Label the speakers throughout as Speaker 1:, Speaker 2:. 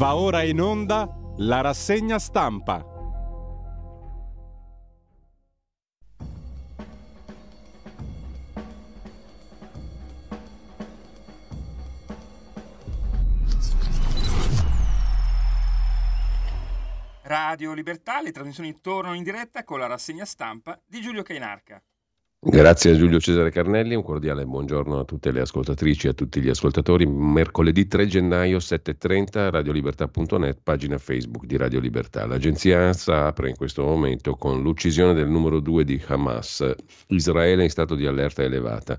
Speaker 1: Va ora in onda la rassegna stampa.
Speaker 2: Radio Libertà, le trasmissioni tornano in diretta con la rassegna stampa di Giulio Cainarca.
Speaker 3: Grazie a Giulio Cesare Carnelli, un cordiale buongiorno a tutte le ascoltatrici e a tutti gli ascoltatori. Mercoledì 3 gennaio 7.30, radiolibertà.net, pagina Facebook di Radio Libertà. L'agenzia ANSA apre in questo momento con l'uccisione del numero 2 di Hamas, Israele in stato di allerta elevata.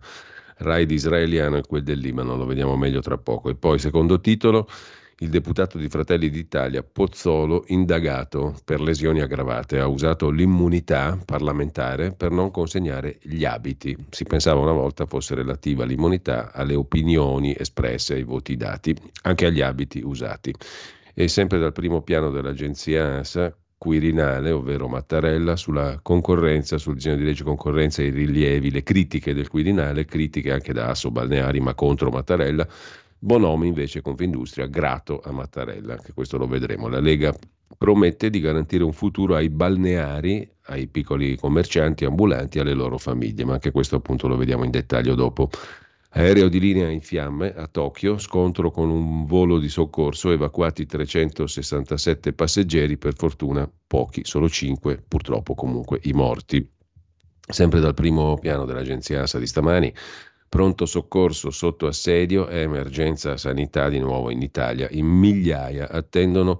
Speaker 3: Raid israeliano e quel del Libano, lo vediamo meglio tra poco. E poi, secondo titolo, il deputato di Fratelli d'Italia Pozzolo, indagato per lesioni aggravate, ha usato l'immunità parlamentare per non consegnare gli abiti. Si pensava una volta fosse relativa l'immunità alle opinioni espresse, ai voti dati, anche agli abiti usati. E sempre dal primo piano dell'agenzia ANSA, Quirinale, ovvero Mattarella, sulla concorrenza, sul disegno di legge concorrenza, i rilievi, le critiche del Quirinale, critiche anche da Asso Balneari, ma contro Mattarella, Bonomi invece Confindustria grato a Mattarella, che questo lo vedremo. La Lega promette di garantire un futuro ai balneari, ai piccoli commercianti ambulanti e alle loro famiglie, ma anche questo appunto lo vediamo in dettaglio dopo. Aereo di linea in fiamme a Tokyo, scontro con un volo di soccorso, evacuati 367 passeggeri, per fortuna pochi, solo 5 purtroppo comunque i morti. Sempre dal primo piano dell'agenzia ASA di stamani, Pronto soccorso sotto assedio e emergenza sanità di nuovo in Italia. In migliaia attendono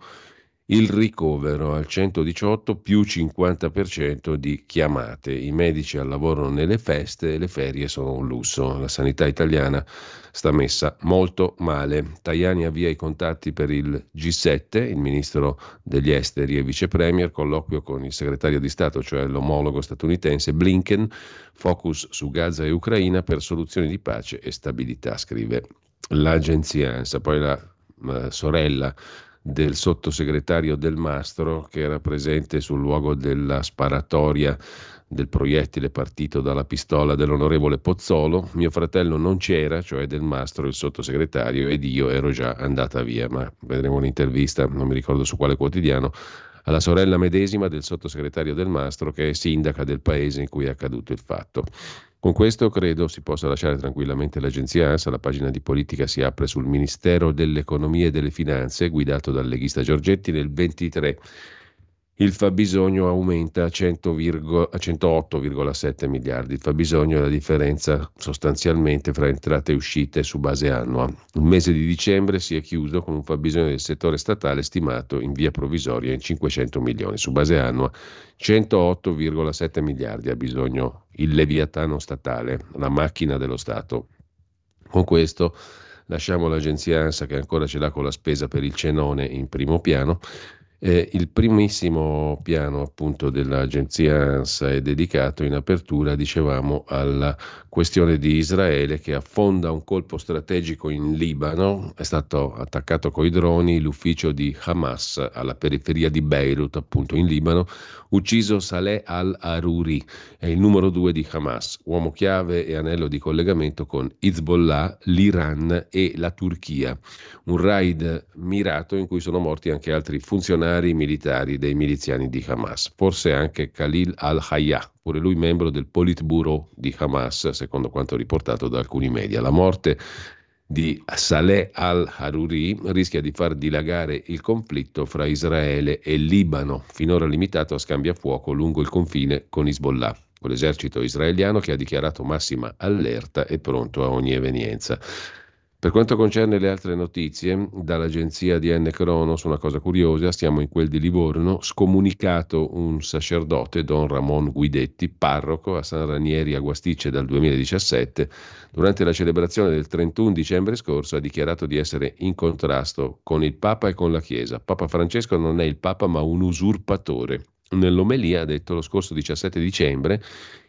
Speaker 3: il ricovero al 118 più 50% di chiamate. I medici al lavoro nelle feste e le ferie sono un lusso. La sanità italiana sta messa molto male. Tajani avvia i contatti per il G7, il ministro degli esteri e vice premier, colloquio con il segretario di Stato, cioè l'omologo statunitense Blinken, focus su Gaza e Ucraina per soluzioni di pace e stabilità, scrive l'agenzia. Poi la, la sorella del sottosegretario Del Mastro che era presente sul luogo della sparatoria del proiettile partito dalla pistola dell'onorevole Pozzolo. Mio fratello non c'era, cioè Del Mastro, il sottosegretario, ed io ero già andata via, ma vedremo un'intervista, non mi ricordo su quale quotidiano, alla sorella medesima del sottosegretario Del Mastro che è sindaca del paese in cui è accaduto il fatto. Con questo credo si possa lasciare tranquillamente l'agenzia ANSA, la pagina di politica si apre sul Ministero dell'Economia e delle Finanze, guidato dal leghista Giorgetti, nel 23 il fabbisogno aumenta a, 100, a 108,7 miliardi. Il fabbisogno è la differenza sostanzialmente fra entrate e uscite su base annua. Il mese di dicembre si è chiuso con un fabbisogno del settore statale stimato in via provvisoria in 500 milioni. Su base annua 108,7 miliardi ha bisogno il leviatano statale, la macchina dello Stato. Con questo lasciamo l'agenzia ANSA che ancora ce l'ha con la spesa per il cenone in primo piano eh, il primissimo piano appunto dell'agenzia ANSA è dedicato in apertura, dicevamo, alla questione di Israele che affonda un colpo strategico in Libano, è stato attaccato coi droni l'ufficio di Hamas alla periferia di Beirut, appunto in Libano, ucciso Saleh al-Aruri, è il numero due di Hamas, uomo chiave e anello di collegamento con Hezbollah, l'Iran e la Turchia. Un raid mirato in cui sono morti anche altri funzionari funzionari militari dei miliziani di Hamas, forse anche Khalil al-Hayya, pure lui membro del Politburo di Hamas, secondo quanto riportato da alcuni media. La morte di Saleh al-Haruri rischia di far dilagare il conflitto fra Israele e Libano, finora limitato a scambiafuoco lungo il confine con Hezbollah, con l'esercito israeliano che ha dichiarato massima allerta e pronto a ogni evenienza. Per quanto concerne le altre notizie, dall'agenzia di N. Cronos, una cosa curiosa, stiamo in quel di Livorno, scomunicato un sacerdote, Don Ramon Guidetti, parroco a San Ranieri a Guastice dal 2017, durante la celebrazione del 31 dicembre scorso ha dichiarato di essere in contrasto con il Papa e con la Chiesa. Papa Francesco non è il Papa ma un usurpatore. Nell'omelia ha detto lo scorso 17 dicembre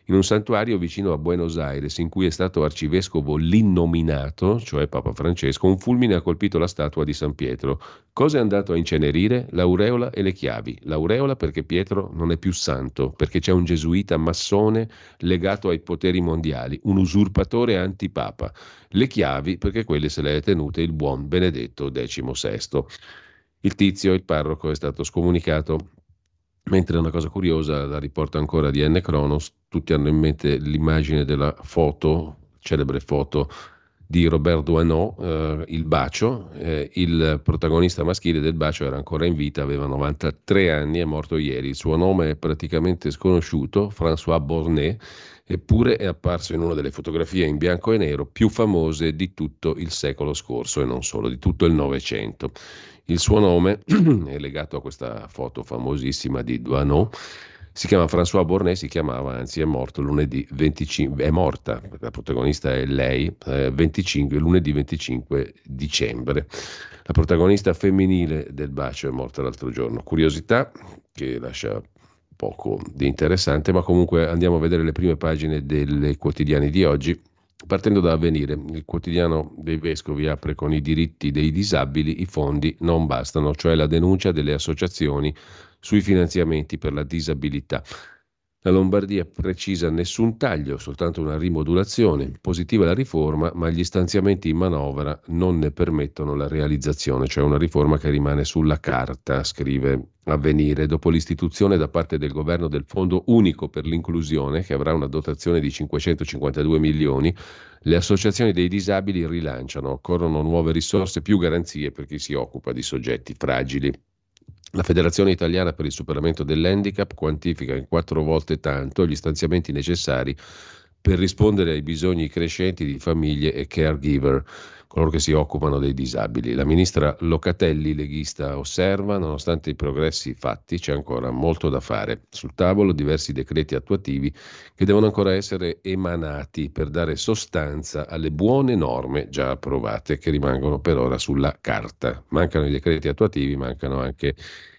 Speaker 3: in un santuario vicino a Buenos Aires, in cui è stato arcivescovo l'innominato, cioè Papa Francesco, un fulmine ha colpito la statua di San Pietro. Cosa è andato a incenerire? L'aureola e le chiavi. L'aureola perché Pietro non è più santo, perché c'è un gesuita massone legato ai poteri mondiali, un usurpatore antipapa. Le chiavi perché quelle se le è tenute il buon Benedetto XVI. Il tizio, il parroco, è stato scomunicato. Mentre una cosa curiosa, la riporta ancora di N. Cronos, tutti hanno in mente l'immagine della foto, celebre foto di Robert Duanot, eh, Il bacio. Eh, il protagonista maschile del bacio era ancora in vita, aveva 93 anni, è morto ieri. Il suo nome è praticamente sconosciuto, François Bornet, eppure è apparso in una delle fotografie in bianco e nero più famose di tutto il secolo scorso e non solo, di tutto il Novecento. Il suo nome è legato a questa foto famosissima di Duanot si chiama François Bornet, si chiamava, anzi è morto lunedì 25, è morta, la protagonista è lei, eh, 25, lunedì 25 dicembre. La protagonista femminile del bacio è morta l'altro giorno. Curiosità che lascia poco di interessante, ma comunque andiamo a vedere le prime pagine dei quotidiani di oggi. Partendo da Avvenire, il quotidiano dei vescovi apre con i diritti dei disabili, i fondi non bastano, cioè la denuncia delle associazioni sui finanziamenti per la disabilità. La Lombardia precisa nessun taglio, soltanto una rimodulazione. Positiva la riforma, ma gli stanziamenti in manovra non ne permettono la realizzazione, cioè una riforma che rimane sulla carta, scrive Avvenire, dopo l'istituzione da parte del governo del Fondo Unico per l'Inclusione, che avrà una dotazione di 552 milioni, le associazioni dei disabili rilanciano, occorrono nuove risorse, più garanzie per chi si occupa di soggetti fragili. La Federazione Italiana per il Superamento dell'Handicap quantifica in quattro volte tanto gli stanziamenti necessari per rispondere ai bisogni crescenti di famiglie e caregiver coloro che si occupano dei disabili. La ministra Locatelli, leghista, osserva, nonostante i progressi fatti, c'è ancora molto da fare. Sul tavolo diversi decreti attuativi che devono ancora essere emanati per dare sostanza alle buone norme già approvate che rimangono per ora sulla carta. Mancano i decreti attuativi, mancano anche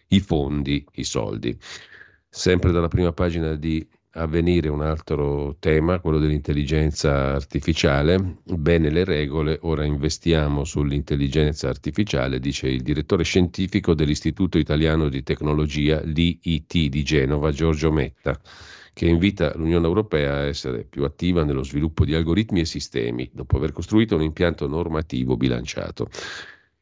Speaker 3: i fondi, i soldi. Sempre dalla prima pagina di a venire un altro tema, quello dell'intelligenza artificiale. Bene le regole, ora investiamo sull'intelligenza artificiale, dice il direttore scientifico dell'Istituto Italiano di Tecnologia, l'IIT di Genova, Giorgio Metta che invita l'Unione Europea a essere più attiva nello sviluppo di algoritmi e sistemi, dopo aver costruito un impianto normativo bilanciato.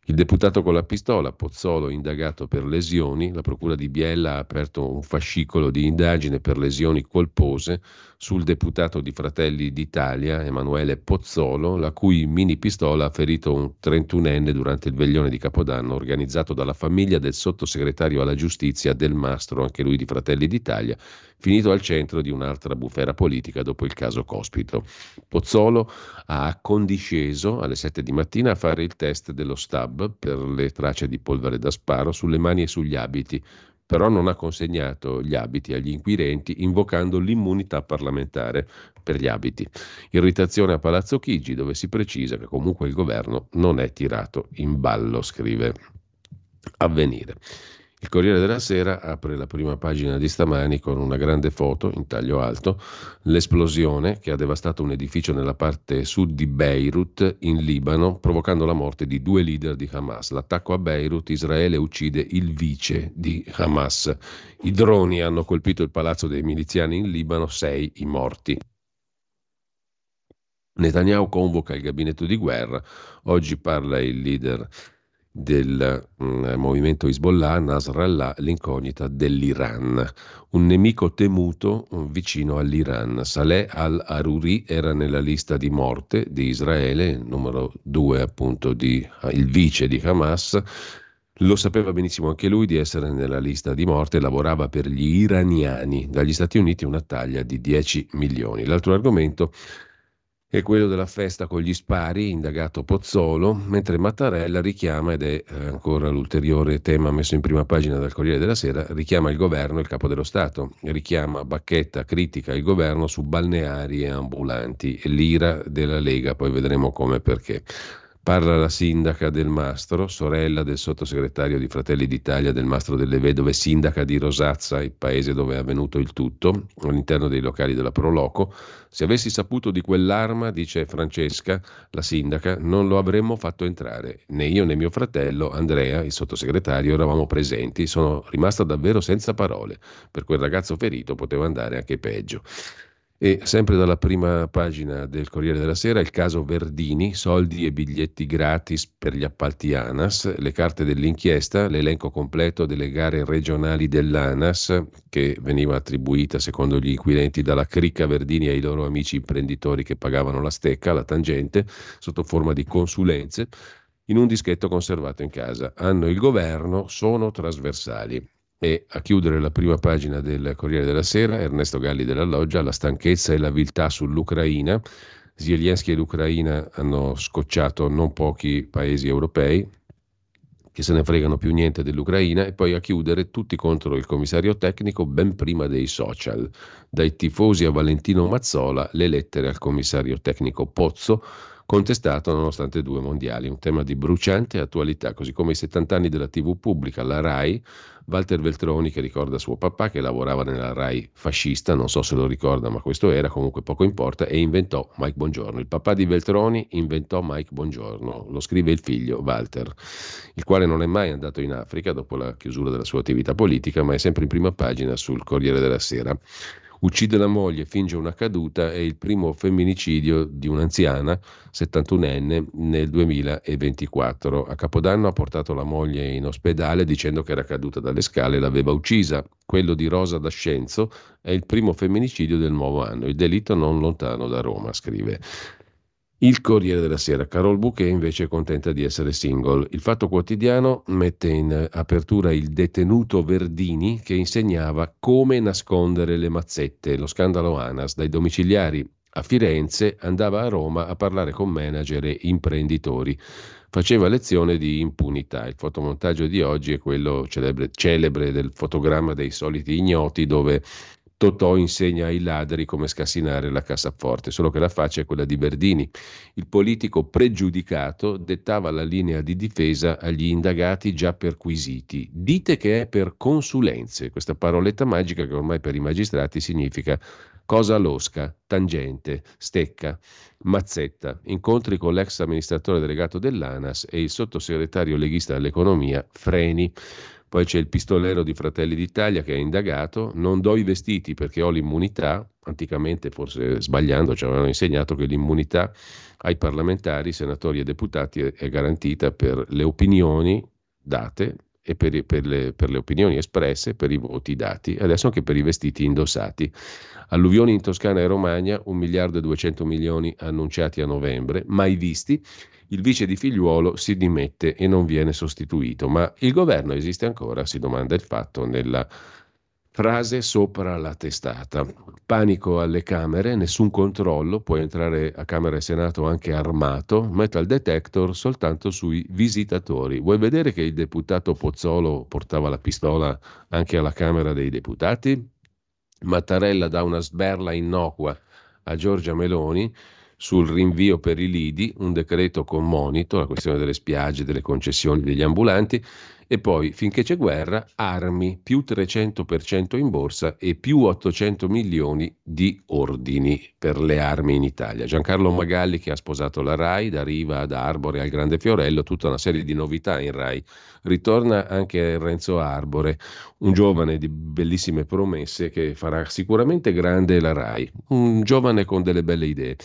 Speaker 3: Il deputato con la pistola, Pozzolo, indagato per lesioni, la Procura di Biella ha aperto un fascicolo di indagine per lesioni colpose sul deputato di Fratelli d'Italia, Emanuele Pozzolo, la cui mini pistola ha ferito un 31enne durante il veglione di Capodanno organizzato dalla famiglia del sottosegretario alla giustizia del Mastro, anche lui di Fratelli d'Italia, finito al centro di un'altra bufera politica dopo il caso Cospito. Pozzolo ha accondisceso alle 7 di mattina a fare il test dello stab per le tracce di polvere da sparo sulle mani e sugli abiti però non ha consegnato gli abiti agli inquirenti invocando l'immunità parlamentare per gli abiti. Irritazione a Palazzo Chigi dove si precisa che comunque il governo non è tirato in ballo, scrive Avvenire. Il Corriere della Sera apre la prima pagina di stamani con una grande foto in taglio alto, l'esplosione che ha devastato un edificio nella parte sud di Beirut in Libano, provocando la morte di due leader di Hamas. L'attacco a Beirut, Israele uccide il vice di Hamas. I droni hanno colpito il palazzo dei miliziani in Libano, sei i morti. Netanyahu convoca il gabinetto di guerra, oggi parla il leader del mm, movimento Hezbollah, Nasrallah, l'incognita dell'Iran, un nemico temuto mm, vicino all'Iran. Saleh al-Aruri era nella lista di morte di Israele, numero due appunto di, il vice di Hamas, lo sapeva benissimo anche lui di essere nella lista di morte, lavorava per gli iraniani, dagli Stati Uniti una taglia di 10 milioni. L'altro argomento è quello della festa con gli spari, indagato Pozzolo, mentre Mattarella richiama, ed è eh, ancora l'ulteriore tema messo in prima pagina dal Corriere della Sera, richiama il governo e il capo dello Stato, richiama Bacchetta, critica il governo su balneari e ambulanti, l'ira della Lega, poi vedremo come e perché. Parla la sindaca del Mastro, sorella del sottosegretario di Fratelli d'Italia del Mastro delle Vedove, sindaca di Rosazza, il paese dove è avvenuto il tutto, all'interno dei locali della Proloco. Se avessi saputo di quell'arma, dice Francesca, la sindaca, non lo avremmo fatto entrare. Né io né mio fratello, Andrea, il sottosegretario, eravamo presenti. Sono rimasta davvero senza parole. Per quel ragazzo ferito poteva andare anche peggio. E sempre dalla prima pagina del Corriere della Sera il caso Verdini, soldi e biglietti gratis per gli appalti ANAS, le carte dell'inchiesta, l'elenco completo delle gare regionali dell'ANAS che veniva attribuita secondo gli inquirenti dalla cricca Verdini ai loro amici imprenditori che pagavano la stecca, la tangente, sotto forma di consulenze, in un dischetto conservato in casa. Hanno il governo, sono trasversali. E a chiudere la prima pagina del Corriere della Sera, Ernesto Galli della Loggia, la stanchezza e la viltà sull'Ucraina. Zelensky e l'Ucraina hanno scocciato non pochi paesi europei che se ne fregano più niente dell'Ucraina e poi a chiudere tutti contro il commissario tecnico ben prima dei social. Dai tifosi a Valentino Mazzola le lettere al commissario tecnico Pozzo contestato nonostante due mondiali, un tema di bruciante attualità, così come i 70 anni della TV pubblica, la RAI, Walter Veltroni che ricorda suo papà che lavorava nella RAI fascista, non so se lo ricorda, ma questo era, comunque poco importa, e inventò Mike Bongiorno. Il papà di Veltroni inventò Mike Bongiorno, lo scrive il figlio Walter, il quale non è mai andato in Africa dopo la chiusura della sua attività politica, ma è sempre in prima pagina sul Corriere della Sera. Uccide la moglie, finge una caduta, è il primo femminicidio di un'anziana, 71enne, nel 2024. A Capodanno ha portato la moglie in ospedale dicendo che era caduta dalle scale e l'aveva uccisa. Quello di Rosa D'Ascenzo è il primo femminicidio del nuovo anno, il delitto non lontano da Roma, scrive. Il Corriere della Sera, Carol Bouquet invece è contenta di essere single. Il Fatto Quotidiano mette in apertura il detenuto Verdini che insegnava come nascondere le mazzette, lo scandalo ANAS, dai domiciliari a Firenze andava a Roma a parlare con manager e imprenditori. Faceva lezione di impunità. Il fotomontaggio di oggi è quello celebre, celebre del fotogramma dei soliti ignoti dove Totò insegna ai ladri come scassinare la cassaforte, solo che la faccia è quella di Verdini. Il politico pregiudicato dettava la linea di difesa agli indagati già perquisiti. Dite che è per consulenze, questa paroletta magica che ormai per i magistrati significa cosa losca, tangente, stecca, mazzetta, incontri con l'ex amministratore delegato dell'ANAS e il sottosegretario leghista all'economia Freni. Poi c'è il pistolero di Fratelli d'Italia che ha indagato, non do i vestiti perché ho l'immunità, anticamente forse sbagliando ci avevano insegnato che l'immunità ai parlamentari, senatori e deputati è garantita per le opinioni date e per, per, le, per, le, opinioni espresse, per i voti dati, adesso anche per i vestiti indossati. Alluvioni in Toscana e Romagna, 1 miliardo e 200 milioni annunciati a novembre, mai visti il vice di figliuolo si dimette e non viene sostituito. Ma il governo esiste ancora? Si domanda il fatto nella frase sopra la testata. Panico alle Camere, nessun controllo, può entrare a Camera e Senato anche armato, metal detector soltanto sui visitatori. Vuoi vedere che il deputato Pozzolo portava la pistola anche alla Camera dei Deputati? Mattarella dà una sberla innocua a Giorgia Meloni sul rinvio per i lidi, un decreto con monito, la questione delle spiagge, delle concessioni degli ambulanti e poi finché c'è guerra, armi più 300% in borsa e più 800 milioni di ordini per le armi in Italia. Giancarlo Magalli che ha sposato la RAI, da Riva ad Arbore al Grande Fiorello, tutta una serie di novità in RAI. Ritorna anche Renzo Arbore, un giovane di bellissime promesse che farà sicuramente grande la RAI, un giovane con delle belle idee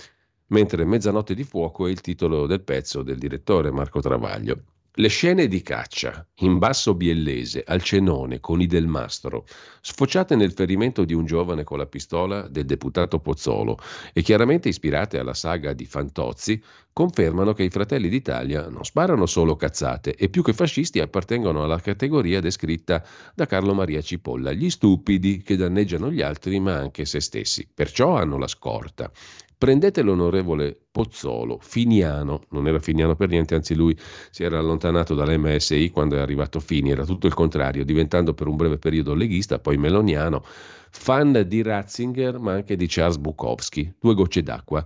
Speaker 3: mentre Mezzanotte di fuoco è il titolo del pezzo del direttore Marco Travaglio. Le scene di caccia in basso biellese al cenone con i del mastro, sfociate nel ferimento di un giovane con la pistola del deputato Pozzolo e chiaramente ispirate alla saga di Fantozzi, confermano che i fratelli d'Italia non sparano solo cazzate e più che fascisti appartengono alla categoria descritta da Carlo Maria Cipolla, gli stupidi che danneggiano gli altri ma anche se stessi. Perciò hanno la scorta. Prendete l'onorevole Pozzolo, Finiano, non era Finiano per niente, anzi lui si era allontanato dall'MSI quando è arrivato Fini, era tutto il contrario, diventando per un breve periodo leghista, poi meloniano, fan di Ratzinger ma anche di Charles Bukowski, due gocce d'acqua.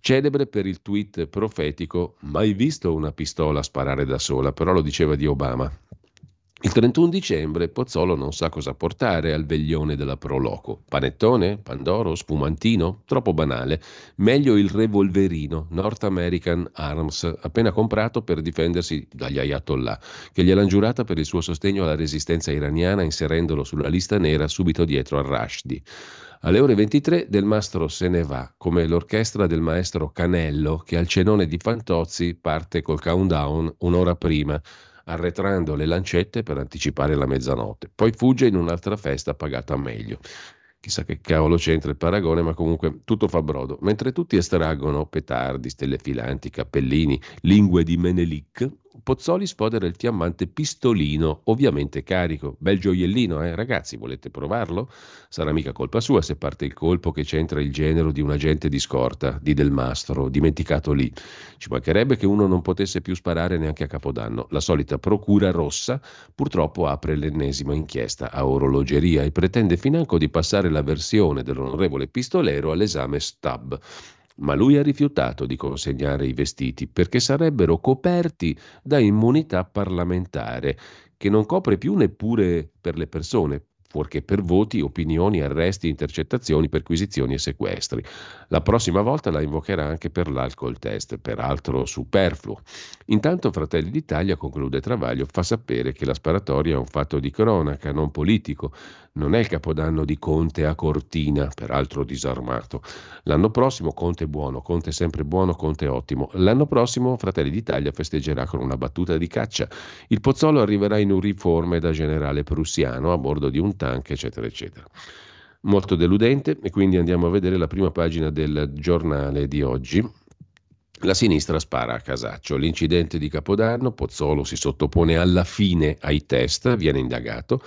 Speaker 3: Celebre per il tweet profetico, mai visto una pistola sparare da sola, però lo diceva di Obama. Il 31 dicembre Pozzolo non sa cosa portare al veglione della Proloco. Panettone? Pandoro? Spumantino? Troppo banale. Meglio il revolverino North American Arms, appena comprato per difendersi dagli ayatollah, che gliel'hanno giurata per il suo sostegno alla resistenza iraniana inserendolo sulla lista nera subito dietro a Rushdie. Alle ore 23 Del Mastro se ne va, come l'orchestra del maestro Canello, che al cenone di Fantozzi parte col countdown un'ora prima arretrando le lancette per anticipare la mezzanotte. Poi fugge in un'altra festa pagata meglio. Chissà che cavolo c'entra il paragone, ma comunque tutto fa brodo. Mentre tutti estraggono petardi, stelle filanti, cappellini, lingue di Menelik, Pozzoli sfodera il fiammante pistolino, ovviamente carico. Bel gioiellino, eh? Ragazzi, volete provarlo? Sarà mica colpa sua se parte il colpo che c'entra il genero di un agente di scorta, di Del Mastro, dimenticato lì. Ci mancherebbe che uno non potesse più sparare neanche a Capodanno. La solita procura rossa purtroppo apre l'ennesima inchiesta a orologeria e pretende financo di passare la versione dell'onorevole pistolero all'esame STAB ma lui ha rifiutato di consegnare i vestiti perché sarebbero coperti da immunità parlamentare, che non copre più neppure per le persone, fuorché per voti, opinioni, arresti, intercettazioni, perquisizioni e sequestri. La prossima volta la invocherà anche per l'alcol test, peraltro superfluo. Intanto Fratelli d'Italia, conclude Travaglio, fa sapere che la sparatoria è un fatto di cronaca, non politico. Non è il capodanno di Conte a Cortina, peraltro disarmato. L'anno prossimo Conte buono, Conte sempre buono, Conte ottimo. L'anno prossimo Fratelli d'Italia festeggerà con una battuta di caccia. Il Pozzolo arriverà in uniforme da generale prussiano a bordo di un tank, eccetera, eccetera. Molto deludente e quindi andiamo a vedere la prima pagina del giornale di oggi. La sinistra spara a casaccio. L'incidente di Capodanno, Pozzolo si sottopone alla fine ai test, viene indagato.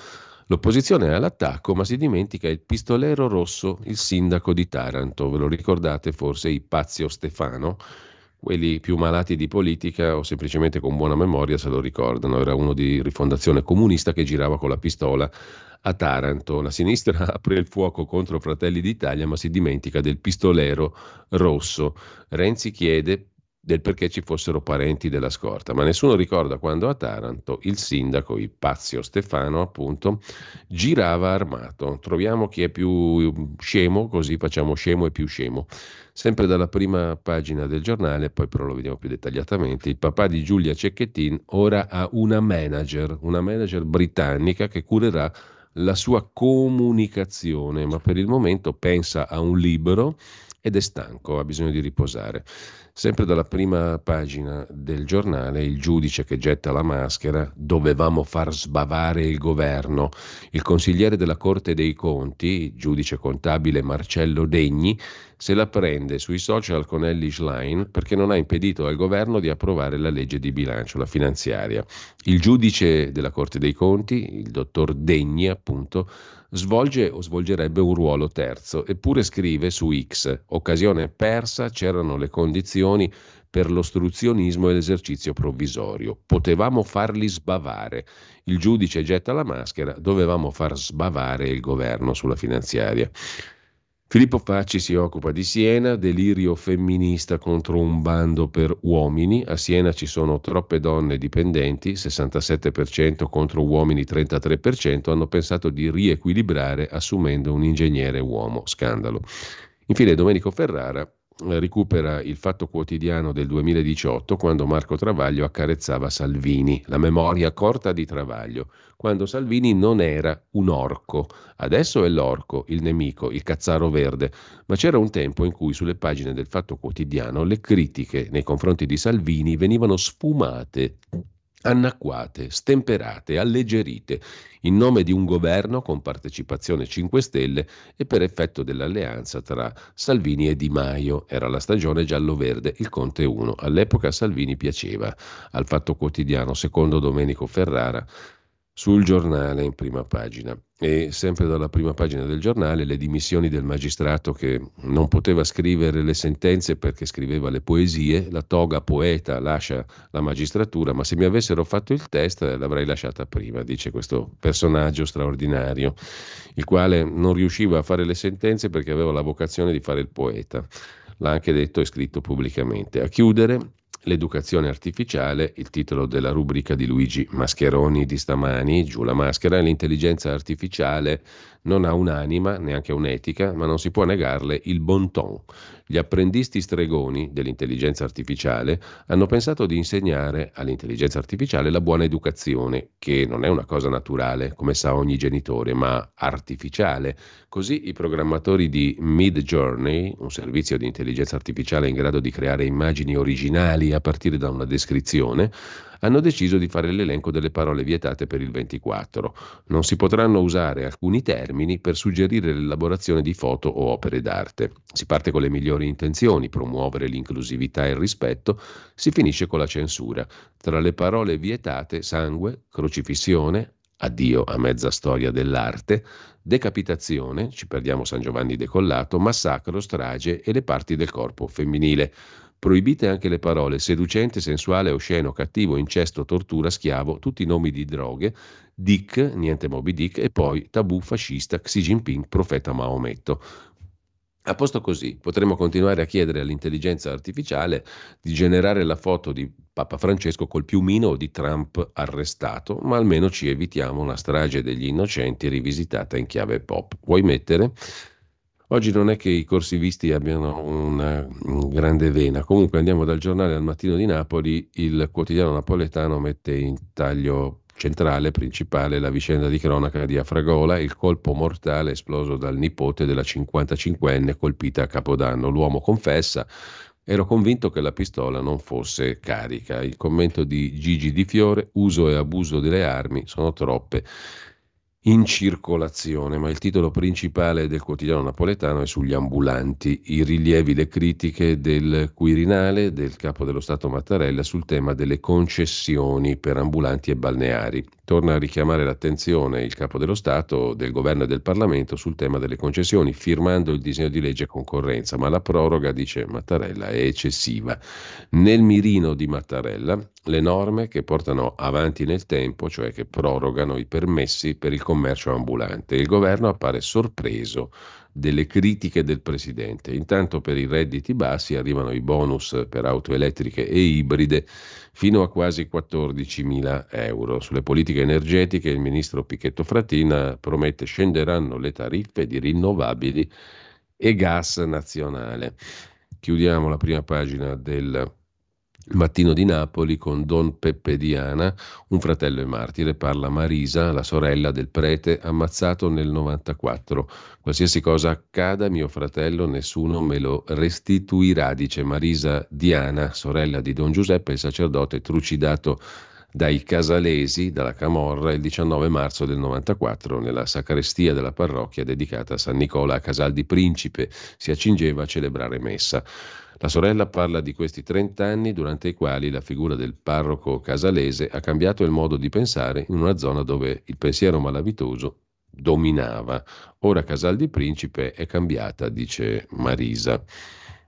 Speaker 3: L'opposizione è all'attacco, ma si dimentica il pistolero rosso, il sindaco di Taranto. Ve lo ricordate forse i Pazio Stefano? Quelli più malati di politica o semplicemente con buona memoria se lo ricordano. Era uno di rifondazione comunista che girava con la pistola a Taranto. La sinistra apre il fuoco contro Fratelli d'Italia, ma si dimentica del pistolero rosso. Renzi chiede del perché ci fossero parenti della scorta, ma nessuno ricorda quando a Taranto il sindaco Ipazio Stefano, appunto, girava armato. Troviamo chi è più scemo, così facciamo scemo e più scemo. Sempre dalla prima pagina del giornale, poi però lo vediamo più dettagliatamente, il papà di Giulia Cecchettin ora ha una manager, una manager britannica che curerà la sua comunicazione, ma per il momento pensa a un libro ed è stanco, ha bisogno di riposare. Sempre dalla prima pagina del giornale, il giudice che getta la maschera, dovevamo far sbavare il governo. Il consigliere della Corte dei Conti, giudice contabile Marcello Degni, se la prende sui social con Ellie Schlein perché non ha impedito al governo di approvare la legge di bilancio, la finanziaria. Il giudice della Corte dei Conti, il dottor Degni, appunto, svolge o svolgerebbe un ruolo terzo, eppure scrive su X, occasione persa, c'erano le condizioni per l'ostruzionismo e l'esercizio provvisorio. Potevamo farli sbavare. Il giudice getta la maschera, dovevamo far sbavare il governo sulla finanziaria. Filippo Facci si occupa di Siena, delirio femminista contro un bando per uomini. A Siena ci sono troppe donne dipendenti, 67% contro uomini 33%, hanno pensato di riequilibrare assumendo un ingegnere uomo. Scandalo. Infine Domenico Ferrara recupera il Fatto Quotidiano del 2018 quando Marco Travaglio accarezzava Salvini, la memoria corta di Travaglio, quando Salvini non era un orco, adesso è l'orco, il nemico, il cazzaro verde, ma c'era un tempo in cui sulle pagine del Fatto Quotidiano le critiche nei confronti di Salvini venivano sfumate annacquate, stemperate, alleggerite, in nome di un governo con partecipazione 5 Stelle e per effetto dell'alleanza tra Salvini e Di Maio. Era la stagione giallo-verde, il Conte 1. All'epoca Salvini piaceva. Al Fatto Quotidiano, secondo Domenico Ferrara, sul giornale in prima pagina. E sempre dalla prima pagina del giornale le dimissioni del magistrato che non poteva scrivere le sentenze perché scriveva le poesie, la toga poeta lascia la magistratura, ma se mi avessero fatto il test l'avrei lasciata prima, dice questo personaggio straordinario, il quale non riusciva a fare le sentenze perché aveva la vocazione di fare il poeta. L'ha anche detto e scritto pubblicamente. A chiudere l'educazione artificiale, il titolo della rubrica di Luigi Mascheroni di stamani, giù la maschera, l'intelligenza artificiale non ha un'anima, neanche un'etica, ma non si può negarle il bon ton. Gli apprendisti stregoni dell'intelligenza artificiale hanno pensato di insegnare all'intelligenza artificiale la buona educazione, che non è una cosa naturale, come sa ogni genitore, ma artificiale. Così i programmatori di Mid Journey, un servizio di intelligenza artificiale in grado di creare immagini originali a partire da una descrizione, hanno deciso di fare l'elenco delle parole vietate per il 24. Non si potranno usare alcuni termini per suggerire l'elaborazione di foto o opere d'arte. Si parte con le migliori intenzioni, promuovere l'inclusività e il rispetto, si finisce con la censura. Tra le parole vietate sangue, crocifissione, addio a mezza storia dell'arte, decapitazione, ci perdiamo San Giovanni decollato, massacro, strage e le parti del corpo femminile. Proibite anche le parole seducente, sensuale, osceno, cattivo, incesto, tortura, schiavo, tutti i nomi di droghe, Dick, niente Moby Dick, e poi tabù fascista, Xi Jinping, profeta Maometto. A posto così, potremmo continuare a chiedere all'intelligenza artificiale di generare la foto di Papa Francesco col piumino o di Trump arrestato, ma almeno ci evitiamo una strage degli innocenti rivisitata in chiave pop. Vuoi mettere? Oggi non è che i corsivisti abbiano una grande vena, comunque andiamo dal giornale al mattino di Napoli, il quotidiano napoletano mette in taglio centrale, principale, la vicenda di cronaca di Afragola, il colpo mortale esploso dal nipote della 55enne colpita a Capodanno. L'uomo confessa, ero convinto che la pistola non fosse carica. Il commento di Gigi Di Fiore, uso e abuso delle armi sono troppe in circolazione, ma il titolo principale del quotidiano napoletano è sugli ambulanti, i rilievi, le critiche del Quirinale del capo dello Stato Mattarella sul tema delle concessioni per ambulanti e balneari. Torna a richiamare l'attenzione il capo dello Stato, del governo e del Parlamento sul tema delle concessioni, firmando il disegno di legge concorrenza, ma la proroga, dice Mattarella, è eccessiva. Nel mirino di Mattarella le norme che portano avanti nel tempo, cioè che prorogano i permessi per il commercio ambulante. Il governo appare sorpreso delle critiche del Presidente. Intanto per i redditi bassi arrivano i bonus per auto elettriche e ibride fino a quasi 14 mila euro. Sulle politiche energetiche il ministro Pichetto Fratina promette scenderanno le tariffe di rinnovabili e gas nazionale. Chiudiamo la prima pagina del mattino di Napoli con Don Peppe Diana, un fratello e martire, parla Marisa, la sorella del prete, ammazzato nel 94. Qualsiasi cosa accada, mio fratello, nessuno me lo restituirà, dice Marisa Diana, sorella di Don Giuseppe, il sacerdote trucidato dai casalesi, dalla Camorra, il 19 marzo del 94 nella sacrestia della parrocchia dedicata a San Nicola a Casal di Principe. Si accingeva a celebrare messa. La sorella parla di questi 30 anni durante i quali la figura del parroco casalese ha cambiato il modo di pensare in una zona dove il pensiero malavitoso dominava. Ora Casal di Principe è cambiata, dice Marisa.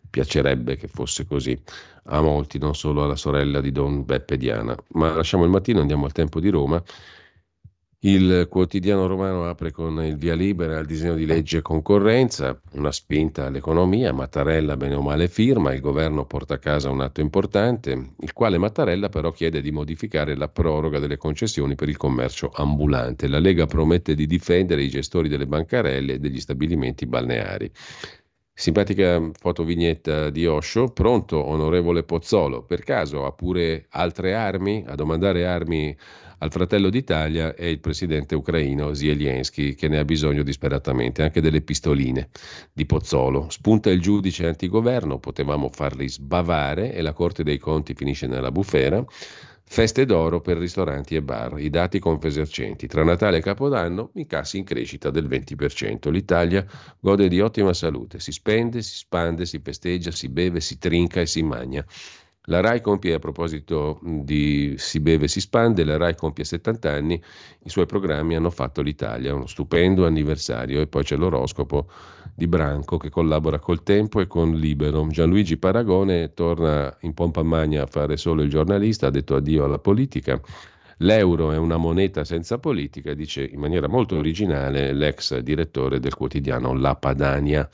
Speaker 3: Piacerebbe che fosse così a molti, non solo alla sorella di Don Beppe Diana. Ma lasciamo il mattino, andiamo al tempo di Roma il quotidiano romano apre con il via libera al disegno di legge concorrenza, una spinta all'economia, Mattarella bene o male firma, il governo porta a casa un atto importante, il quale Mattarella però chiede di modificare la proroga delle concessioni per il commercio ambulante. La Lega promette di difendere i gestori delle bancarelle e degli stabilimenti balneari. Simpatica fotovignetta di Osho. Pronto, onorevole Pozzolo? Per caso ha pure altre armi? A domandare armi al fratello d'Italia è il presidente ucraino Zelensky che ne ha bisogno disperatamente, anche delle pistoline di Pozzolo. Spunta il giudice antigoverno, potevamo farli sbavare e la Corte dei Conti finisce nella bufera. Feste d'oro per ristoranti e bar, i dati confesercenti. Tra Natale e Capodanno i cassi in crescita del 20%. L'Italia gode di ottima salute, si spende, si spande, si festeggia, si beve, si trinca e si magna. La RAI compie, a proposito di Si beve, si spande, la RAI compie 70 anni, i suoi programmi hanno fatto l'Italia, uno stupendo anniversario e poi c'è l'oroscopo di Branco che collabora col Tempo e con Libero. Gianluigi Paragone torna in pompa magna a fare solo il giornalista, ha detto addio alla politica. L'euro è una moneta senza politica, dice in maniera molto originale l'ex direttore del quotidiano La Padania.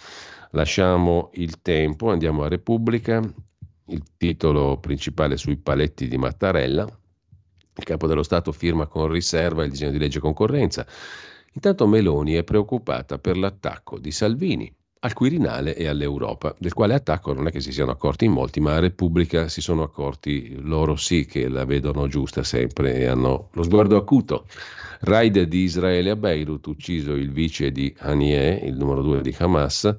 Speaker 3: Lasciamo il tempo, andiamo a Repubblica il titolo principale sui paletti di Mattarella. Il capo dello Stato firma con riserva il disegno di legge concorrenza. Intanto Meloni è preoccupata per l'attacco di Salvini al Quirinale e all'Europa, del quale attacco non è che si siano accorti in molti, ma a Repubblica si sono accorti loro sì che la vedono giusta sempre e hanno lo sguardo acuto. Raid di Israele a Beirut, ucciso il vice di Haniyeh, il numero due di Hamas,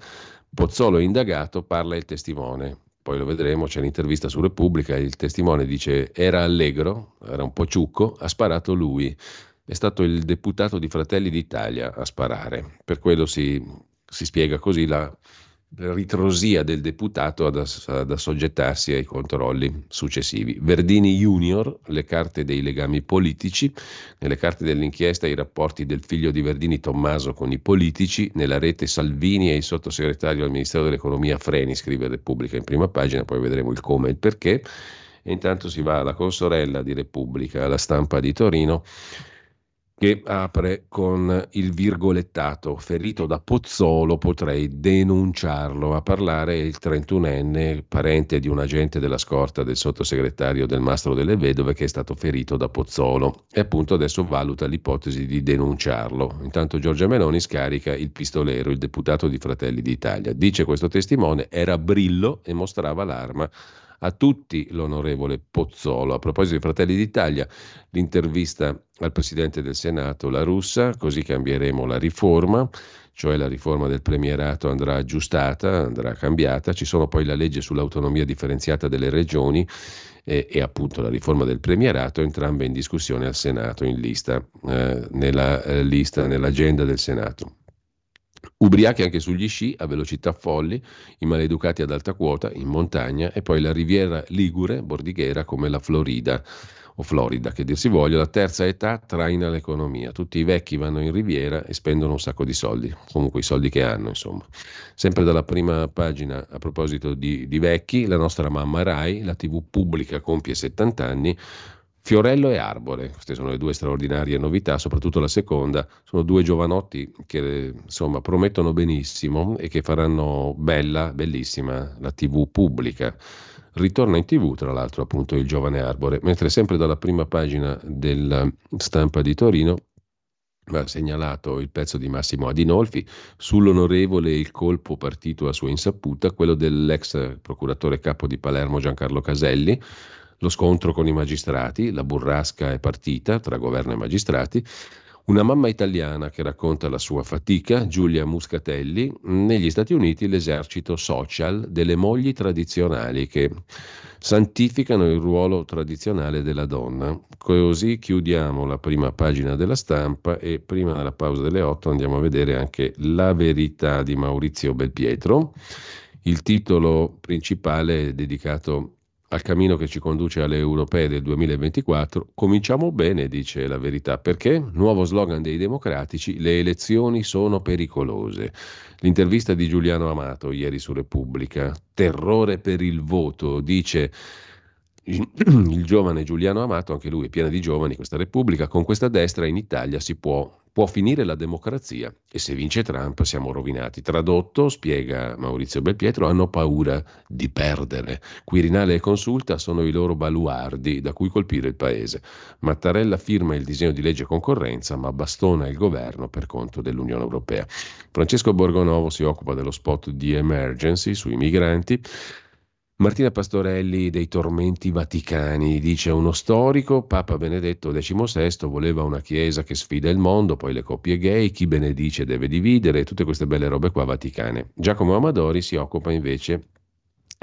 Speaker 3: Pozzolo indagato, parla il testimone. Poi lo vedremo, c'è l'intervista su Repubblica, il testimone dice era allegro, era un po' ciucco, ha sparato lui. È stato il deputato di Fratelli d'Italia a sparare. Per quello si si spiega così la ritrosia del deputato ad, ad assoggettarsi ai controlli successivi. Verdini Junior, le carte dei legami politici, nelle carte dell'inchiesta i rapporti del figlio di Verdini Tommaso con i politici, nella rete Salvini e il sottosegretario al Ministero dell'Economia Freni, scrive Repubblica in prima pagina, poi vedremo il come e il perché. E intanto si va alla consorella di Repubblica, alla stampa di Torino che apre con il virgolettato. Ferito da Pozzolo potrei denunciarlo. A parlare il 31enne parente di un agente della scorta del sottosegretario del Mastro delle Vedove che è stato ferito da Pozzolo. E appunto adesso valuta l'ipotesi di denunciarlo. Intanto Giorgia Meloni scarica il pistolero. Il deputato di Fratelli d'Italia dice questo testimone era Brillo e mostrava l'arma a tutti l'onorevole Pozzolo. A proposito di Fratelli d'Italia, l'intervista al Presidente del Senato, la russa, così cambieremo la riforma, cioè la riforma del premierato andrà aggiustata, andrà cambiata, ci sono poi la legge sull'autonomia differenziata delle regioni e, e appunto la riforma del premierato, entrambe in discussione al Senato, in lista, eh, nella eh, lista, nell'agenda del Senato. Ubriachi anche sugli sci a velocità folli, i maleducati ad alta quota, in montagna e poi la riviera Ligure, bordighera come la Florida o Florida, che dir si voglia, la terza età traina l'economia. Tutti i vecchi vanno in riviera e spendono un sacco di soldi, comunque i soldi che hanno, insomma. Sempre dalla prima pagina, a proposito di, di vecchi, la nostra mamma Rai, la TV pubblica compie 70 anni, Fiorello e Arbore, queste sono le due straordinarie novità, soprattutto la seconda, sono due giovanotti che insomma promettono benissimo e che faranno bella, bellissima la TV pubblica. Ritorna in TV, tra l'altro, appunto il giovane Arbore, mentre sempre dalla prima pagina della stampa di Torino va segnalato il pezzo di Massimo Adinolfi sull'onorevole il colpo partito a sua insaputa, quello dell'ex procuratore capo di Palermo Giancarlo Caselli lo scontro con i magistrati, la burrasca è partita tra governo e magistrati, una mamma italiana che racconta la sua fatica, Giulia Muscatelli, negli Stati Uniti l'esercito social delle mogli tradizionali che santificano il ruolo tradizionale della donna. Così chiudiamo la prima pagina della stampa e prima della pausa delle 8 andiamo a vedere anche La verità di Maurizio Belpietro. Il titolo principale è dedicato al cammino che ci conduce alle europee del 2024, cominciamo bene, dice la verità, perché, nuovo slogan dei democratici, le elezioni sono pericolose. L'intervista di Giuliano Amato ieri su Repubblica, terrore per il voto, dice il giovane Giuliano Amato, anche lui è piena di giovani, questa Repubblica, con questa destra in Italia si può può finire la democrazia e se vince Trump siamo rovinati. Tradotto, spiega Maurizio Belpietro, hanno paura di perdere. Quirinale e Consulta sono i loro baluardi da cui colpire il paese. Mattarella firma il disegno di legge concorrenza ma bastona il governo per conto dell'Unione Europea. Francesco Borgonovo si occupa dello spot di emergency sui migranti. Martina Pastorelli dei tormenti vaticani, dice uno storico, Papa Benedetto XVI voleva una chiesa che sfida il mondo, poi le coppie gay, chi benedice deve dividere, tutte queste belle robe qua vaticane. Giacomo Amadori si occupa invece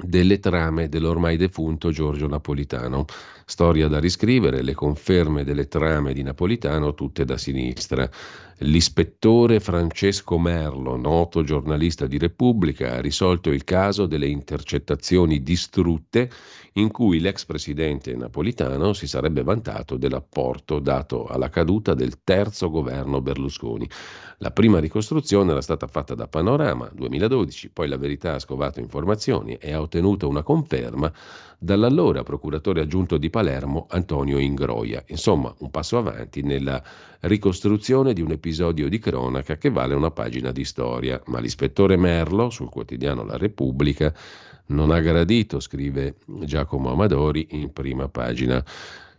Speaker 3: delle trame dell'ormai defunto Giorgio Napolitano. Storia da riscrivere, le conferme delle trame di Napolitano, tutte da sinistra. L'ispettore Francesco Merlo, noto giornalista di Repubblica, ha risolto il caso delle intercettazioni distrutte in cui l'ex presidente napolitano si sarebbe vantato dell'apporto dato alla caduta del terzo governo Berlusconi. La prima ricostruzione era stata fatta da Panorama 2012, poi la verità ha scovato informazioni e ha ottenuto una conferma dall'allora procuratore aggiunto di Palermo Antonio Ingroia. Insomma, un passo avanti nella ricostruzione di un episodio di cronaca che vale una pagina di storia, ma l'ispettore Merlo sul quotidiano La Repubblica non ha gradito, scrive Giacomo Amadori in prima pagina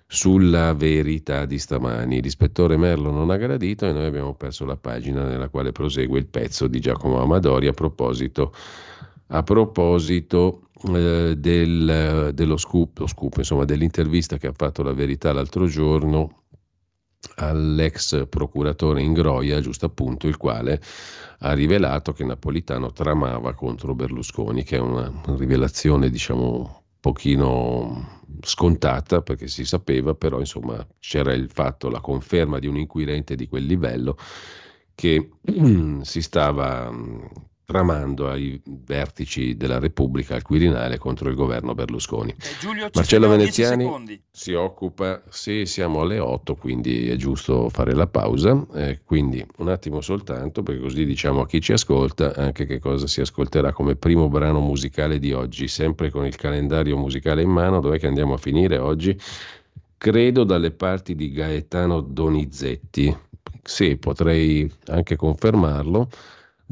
Speaker 3: sulla verità di stamani. L'ispettore Merlo non ha gradito e noi abbiamo perso la pagina nella quale prosegue il pezzo di Giacomo Amadori a proposito, a proposito eh, del, dello scoop, scoop insomma, dell'intervista che ha fatto la verità l'altro giorno all'ex procuratore Ingroia, giusto appunto, il quale ha rivelato che Napolitano tramava contro Berlusconi, che è una rivelazione, diciamo, pochino scontata perché si sapeva, però insomma c'era il fatto, la conferma di un inquirente di quel livello che si stava tramando ai vertici della Repubblica al Quirinale contro il governo Berlusconi.
Speaker 2: Eh, Giulio,
Speaker 3: Marcello Veneziani si occupa, sì, siamo alle 8, quindi è giusto fare la pausa, eh, quindi un attimo soltanto, perché così diciamo a chi ci ascolta anche che cosa si ascolterà come primo brano musicale di oggi, sempre con il calendario musicale in mano, dov'è che andiamo a finire oggi? Credo dalle parti di Gaetano Donizetti, sì, potrei anche confermarlo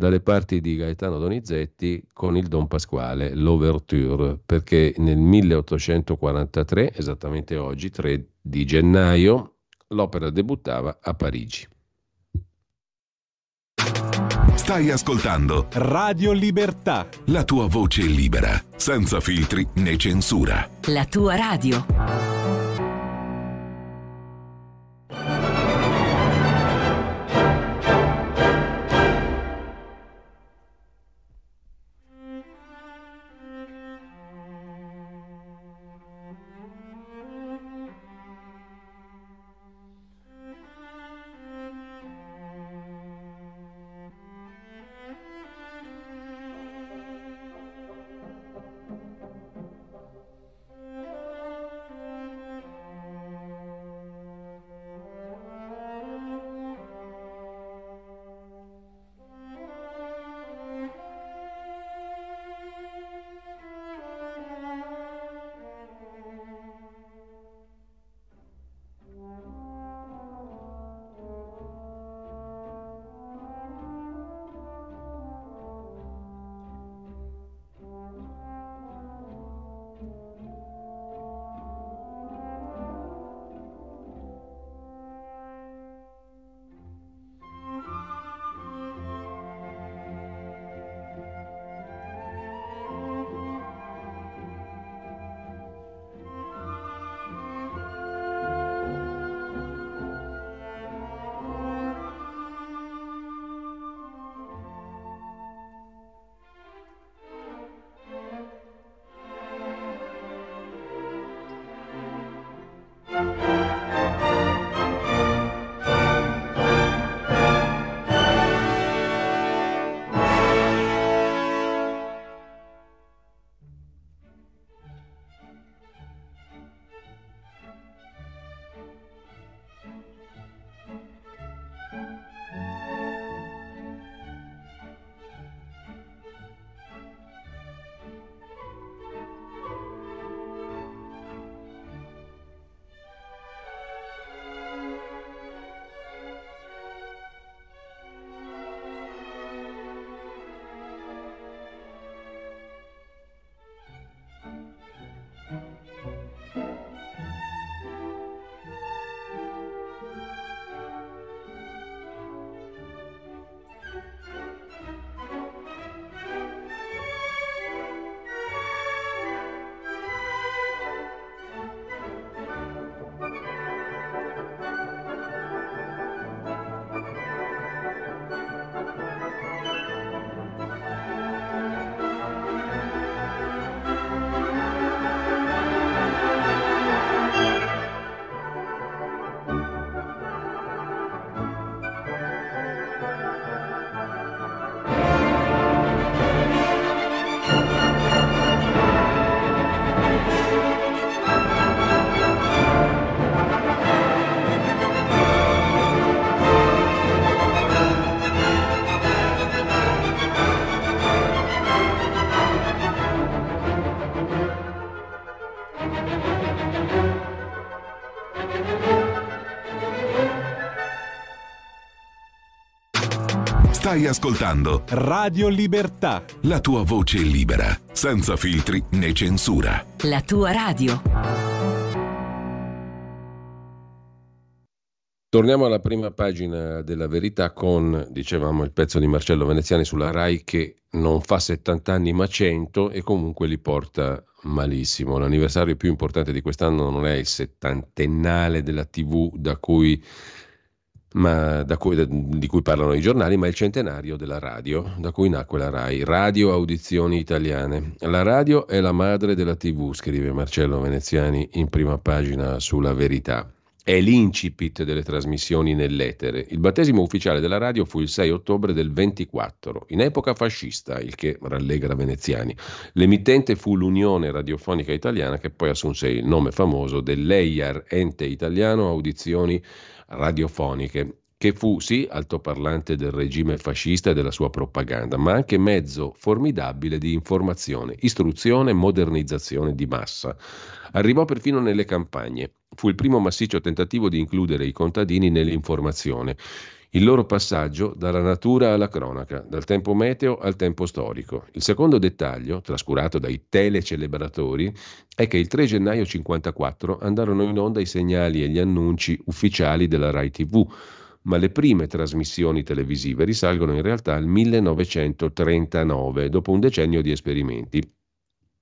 Speaker 3: dalle parti di Gaetano Donizetti con il Don Pasquale, l'Overture, perché nel 1843, esattamente oggi, 3 di gennaio, l'opera debuttava a Parigi.
Speaker 4: Stai ascoltando
Speaker 1: Radio Libertà.
Speaker 4: La tua voce libera, senza filtri né censura.
Speaker 5: La tua radio.
Speaker 4: Stai ascoltando
Speaker 1: Radio Libertà.
Speaker 4: la tua voce libera, senza filtri né censura.
Speaker 5: La tua radio.
Speaker 3: Torniamo alla prima pagina della verità con, dicevamo, il pezzo di Marcello Veneziani sulla RAI che non fa 70 anni ma 100 e comunque li porta malissimo. L'anniversario più importante di quest'anno non è il settantennale della TV da cui, cui, di cui parlano i giornali, ma il centenario della radio, da cui nacque la RAI, Radio Audizioni Italiane. La radio è la madre della TV, scrive Marcello Veneziani in prima pagina sulla verità. È l'incipit delle trasmissioni nell'etere. Il battesimo ufficiale della radio fu il 6 ottobre del 24, in epoca fascista, il che rallegra veneziani. L'emittente fu l'Unione Radiofonica Italiana che poi assunse il nome famoso dell'EIAR, ente italiano audizioni radiofoniche, che fu sì altoparlante del regime fascista e della sua propaganda, ma anche mezzo formidabile di informazione, istruzione e modernizzazione di massa. Arrivò perfino nelle campagne. Fu il primo massiccio tentativo di includere i contadini nell'informazione. Il loro passaggio dalla natura alla cronaca, dal tempo meteo al tempo storico. Il secondo dettaglio, trascurato dai telecelebratori, è che il 3 gennaio 54 andarono in onda i segnali e gli annunci ufficiali della Rai TV, ma le prime trasmissioni televisive risalgono in realtà al 1939, dopo un decennio di esperimenti.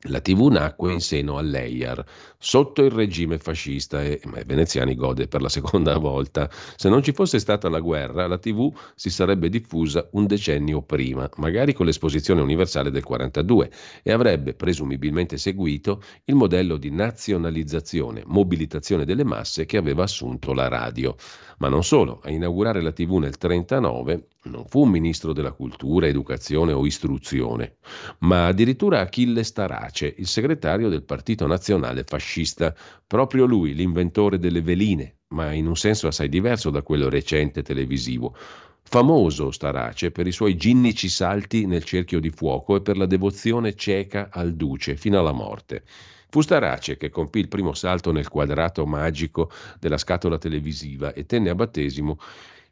Speaker 3: La TV nacque in seno all'EIAR, sotto il regime fascista e ma veneziani gode per la seconda volta. Se non ci fosse stata la guerra, la TV si sarebbe diffusa un decennio prima, magari con l'esposizione universale del 42, e avrebbe presumibilmente seguito il modello di nazionalizzazione, mobilitazione delle masse che aveva assunto la radio. Ma non solo, a inaugurare la TV nel 1939 non fu un ministro della cultura, educazione o istruzione, ma addirittura Achille Starace, il segretario del Partito Nazionale Fascista, proprio lui, l'inventore delle veline, ma in un senso assai diverso da quello recente televisivo. Famoso Starace per i suoi ginnici salti nel cerchio di fuoco e per la devozione cieca al duce fino alla morte. Fu Starace che compì il primo salto nel quadrato magico della scatola televisiva e tenne a battesimo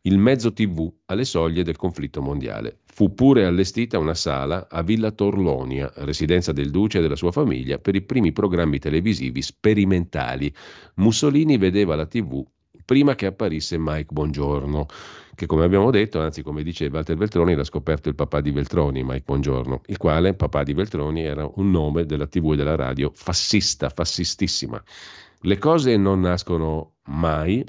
Speaker 3: il mezzo TV alle soglie del conflitto mondiale. Fu pure allestita una sala a Villa Torlonia, residenza del duce e della sua famiglia, per i primi programmi televisivi sperimentali. Mussolini vedeva la TV prima che apparisse Mike Bongiorno, che come abbiamo detto, anzi come dice Walter Veltroni, l'ha scoperto il papà di Veltroni, Mike Bongiorno, il quale, papà di Veltroni, era un nome della TV e della radio fassista, fassistissima. Le cose non nascono mai,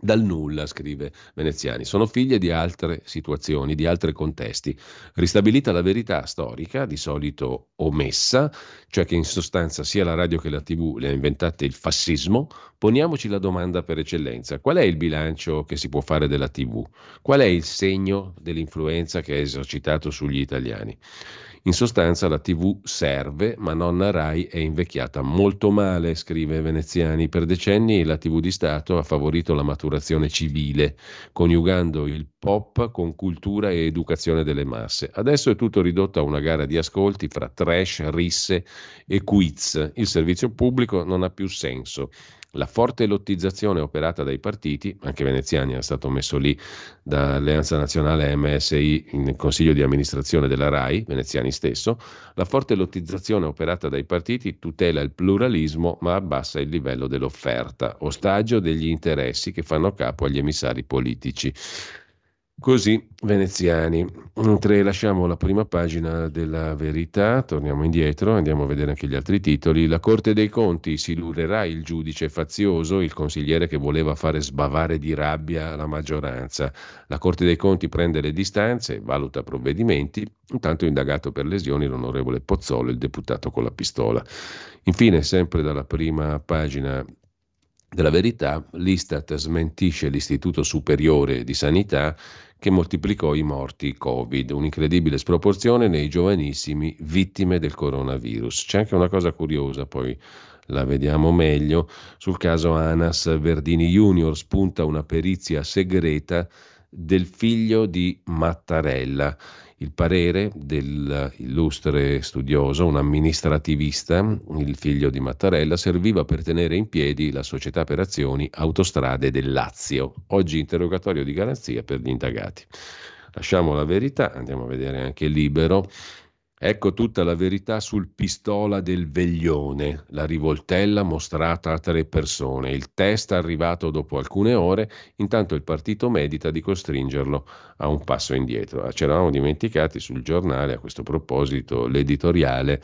Speaker 3: dal nulla, scrive Veneziani, sono figlie di altre situazioni, di altri contesti. Ristabilita la verità storica, di solito omessa, cioè che in sostanza sia la radio che la TV le ha inventate il fascismo, poniamoci la domanda per eccellenza. Qual è il bilancio che si può fare della TV? Qual è il segno dell'influenza che ha esercitato sugli italiani? In sostanza la TV serve, ma nonna Rai è invecchiata molto male, scrive Veneziani. Per decenni la TV di Stato ha favorito la maturazione civile, coniugando il pop con cultura e educazione delle masse. Adesso è tutto ridotto a una gara di ascolti fra trash, risse e quiz. Il servizio pubblico non ha più senso. La forte lottizzazione operata dai partiti, anche Veneziani è stato messo lì da Alleanza Nazionale MSI nel consiglio di amministrazione della RAI, Veneziani stesso, la forte lottizzazione operata dai partiti tutela il pluralismo ma abbassa il livello dell'offerta, ostaggio degli interessi che fanno capo agli emissari politici. Così veneziani. Mentre lasciamo la prima pagina della verità, torniamo indietro, andiamo a vedere anche gli altri titoli. La Corte dei Conti si illuderà il giudice fazioso, il consigliere che voleva fare sbavare di rabbia la maggioranza. La Corte dei Conti prende le distanze, valuta provvedimenti, intanto indagato per lesioni l'onorevole Pozzolo, il deputato con la pistola. Infine, sempre dalla prima pagina della verità, l'Istat smentisce l'Istituto Superiore di Sanità che moltiplicò i morti Covid, un'incredibile sproporzione nei giovanissimi vittime del coronavirus. C'è anche una cosa curiosa, poi la vediamo meglio, sul caso Anas Verdini Junior spunta una perizia segreta del figlio di Mattarella. Il parere dell'illustre studioso, un amministrativista, il figlio di Mattarella, serviva per tenere in piedi la società per azioni Autostrade del Lazio. Oggi interrogatorio di garanzia per gli indagati. Lasciamo la verità, andiamo a vedere anche Libero. Ecco tutta la verità sul pistola del veglione, la rivoltella mostrata a tre persone. Il test arrivato dopo alcune ore, intanto il partito medita di costringerlo a un passo indietro. Ci eravamo dimenticati sul giornale a questo proposito l'editoriale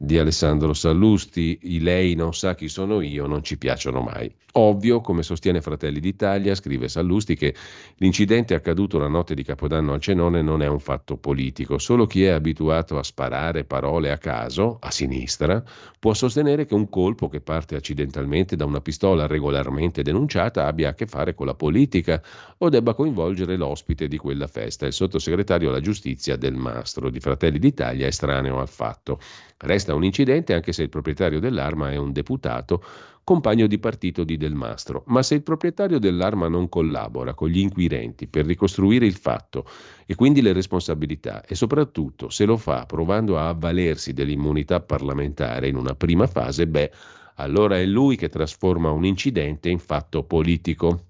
Speaker 3: di Alessandro Sallusti, i lei non sa chi sono io, non ci piacciono mai. Ovvio, come sostiene Fratelli d'Italia, scrive Sallusti, che l'incidente accaduto la notte di Capodanno al Cenone non è un fatto politico, solo chi è abituato a sparare parole a caso, a sinistra, può sostenere che un colpo che parte accidentalmente da una pistola regolarmente denunciata abbia a che fare con la politica o debba coinvolgere l'ospite di quella festa, il sottosegretario alla giustizia del Mastro di Fratelli d'Italia, estraneo al fatto. Resta un incidente anche se il proprietario dell'arma è un deputato, compagno di partito di Del Mastro. Ma se il proprietario dell'arma non collabora con gli inquirenti per ricostruire il fatto e quindi le responsabilità e soprattutto se lo fa provando a avvalersi dell'immunità parlamentare in una prima fase, beh, allora è lui che trasforma un incidente in fatto politico.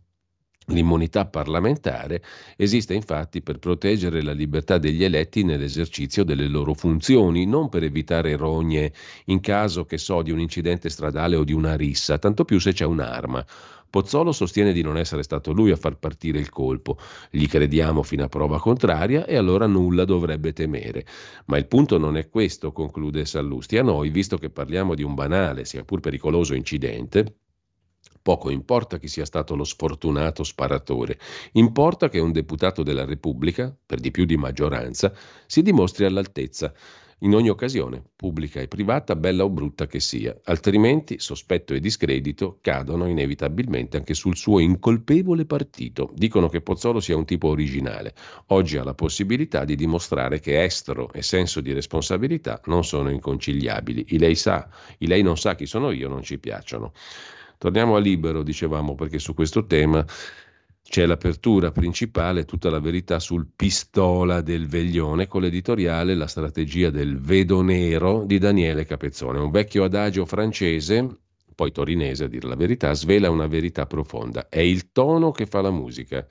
Speaker 3: L'immunità parlamentare esiste infatti per proteggere la libertà degli eletti nell'esercizio delle loro funzioni, non per evitare rogne in caso, che so, di un incidente stradale o di una rissa, tanto più se c'è un'arma. Pozzolo sostiene di non essere stato lui a far partire il colpo, gli crediamo fino a prova contraria e allora nulla dovrebbe temere. Ma il punto non è questo, conclude Sallusti. A noi, visto che parliamo di un banale, sia pur pericoloso incidente, Poco importa chi sia stato lo sfortunato sparatore, importa che un deputato della Repubblica, per di più di maggioranza, si dimostri all'altezza, in ogni occasione, pubblica e privata, bella o brutta che sia, altrimenti sospetto e discredito cadono inevitabilmente anche sul suo incolpevole partito. Dicono che Pozzolo sia un tipo originale. Oggi ha la possibilità di dimostrare che estro e senso di responsabilità non sono inconciliabili. I lei sa, i lei non sa chi sono io, non ci piacciono. Torniamo a Libero, dicevamo, perché su questo tema c'è l'apertura principale, tutta la verità sul pistola del veglione con l'editoriale La strategia del vedo nero di Daniele Capezzone, un vecchio adagio francese, poi torinese a dire la verità, svela una verità profonda. È il tono che fa la musica.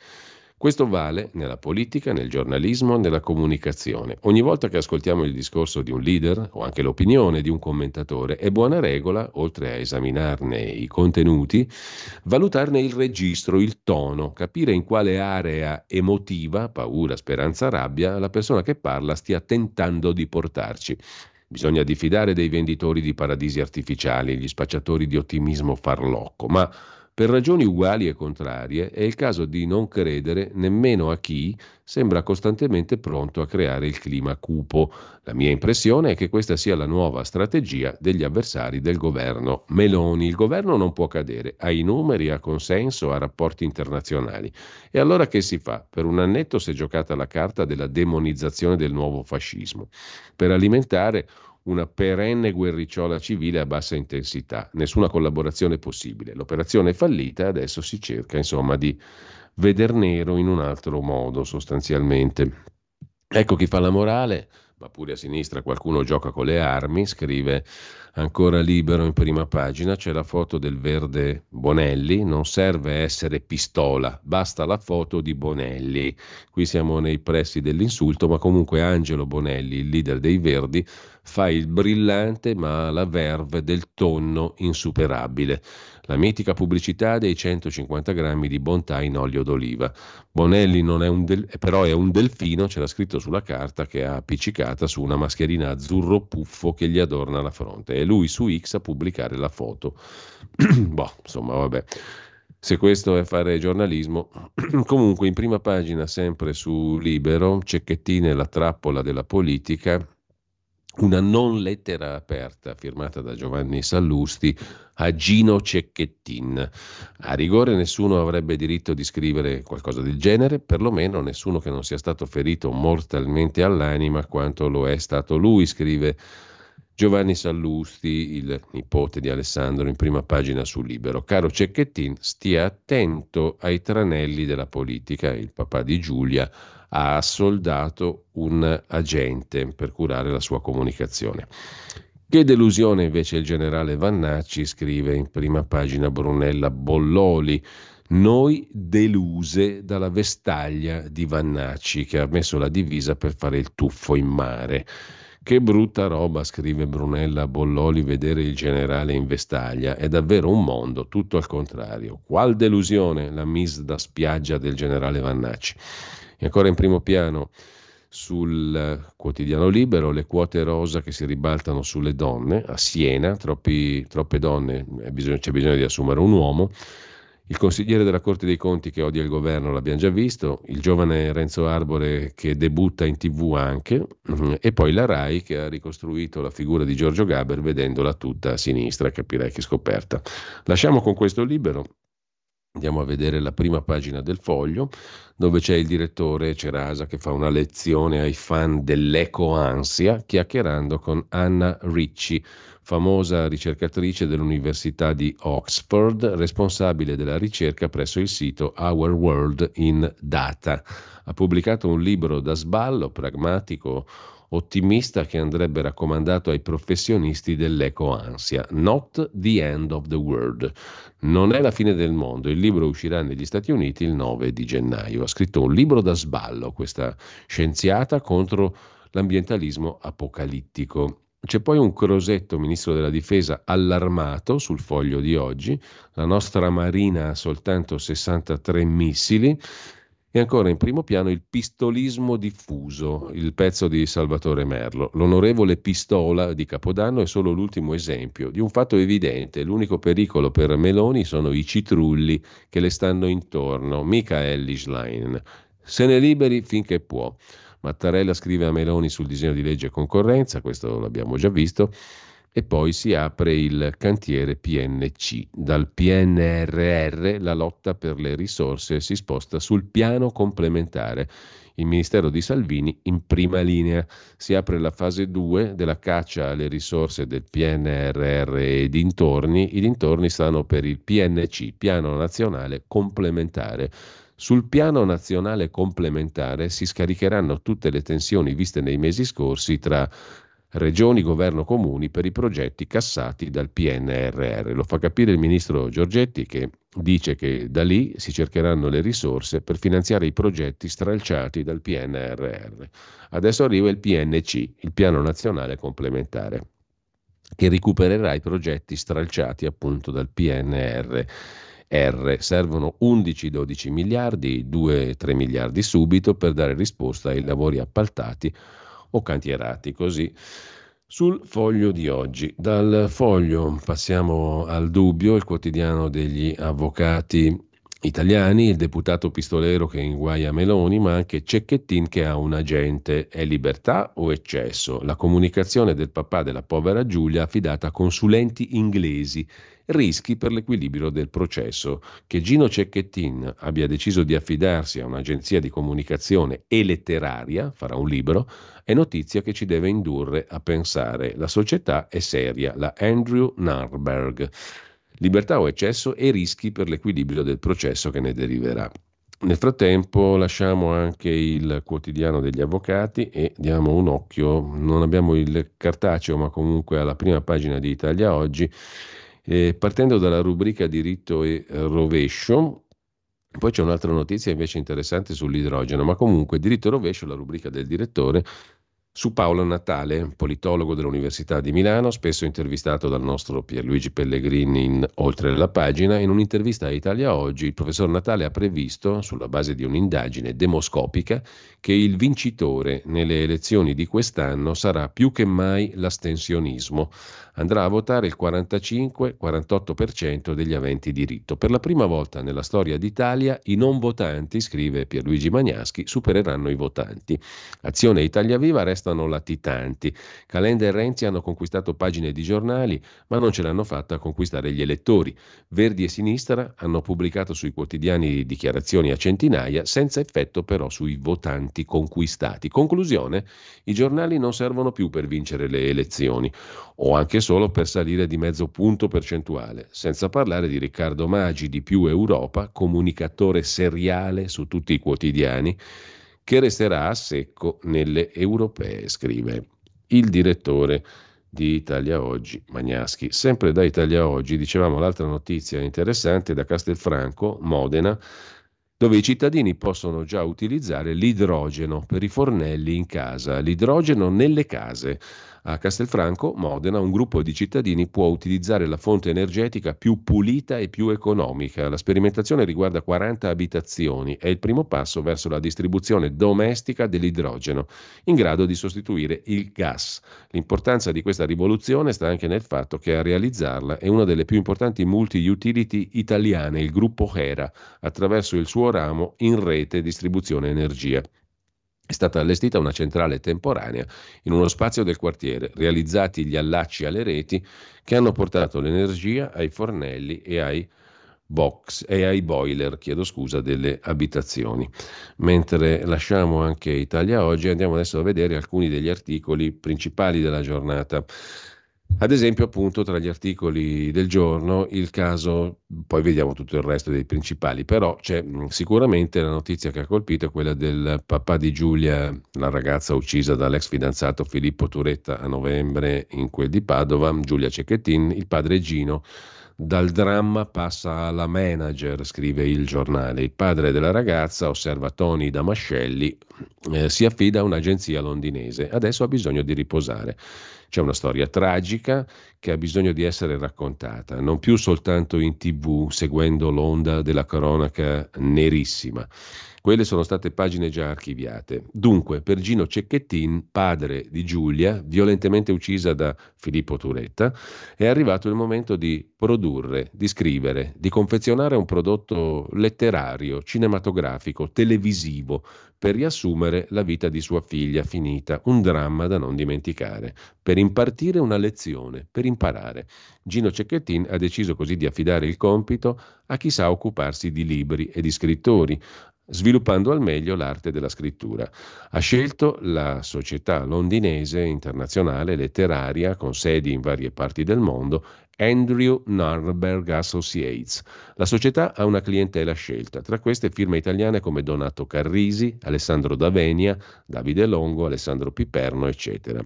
Speaker 3: Questo vale nella politica, nel giornalismo, nella comunicazione. Ogni volta che ascoltiamo il discorso di un leader o anche l'opinione di un commentatore, è buona regola, oltre a esaminarne i contenuti, valutarne il registro, il tono, capire in quale area emotiva, paura, speranza, rabbia, la persona che parla stia tentando di portarci. Bisogna diffidare dei venditori di paradisi artificiali, gli spacciatori di ottimismo farlocco, ma per ragioni uguali e contrarie è il caso di non credere nemmeno a chi sembra costantemente pronto a creare il clima cupo. La mia impressione è che questa sia la nuova strategia degli avversari del governo Meloni. Il governo non può cadere, ha i numeri, ha consenso, ha rapporti internazionali. E allora che si fa? Per un annetto si è giocata la carta della demonizzazione del nuovo fascismo, per alimentare una perenne guerricciola civile a bassa intensità, nessuna collaborazione possibile. L'operazione è fallita, adesso si cerca insomma di veder nero in un altro modo sostanzialmente. Ecco chi fa la morale, ma pure a sinistra qualcuno gioca con le armi, scrive ancora libero in prima pagina, c'è la foto del verde Bonelli, non serve essere pistola, basta la foto di Bonelli. Qui siamo nei pressi dell'insulto, ma comunque Angelo Bonelli, il leader dei Verdi, fa il brillante ma la verve del tonno insuperabile. La mitica pubblicità dei 150 grammi di bontà in olio d'oliva. Bonelli è del, però è un delfino, c'era scritto sulla carta che ha appiccicata su una mascherina azzurro puffo che gli adorna la fronte. È lui su X a pubblicare la foto. boh, insomma, vabbè. Se questo è fare giornalismo, comunque in prima pagina sempre su Libero, Cecchettine la trappola della politica, una non lettera aperta firmata da Giovanni Sallusti a Gino Cecchettin. A rigore nessuno avrebbe diritto di scrivere qualcosa del genere, perlomeno nessuno che non sia stato ferito mortalmente all'anima quanto lo è stato lui, scrive Giovanni Sallusti, il nipote di Alessandro, in prima pagina su Libero. Caro Cecchettin, stia attento ai tranelli della politica, il papà di Giulia ha assoldato un agente per curare la sua comunicazione. Che delusione invece il generale Vannacci, scrive in prima pagina Brunella Bolloli. Noi deluse dalla vestaglia di Vannacci che ha messo la divisa per fare il tuffo in mare. Che brutta roba, scrive Brunella Bolloli, vedere il generale in vestaglia. È davvero un mondo, tutto al contrario. Qual delusione la mise da spiaggia del generale Vannacci. E ancora in primo piano sul quotidiano libero, le quote rosa che si ribaltano sulle donne, a Siena, troppi, troppe donne, bisogno, c'è bisogno di assumere un uomo, il consigliere della Corte dei Conti che odia il governo l'abbiamo già visto, il giovane Renzo Arbore che debutta in tv anche, mm, e poi la RAI che ha ricostruito la figura di Giorgio Gaber vedendola tutta a sinistra, capirei che scoperta. Lasciamo con questo libero Andiamo a vedere la prima pagina del foglio, dove c'è il direttore Cerasa che fa una lezione ai fan dell'eco-ansia, chiacchierando con Anna Ricci, famosa ricercatrice dell'Università di Oxford, responsabile della ricerca presso il sito Our World in Data. Ha pubblicato un libro da sballo, pragmatico, ottimista che andrebbe raccomandato ai professionisti dell'eco-ansia. Not the end of the world. Non è la fine del mondo. Il libro uscirà negli Stati Uniti il 9 di gennaio. Ha scritto un libro da sballo questa scienziata contro l'ambientalismo apocalittico. C'è poi un Crosetto, ministro della difesa, allarmato sul foglio di oggi. La nostra marina ha soltanto 63 missili. E ancora in primo piano il pistolismo diffuso, il pezzo di Salvatore Merlo. L'onorevole pistola di Capodanno è solo l'ultimo esempio di un fatto evidente. L'unico pericolo per Meloni sono i citrulli che le stanno intorno, mica Ellis Line. Se ne liberi finché può. Mattarella scrive a Meloni sul disegno di legge concorrenza, questo l'abbiamo già visto e poi si apre il cantiere PNC. Dal PNRR la lotta per le risorse si sposta sul piano complementare. Il Ministero di Salvini in prima linea. Si apre la fase 2 della caccia alle risorse del PNRR e dintorni. I dintorni stanno per il PNC, Piano Nazionale Complementare. Sul piano nazionale complementare si scaricheranno tutte le tensioni viste nei mesi scorsi tra regioni, governo, comuni per i progetti cassati dal PNRR. Lo fa capire il ministro Giorgetti che dice che da lì si cercheranno le risorse per finanziare i progetti stralciati dal PNRR. Adesso arriva il PNC, il Piano Nazionale Complementare, che recupererà i progetti stralciati appunto dal PNRR. R. Servono 11-12 miliardi, 2-3 miliardi subito per dare risposta ai lavori appaltati o cantierati così. Sul foglio di oggi, dal foglio passiamo al dubbio, il quotidiano degli avvocati italiani, il deputato pistolero che inguaia Meloni, ma anche Cecchettin che ha un agente. È libertà o eccesso? La comunicazione del papà della povera Giulia affidata a consulenti inglesi rischi per l'equilibrio del processo. Che Gino Cecchettin abbia deciso di affidarsi a un'agenzia di comunicazione e letteraria, farà un libro, è notizia che ci deve indurre a pensare. La società è seria, la Andrew Narberg. Libertà o eccesso e rischi per l'equilibrio del processo che ne deriverà. Nel frattempo lasciamo anche il quotidiano degli avvocati e diamo un occhio, non abbiamo il cartaceo ma comunque alla prima pagina di Italia Oggi, eh, partendo dalla rubrica diritto e rovescio, poi c'è un'altra notizia invece interessante sull'idrogeno, ma comunque diritto e rovescio, la rubrica del direttore, su Paolo Natale, politologo dell'Università di Milano, spesso intervistato dal nostro Pierluigi Pellegrini in Oltre la pagina, in un'intervista a Italia Oggi il professor Natale ha previsto, sulla base di un'indagine demoscopica, che il vincitore nelle elezioni di quest'anno sarà più che mai l'astensionismo andrà a votare il 45-48% degli aventi diritto. Per la prima volta nella storia d'Italia i non votanti, scrive Pierluigi Magnaschi, supereranno i votanti. Azione Italia Viva restano latitanti. Calenda e Renzi hanno conquistato pagine di giornali, ma non ce l'hanno fatta a conquistare gli elettori. Verdi e Sinistra hanno pubblicato sui quotidiani dichiarazioni a centinaia, senza effetto però sui votanti conquistati. Conclusione, i giornali non servono più per vincere le elezioni o anche solo per salire di mezzo punto percentuale, senza parlare di Riccardo Maggi di Più Europa, comunicatore seriale su tutti i quotidiani, che resterà a secco nelle europee, scrive il direttore di Italia Oggi Magnaschi. Sempre da Italia Oggi dicevamo l'altra notizia interessante da Castelfranco, Modena, dove i cittadini possono già utilizzare l'idrogeno per i fornelli in casa, l'idrogeno nelle case. A Castelfranco, Modena, un gruppo di cittadini può utilizzare la fonte energetica più pulita e più economica. La sperimentazione riguarda 40 abitazioni. È il primo passo verso la distribuzione domestica dell'idrogeno, in grado di sostituire il gas. L'importanza di questa rivoluzione sta anche nel fatto che a realizzarla è una delle più importanti multi-utility italiane, il gruppo Hera, attraverso il suo ramo in rete distribuzione energia. È stata allestita una centrale temporanea in uno spazio del quartiere, realizzati gli allacci alle reti che hanno portato l'energia ai fornelli e ai box e ai boiler, chiedo scusa, delle abitazioni. Mentre lasciamo anche Italia oggi, andiamo adesso a vedere alcuni degli articoli principali della giornata. Ad esempio, appunto, tra gli articoli del giorno, il caso, poi vediamo tutto il resto dei principali, però c'è sicuramente la notizia che ha colpito, quella del papà di Giulia, la ragazza uccisa dall'ex fidanzato Filippo Turetta a novembre in quel di Padova, Giulia Cecchettin, il padre Gino. Dal dramma passa alla manager, scrive il giornale. Il padre della ragazza, osserva Tony Damascelli, eh, si affida a un'agenzia londinese. Adesso ha bisogno di riposare. C'è una storia tragica che ha bisogno di essere raccontata, non più soltanto in tv seguendo l'onda della cronaca nerissima. Quelle sono state pagine già archiviate. Dunque, per Gino Cecchettin, padre di Giulia, violentemente uccisa da Filippo Turetta, è arrivato il momento di produrre, di scrivere, di confezionare un prodotto letterario, cinematografico, televisivo, per riassumere la vita di sua figlia finita, un dramma da non dimenticare, per impartire una lezione, per imparare. Gino Cecchettin ha deciso così di affidare il compito a chi sa occuparsi di libri e di scrittori, sviluppando al meglio l'arte della scrittura. Ha scelto la società londinese internazionale letteraria con sedi in varie parti del mondo Andrew Narberg Associates. La società ha una clientela scelta, tra queste firme italiane come Donato Carrisi, Alessandro Davenia, Davide Longo, Alessandro Piperno, eccetera.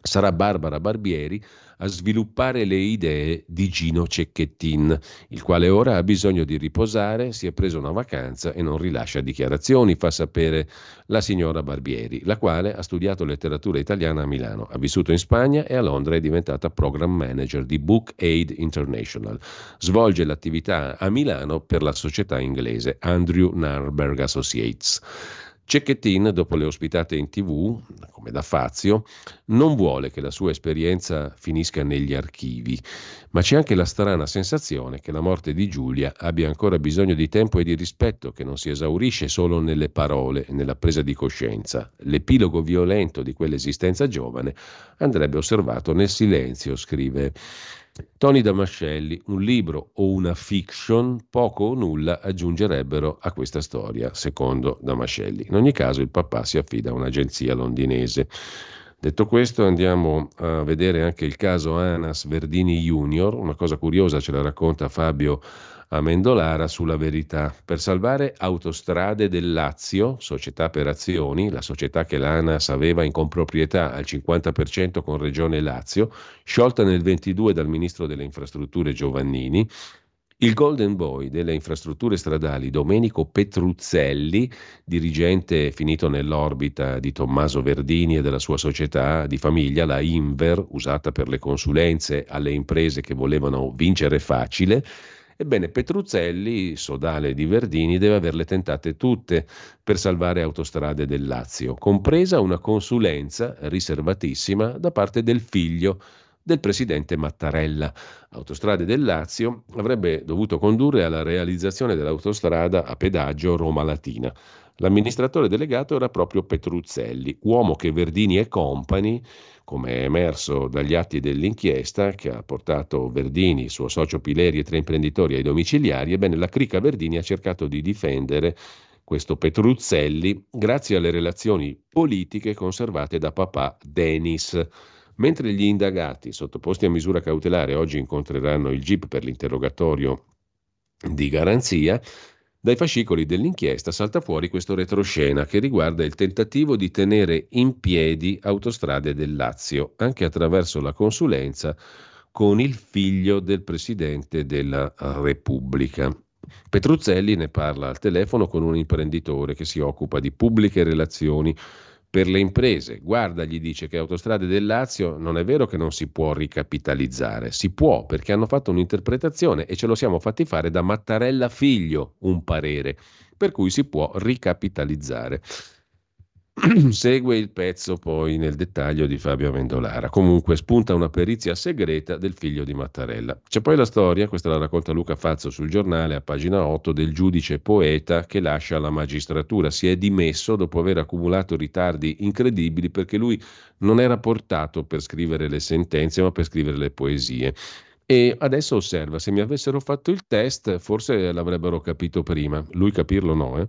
Speaker 3: Sarà Barbara Barbieri a sviluppare le idee di Gino Cecchettin, il quale ora ha bisogno di riposare, si è preso una vacanza e non rilascia dichiarazioni, fa sapere la signora Barbieri, la quale ha studiato letteratura italiana a Milano, ha vissuto in Spagna e a Londra è diventata program manager di Book Aid International. Svolge l'attività a Milano per la società inglese Andrew Narberg Associates. Cecchettin, dopo le ospitate in tv, come da Fazio, non vuole che la sua esperienza finisca negli archivi, ma c'è anche la strana sensazione che la morte di Giulia abbia ancora bisogno di tempo e di rispetto, che non si esaurisce solo nelle parole e nella presa di coscienza. L'epilogo violento di quell'esistenza giovane andrebbe osservato nel silenzio, scrive Tony Damascelli, un libro o una fiction poco o nulla aggiungerebbero a questa storia, secondo Damascelli. In ogni caso il papà si affida a un'agenzia londinese. Detto questo andiamo a vedere anche il caso Anas Verdini Junior, una cosa curiosa ce la racconta Fabio Amendolara sulla verità. Per salvare Autostrade del Lazio, società per azioni, la società che l'ANAS aveva in comproprietà al 50% con Regione Lazio, sciolta nel 22 dal ministro delle infrastrutture Giovannini, il Golden Boy delle infrastrutture stradali Domenico Petruzzelli, dirigente finito nell'orbita di Tommaso Verdini e della sua società di famiglia, la Inver, usata per le consulenze alle imprese che volevano vincere facile, Ebbene, Petruzzelli, sodale di Verdini, deve averle tentate tutte per salvare autostrade del Lazio, compresa una consulenza riservatissima da parte del figlio del presidente Mattarella. Autostrade del Lazio avrebbe dovuto condurre alla realizzazione dell'autostrada a pedaggio Roma-Latina. L'amministratore delegato era proprio Petruzzelli, uomo che Verdini e Company come è emerso dagli atti dell'inchiesta che ha portato Verdini, suo socio Pileri e tre imprenditori ai domiciliari, ebbene la Crica Verdini ha cercato di difendere questo Petruzzelli grazie alle relazioni politiche conservate da papà Denis. Mentre gli indagati sottoposti a misura cautelare oggi incontreranno il GIP per l'interrogatorio di garanzia, Dai fascicoli dell'inchiesta salta fuori questo retroscena che riguarda il tentativo di tenere in piedi autostrade del Lazio, anche attraverso la consulenza con il figlio del Presidente della Repubblica. Petruzzelli ne parla al telefono con un imprenditore che si occupa di pubbliche relazioni per le imprese. Guarda, gli dice che Autostrade del Lazio non è vero che non si può ricapitalizzare, si può perché hanno fatto un'interpretazione e ce lo siamo fatti fare da Mattarella figlio un parere, per cui si può ricapitalizzare. Segue il pezzo poi nel dettaglio di Fabio Amendolara. Comunque spunta una perizia segreta del figlio di Mattarella. C'è poi la storia, questa la racconta Luca Fazzo sul giornale a pagina 8, del giudice poeta che lascia la magistratura. Si è dimesso dopo aver accumulato ritardi incredibili perché lui non era portato per scrivere le sentenze ma per scrivere le poesie. E adesso osserva, se mi avessero fatto il test forse l'avrebbero capito prima, lui capirlo no, eh?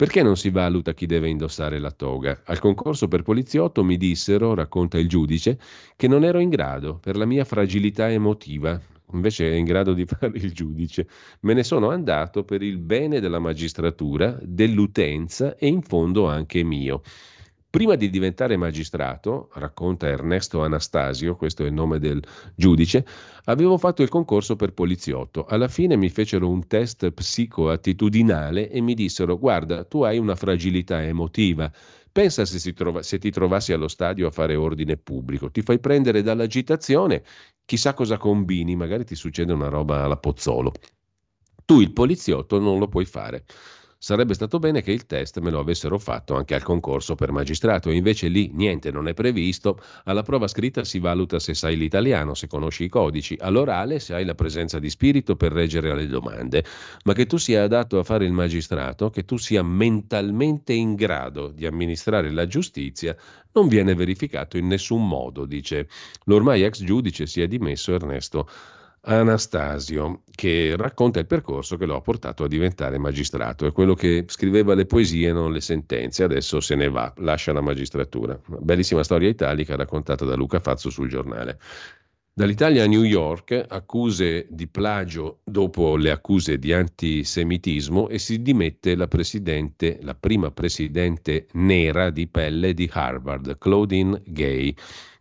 Speaker 3: Perché non si valuta chi deve indossare la toga? Al concorso per poliziotto mi dissero, racconta il giudice, che non ero in grado per la mia fragilità emotiva. Invece è in grado di fare il giudice. Me ne sono andato per il bene della magistratura, dell'utenza e in fondo anche mio. Prima di diventare magistrato, racconta Ernesto Anastasio, questo è il nome del giudice, avevo fatto il concorso per poliziotto. Alla fine mi fecero un test psicoattitudinale e mi dissero guarda, tu hai una fragilità emotiva. Pensa se, trova, se ti trovassi allo stadio a fare ordine pubblico, ti fai prendere dall'agitazione, chissà cosa combini, magari ti succede una roba alla Pozzolo. Tu il poliziotto non lo puoi fare. Sarebbe stato bene che il test me lo avessero fatto anche al concorso per magistrato, invece lì niente non è previsto. Alla prova scritta si valuta se sai l'italiano, se conosci i codici, all'orale se hai la presenza di spirito per reggere alle domande. Ma che tu sia adatto a fare il magistrato, che tu sia mentalmente in grado di amministrare la giustizia, non viene verificato in nessun modo, dice l'ormai ex giudice si è dimesso Ernesto Anastasio, che racconta il percorso che lo ha portato a diventare magistrato. È quello che scriveva le poesie, non le sentenze, adesso se ne va, lascia la magistratura. bellissima storia italica raccontata da Luca Fazzo sul giornale. Dall'Italia a New York, accuse di plagio dopo le accuse di antisemitismo e si dimette la presidente, la prima presidente nera di pelle di Harvard, Claudine Gay,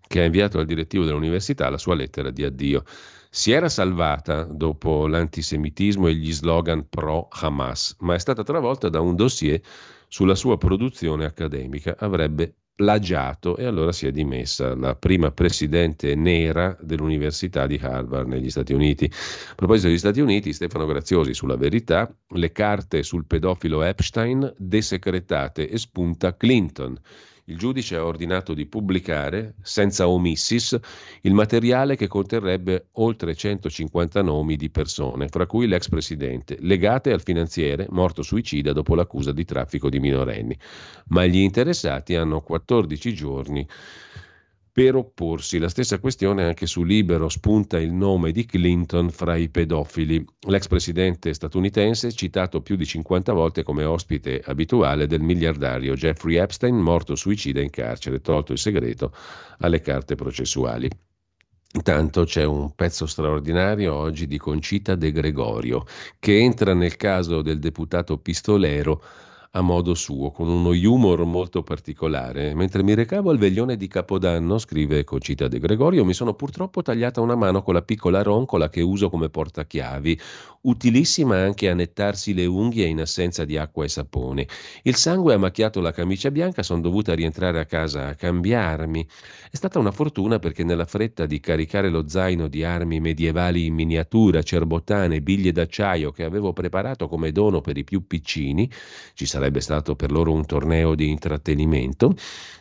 Speaker 3: che ha inviato al direttivo dell'università la sua lettera di addio si era salvata dopo l'antisemitismo e gli slogan pro Hamas, ma è stata travolta da un dossier sulla sua produzione accademica. Avrebbe plagiato e allora si è dimessa la prima presidente nera dell'Università di Harvard negli Stati Uniti. A proposito degli Stati Uniti, Stefano Graziosi sulla verità, le carte sul pedofilo Epstein desecretate e spunta Clinton il giudice ha ordinato di pubblicare, senza omissis, il materiale che conterrebbe oltre 150 nomi di persone, fra cui l'ex presidente, legate al finanziere morto suicida dopo l'accusa di traffico di minorenni. Ma gli interessati hanno 14 giorni per opporsi. La stessa questione anche su Libero spunta il nome di Clinton fra i pedofili. L'ex presidente statunitense citato più di 50 volte come ospite abituale del miliardario Jeffrey Epstein, morto suicida in carcere, tolto il segreto alle carte processuali. Intanto c'è un pezzo straordinario oggi di Concita De Gregorio che entra nel caso del deputato pistolero a modo suo, con uno humor molto particolare. Mentre mi recavo al veglione di Capodanno, scrive Cocita De Gregorio, mi sono purtroppo tagliata una mano con la piccola roncola che uso come portachiavi, utilissima anche a nettarsi le unghie in assenza di acqua e sapone. Il sangue ha macchiato la camicia bianca, sono dovuta rientrare a casa a cambiarmi. È stata una fortuna perché nella fretta di caricare lo zaino di armi medievali in miniatura, cerbottane, biglie d'acciaio che avevo preparato come dono per i più piccini, ci sarebbe stato per loro un torneo di intrattenimento,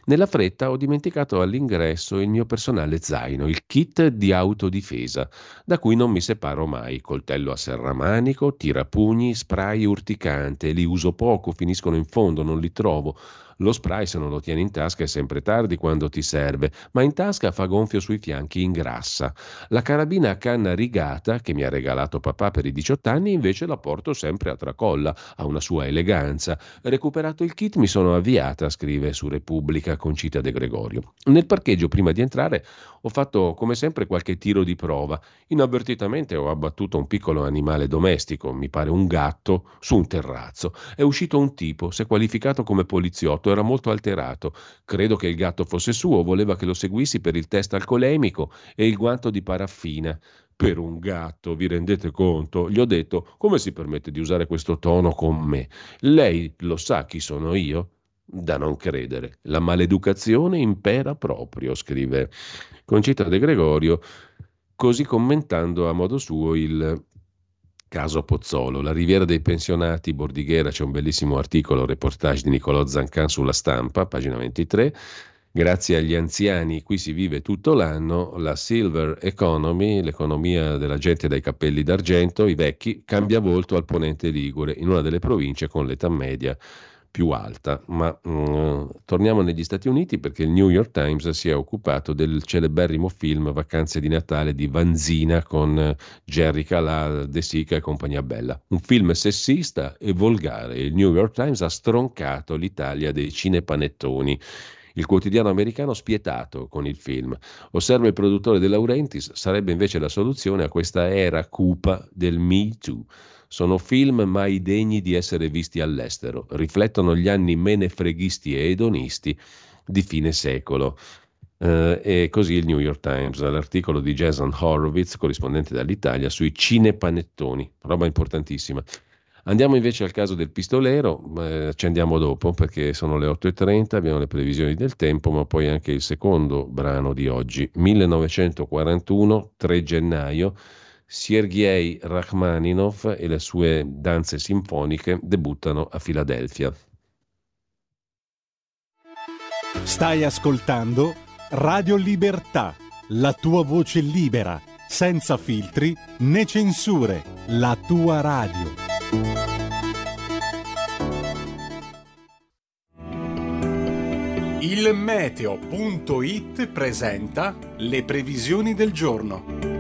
Speaker 3: nella fretta ho dimenticato all'ingresso il mio personale zaino, il kit di autodifesa, da cui non mi separo mai, coltello a serramanico, tirapugni, spray urticante, li uso poco, finiscono in fondo, non li trovo. Lo spray se non lo tieni in tasca è sempre tardi quando ti serve, ma in tasca fa gonfio sui fianchi, ingrassa. La carabina a canna rigata che mi ha regalato papà per i 18 anni invece la porto sempre a tracolla, ha una sua eleganza. Recuperato il kit mi sono avviata, scrive su Repubblica Concita De Gregorio. Nel parcheggio prima di entrare ho fatto come sempre qualche tiro di prova. Inavvertitamente ho abbattuto un piccolo animale domestico, mi pare un gatto, su un terrazzo. È uscito un tipo, si è qualificato come poliziotto, era molto alterato. Credo che il gatto fosse suo, voleva che lo seguissi per il test alcolemico e il guanto di paraffina. Per un gatto, vi rendete conto? Gli ho detto, come si permette di usare questo tono con me? Lei lo sa chi sono io? Da non credere. La maleducazione impera proprio, scrive Concita De Gregorio, così commentando a modo suo il caso Pozzolo. La riviera dei pensionati, Bordighera, c'è un bellissimo articolo, reportage di Niccolò Zancan sulla stampa, pagina 23. Grazie agli anziani qui si vive tutto l'anno, la silver economy, l'economia della gente dai capelli d'argento, i vecchi, cambia volto al ponente Ligure, in una delle province con l'età media più alta. Ma mm, torniamo negli Stati Uniti perché il New York Times si è occupato del celeberrimo film Vacanze di Natale di Vanzina con eh, Jerry Calà, De Sica e compagnia bella. Un film sessista e volgare. Il New York Times ha stroncato l'Italia dei cinepanettoni. Il quotidiano americano spietato con il film. Osserva il produttore De Laurentiis, sarebbe invece la soluzione a questa era cupa del Me Too. Sono film mai degni di essere visti all'estero, riflettono gli anni menefreghisti e edonisti di fine secolo. Uh, e così il New York Times, l'articolo di Jason Horowitz, corrispondente dall'Italia, sui cinepanettoni, roba importantissima. Andiamo invece al caso del pistolero, eh, ci andiamo dopo perché sono le 8.30, abbiamo le previsioni del tempo, ma poi anche il secondo brano di oggi, 1941, 3 gennaio, Sergei Rachmaninov e le sue danze sinfoniche debuttano a Filadelfia.
Speaker 1: Stai ascoltando Radio Libertà, la tua voce libera, senza filtri né censure, la tua radio. Il meteo.it presenta le previsioni del giorno.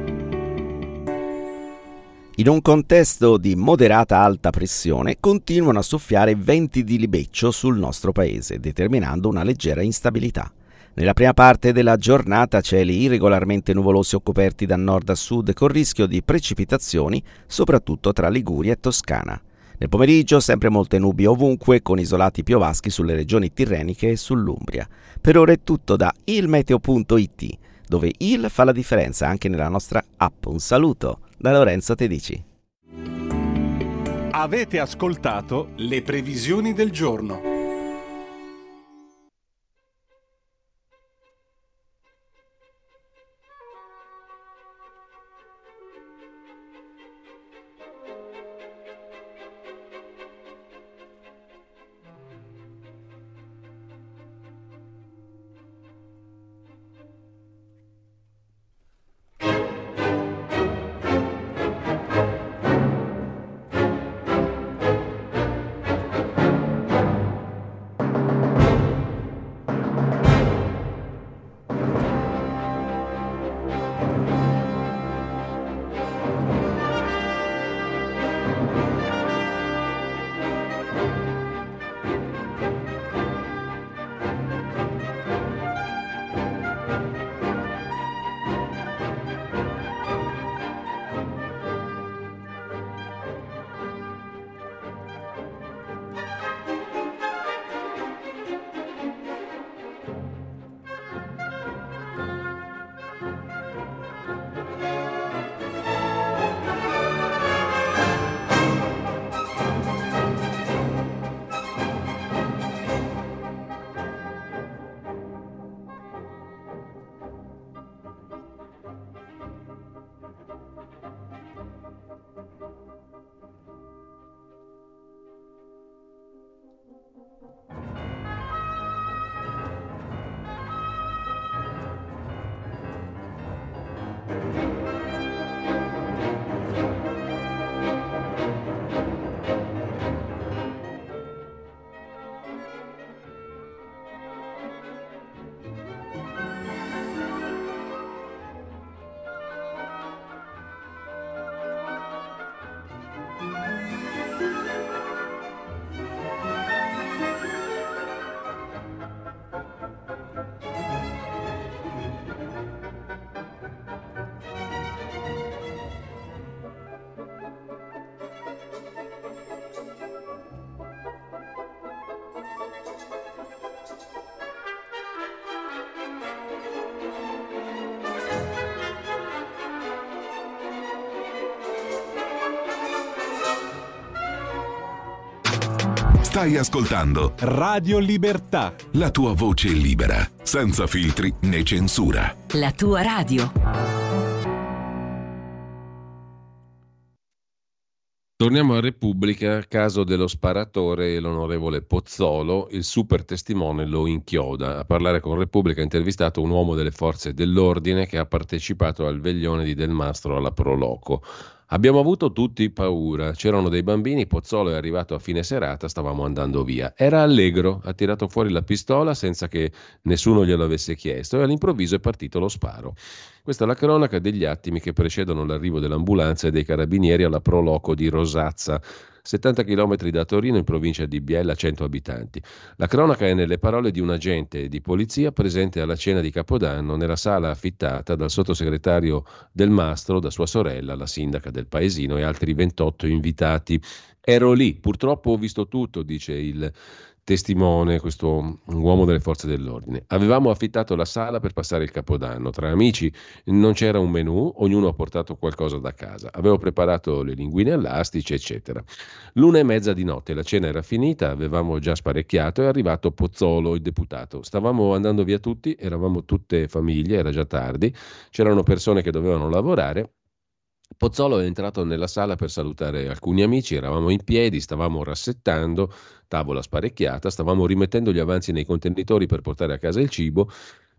Speaker 6: In un contesto di moderata alta pressione continuano a soffiare venti di libeccio sul nostro paese, determinando una leggera instabilità. Nella prima parte della giornata cieli irregolarmente nuvolosi o coperti da nord a sud con rischio di precipitazioni, soprattutto tra Liguria e Toscana. Nel pomeriggio sempre molte nubi ovunque con isolati piovaschi sulle regioni tirreniche e sull'Umbria. Per ora è tutto da ilmeteo.it, dove il fa la differenza anche nella nostra app. Un saluto da Lorenzo Tedici.
Speaker 1: Avete ascoltato le previsioni del giorno.
Speaker 4: Stai ascoltando
Speaker 1: Radio Libertà.
Speaker 4: la tua voce libera, senza filtri né censura.
Speaker 5: La tua radio.
Speaker 3: Torniamo a Repubblica, caso dello sparatore e l'onorevole Pozzolo, il super testimone lo inchioda. A parlare con Repubblica ha intervistato un uomo delle forze dell'ordine che ha partecipato al veglione di Del Mastro alla Proloco. Abbiamo avuto tutti paura, c'erano dei bambini, Pozzolo è arrivato a fine serata, stavamo andando via. Era allegro, ha tirato fuori la pistola senza che nessuno glielo avesse chiesto e all'improvviso è partito lo sparo. Questa è la cronaca degli attimi che precedono l'arrivo dell'ambulanza e dei carabinieri alla Proloco di Rosazza, 70 km da Torino in provincia di Biella, 100 abitanti. La cronaca è nelle parole di un agente di polizia presente alla cena di Capodanno nella sala affittata dal sottosegretario Del Mastro, da sua sorella, la sindaca del paesino e altri 28 invitati. Ero lì, purtroppo ho visto tutto, dice il testimone, questo uomo delle forze dell'ordine. Avevamo affittato la sala per passare il capodanno. Tra amici non c'era un menù, ognuno ha portato qualcosa da casa. Avevo preparato le linguine all'astice, eccetera. L'una e mezza di notte, la cena era finita, avevamo già sparecchiato, è arrivato Pozzolo, il deputato. Stavamo andando via tutti, eravamo tutte famiglie, era già tardi, c'erano persone che dovevano lavorare. Pozzolo è entrato nella sala per salutare alcuni amici, eravamo in piedi, stavamo rassettando, tavola sparecchiata, stavamo rimettendo gli avanzi nei contenitori per portare a casa il cibo.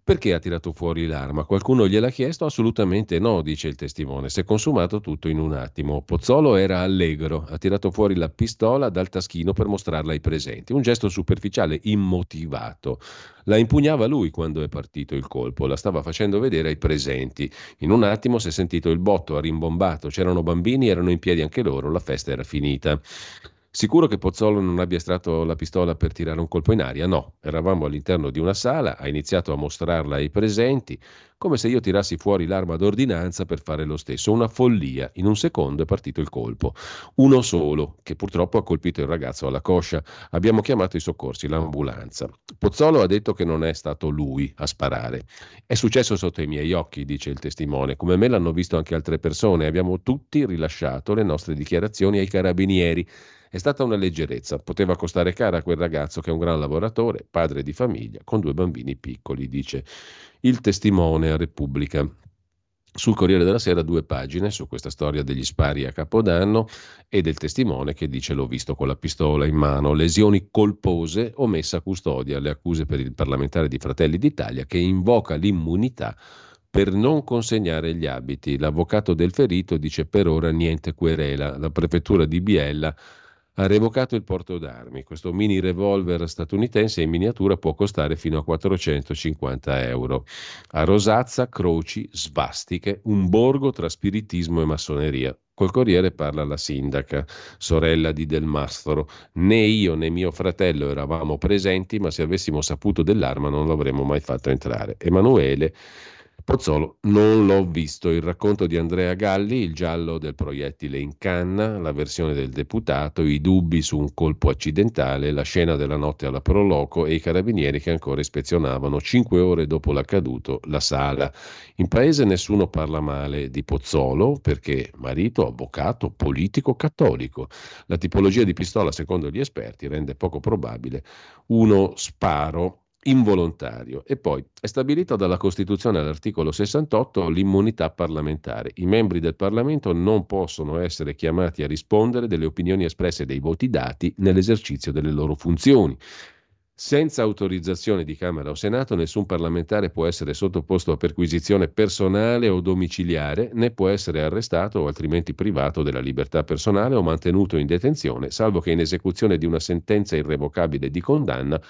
Speaker 3: Perché ha tirato fuori l'arma? Qualcuno gliel'ha chiesto? Assolutamente no, dice il testimone. Si è consumato tutto in un attimo. Pozzolo era allegro, ha tirato fuori la pistola dal taschino per mostrarla ai presenti. Un gesto superficiale, immotivato. La impugnava lui quando è partito il colpo, la stava facendo vedere ai presenti. In un attimo si è sentito il botto, ha rimbombato, c'erano bambini, erano in piedi anche loro, la festa era finita. Sicuro che Pozzolo non abbia estratto la pistola per tirare un colpo in aria? No, eravamo all'interno di una sala, ha iniziato a mostrarla ai presenti, come se io tirassi fuori l'arma d'ordinanza per fare lo stesso. Una follia. In un secondo è partito il colpo. Uno solo, che purtroppo ha colpito il ragazzo alla coscia. Abbiamo chiamato i soccorsi, l'ambulanza. Pozzolo ha detto che non è stato lui a sparare. È successo sotto i miei occhi, dice il testimone. Come me l'hanno visto anche altre persone. Abbiamo tutti rilasciato le nostre dichiarazioni ai carabinieri. È stata una leggerezza, poteva costare cara a quel ragazzo che è un gran lavoratore, padre di famiglia, con due bambini piccoli, dice il testimone a Repubblica. Sul Corriere della Sera due pagine su questa storia degli spari a Capodanno e del testimone che dice l'ho visto con la pistola in mano, lesioni colpose o messa a custodia, le accuse per il parlamentare di Fratelli d'Italia che invoca l'immunità per non consegnare gli abiti. L'avvocato del ferito dice per ora niente querela. La prefettura di Biella ha revocato il porto d'armi. Questo mini revolver statunitense in miniatura può costare fino a 450 euro. A Rosazza, croci, svastiche, un borgo tra spiritismo e massoneria. Col Corriere parla la sindaca, sorella di Del Mastro. Né io né mio fratello eravamo presenti, ma se avessimo saputo dell'arma non l'avremmo mai fatto entrare. Emanuele Pozzolo non l'ho visto. Il racconto di Andrea Galli, il giallo del proiettile in canna, la versione del deputato, i dubbi su un colpo accidentale, la scena della notte alla Proloco e i carabinieri che ancora ispezionavano cinque ore dopo l'accaduto la sala. In paese nessuno parla male di Pozzolo perché marito, avvocato, politico, cattolico. La tipologia di pistola, secondo gli esperti, rende poco probabile uno sparo involontario. E poi è stabilita dalla Costituzione all'articolo 68 l'immunità parlamentare. I membri del Parlamento non possono essere chiamati a rispondere delle opinioni espresse dei voti dati nell'esercizio delle loro funzioni. Senza autorizzazione di Camera o Senato nessun parlamentare può essere sottoposto a perquisizione personale o domiciliare, né può essere arrestato o altrimenti privato della libertà personale o mantenuto in detenzione, salvo che in esecuzione di una sentenza irrevocabile di condanna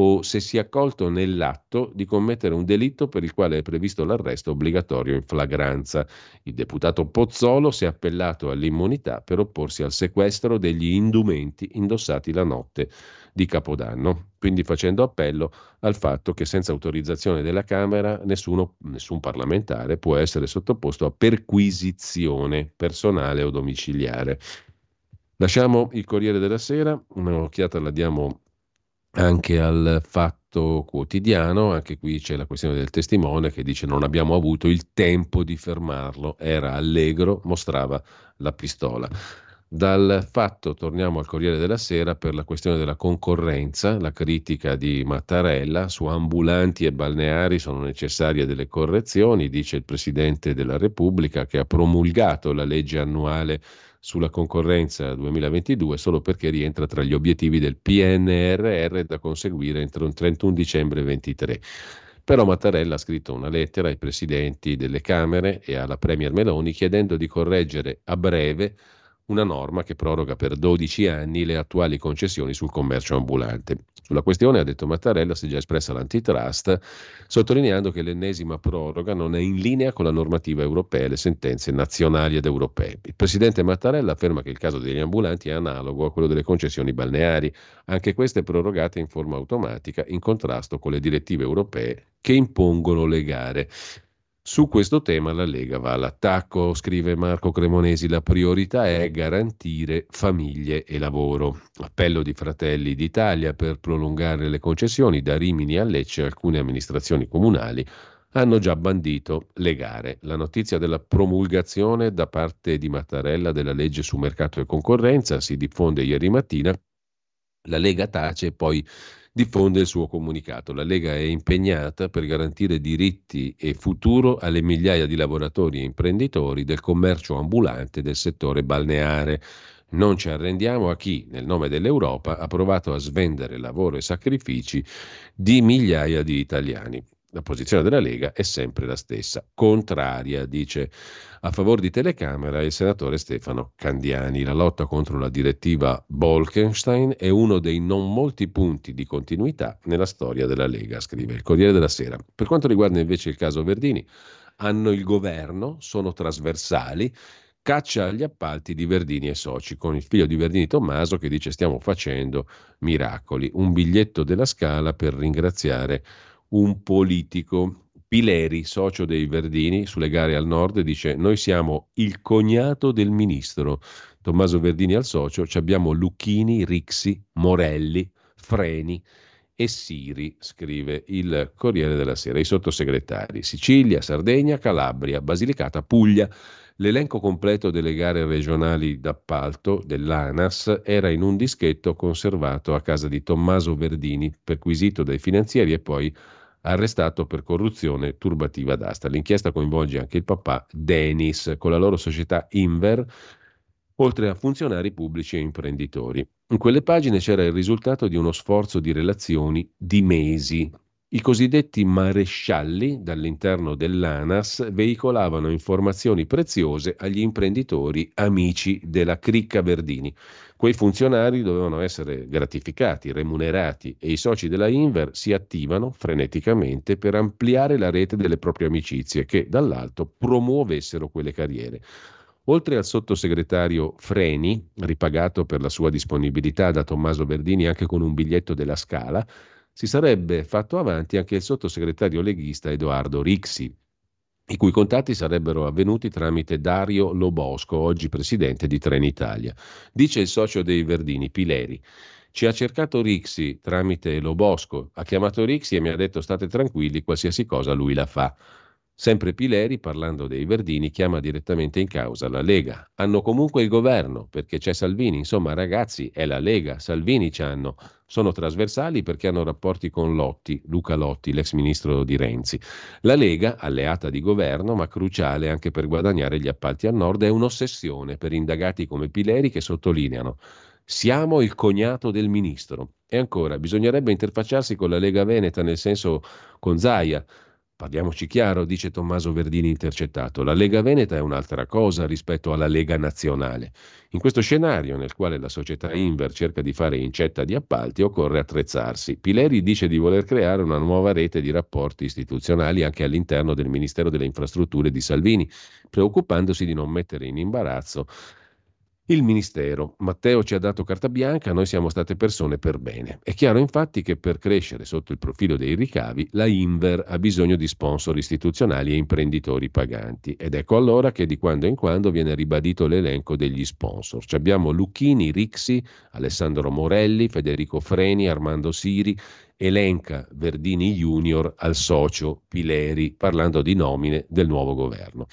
Speaker 3: o se si è accolto nell'atto di commettere un delitto per il quale è previsto l'arresto obbligatorio in flagranza. Il deputato Pozzolo si è appellato all'immunità per opporsi al sequestro degli indumenti indossati la notte di Capodanno, quindi facendo appello al fatto che senza autorizzazione della Camera nessuno, nessun parlamentare può essere sottoposto a perquisizione personale o domiciliare. Lasciamo il Corriere della Sera, un'occhiata la diamo anche al fatto quotidiano, anche qui c'è la questione del testimone che dice non abbiamo avuto il tempo di fermarlo, era allegro, mostrava la pistola. Dal fatto torniamo al Corriere della Sera per la questione della concorrenza, la critica di Mattarella su ambulanti e balneari sono necessarie delle correzioni, dice il Presidente della Repubblica che ha promulgato la legge annuale sulla concorrenza 2022 solo perché rientra tra gli obiettivi del PNRR da conseguire entro il 31 dicembre 2023. Però Mattarella ha scritto una lettera ai presidenti delle Camere e alla Premier Meloni chiedendo di correggere a breve una norma che proroga per 12 anni le attuali concessioni sul commercio ambulante. Sulla questione, ha detto Mattarella, si è già espressa l'antitrust, sottolineando che l'ennesima proroga non è in linea con la normativa europea e le sentenze nazionali ed europee. Il presidente Mattarella afferma che il caso degli ambulanti è analogo a quello delle concessioni balneari, anche queste prorogate in forma automatica in contrasto con le direttive europee che impongono le gare. Su questo tema la Lega va all'attacco, scrive Marco Cremonesi, la priorità è garantire famiglie e lavoro. Appello di Fratelli d'Italia per prolungare le concessioni da Rimini a Lecce alcune amministrazioni comunali hanno già bandito le gare. La notizia della promulgazione da parte di Mattarella della legge su mercato e concorrenza si diffonde ieri mattina. La Lega tace e poi diffonde il suo comunicato. La Lega è impegnata per garantire diritti e futuro alle migliaia di lavoratori e imprenditori del commercio ambulante del settore balneare. Non ci arrendiamo a chi, nel nome dell'Europa, ha provato a svendere lavoro e sacrifici di migliaia di italiani. La posizione della Lega è sempre la stessa, contraria, dice a favore di telecamera il senatore Stefano Candiani. La lotta contro la direttiva Bolkenstein è uno dei non molti punti di continuità nella storia della Lega, scrive il Corriere della Sera. Per quanto riguarda invece il caso Verdini, hanno il governo, sono trasversali, caccia agli appalti di Verdini e Soci, con il figlio di Verdini Tommaso che dice stiamo facendo miracoli, un biglietto della scala per ringraziare un politico. Pileri, socio dei Verdini, sulle gare al nord, dice: Noi siamo il cognato del ministro. Tommaso Verdini al socio, abbiamo Lucchini, Rixi, Morelli, Freni e Siri, scrive il Corriere della Sera. I sottosegretari: Sicilia, Sardegna, Calabria, Basilicata, Puglia. L'elenco completo delle gare regionali d'appalto dell'ANAS era in un dischetto conservato a casa di Tommaso Verdini, perquisito dai finanzieri e poi arrestato per corruzione turbativa d'asta. L'inchiesta coinvolge anche il papà Denis con la loro società Inver, oltre a funzionari pubblici e imprenditori. In quelle pagine c'era il risultato di uno sforzo di relazioni di mesi i cosiddetti marescialli dall'interno dell'ANAS veicolavano informazioni preziose agli imprenditori amici della cricca Verdini. Quei funzionari dovevano essere gratificati, remunerati e i soci della Inver si attivano freneticamente per ampliare la rete delle proprie amicizie che dall'alto promuovessero quelle carriere. Oltre al sottosegretario Freni, ripagato per la sua disponibilità da Tommaso Verdini anche con un biglietto della Scala, si sarebbe fatto avanti anche il sottosegretario leghista Edoardo Rixi, i cui contatti sarebbero avvenuti tramite Dario Lobosco, oggi presidente di Trenitalia. Dice il socio dei Verdini, Pileri. Ci ha cercato Rixi tramite Lobosco, ha chiamato Rixi e mi ha detto state tranquilli, qualsiasi cosa lui la fa. Sempre Pileri, parlando dei Verdini, chiama direttamente in causa la Lega. Hanno comunque il governo, perché c'è Salvini. Insomma, ragazzi, è la Lega. Salvini ci hanno. Sono trasversali perché hanno rapporti con Lotti, Luca Lotti, l'ex ministro di Renzi. La Lega, alleata di governo, ma cruciale anche per guadagnare gli appalti al nord, è un'ossessione per indagati come Pileri che sottolineano siamo il cognato del ministro. E ancora, bisognerebbe interfacciarsi con la Lega Veneta, nel senso con Zaia Parliamoci chiaro, dice Tommaso Verdini intercettato, la Lega Veneta è un'altra cosa rispetto alla Lega Nazionale. In questo scenario, nel quale la società Inver cerca di fare incetta di appalti, occorre attrezzarsi. Pileri dice di voler creare una nuova rete di rapporti istituzionali anche all'interno del Ministero delle Infrastrutture di Salvini, preoccupandosi di non mettere in imbarazzo il Ministero. Matteo ci ha dato carta bianca, noi siamo state persone per bene. È chiaro infatti che per crescere sotto il profilo dei ricavi la Inver ha bisogno di sponsor istituzionali e imprenditori paganti ed ecco allora che di quando in quando viene ribadito l'elenco degli sponsor. Ci abbiamo Lucchini, Rixi, Alessandro Morelli, Federico Freni, Armando Siri, elenca Verdini Junior al socio Pileri parlando di nomine del nuovo governo.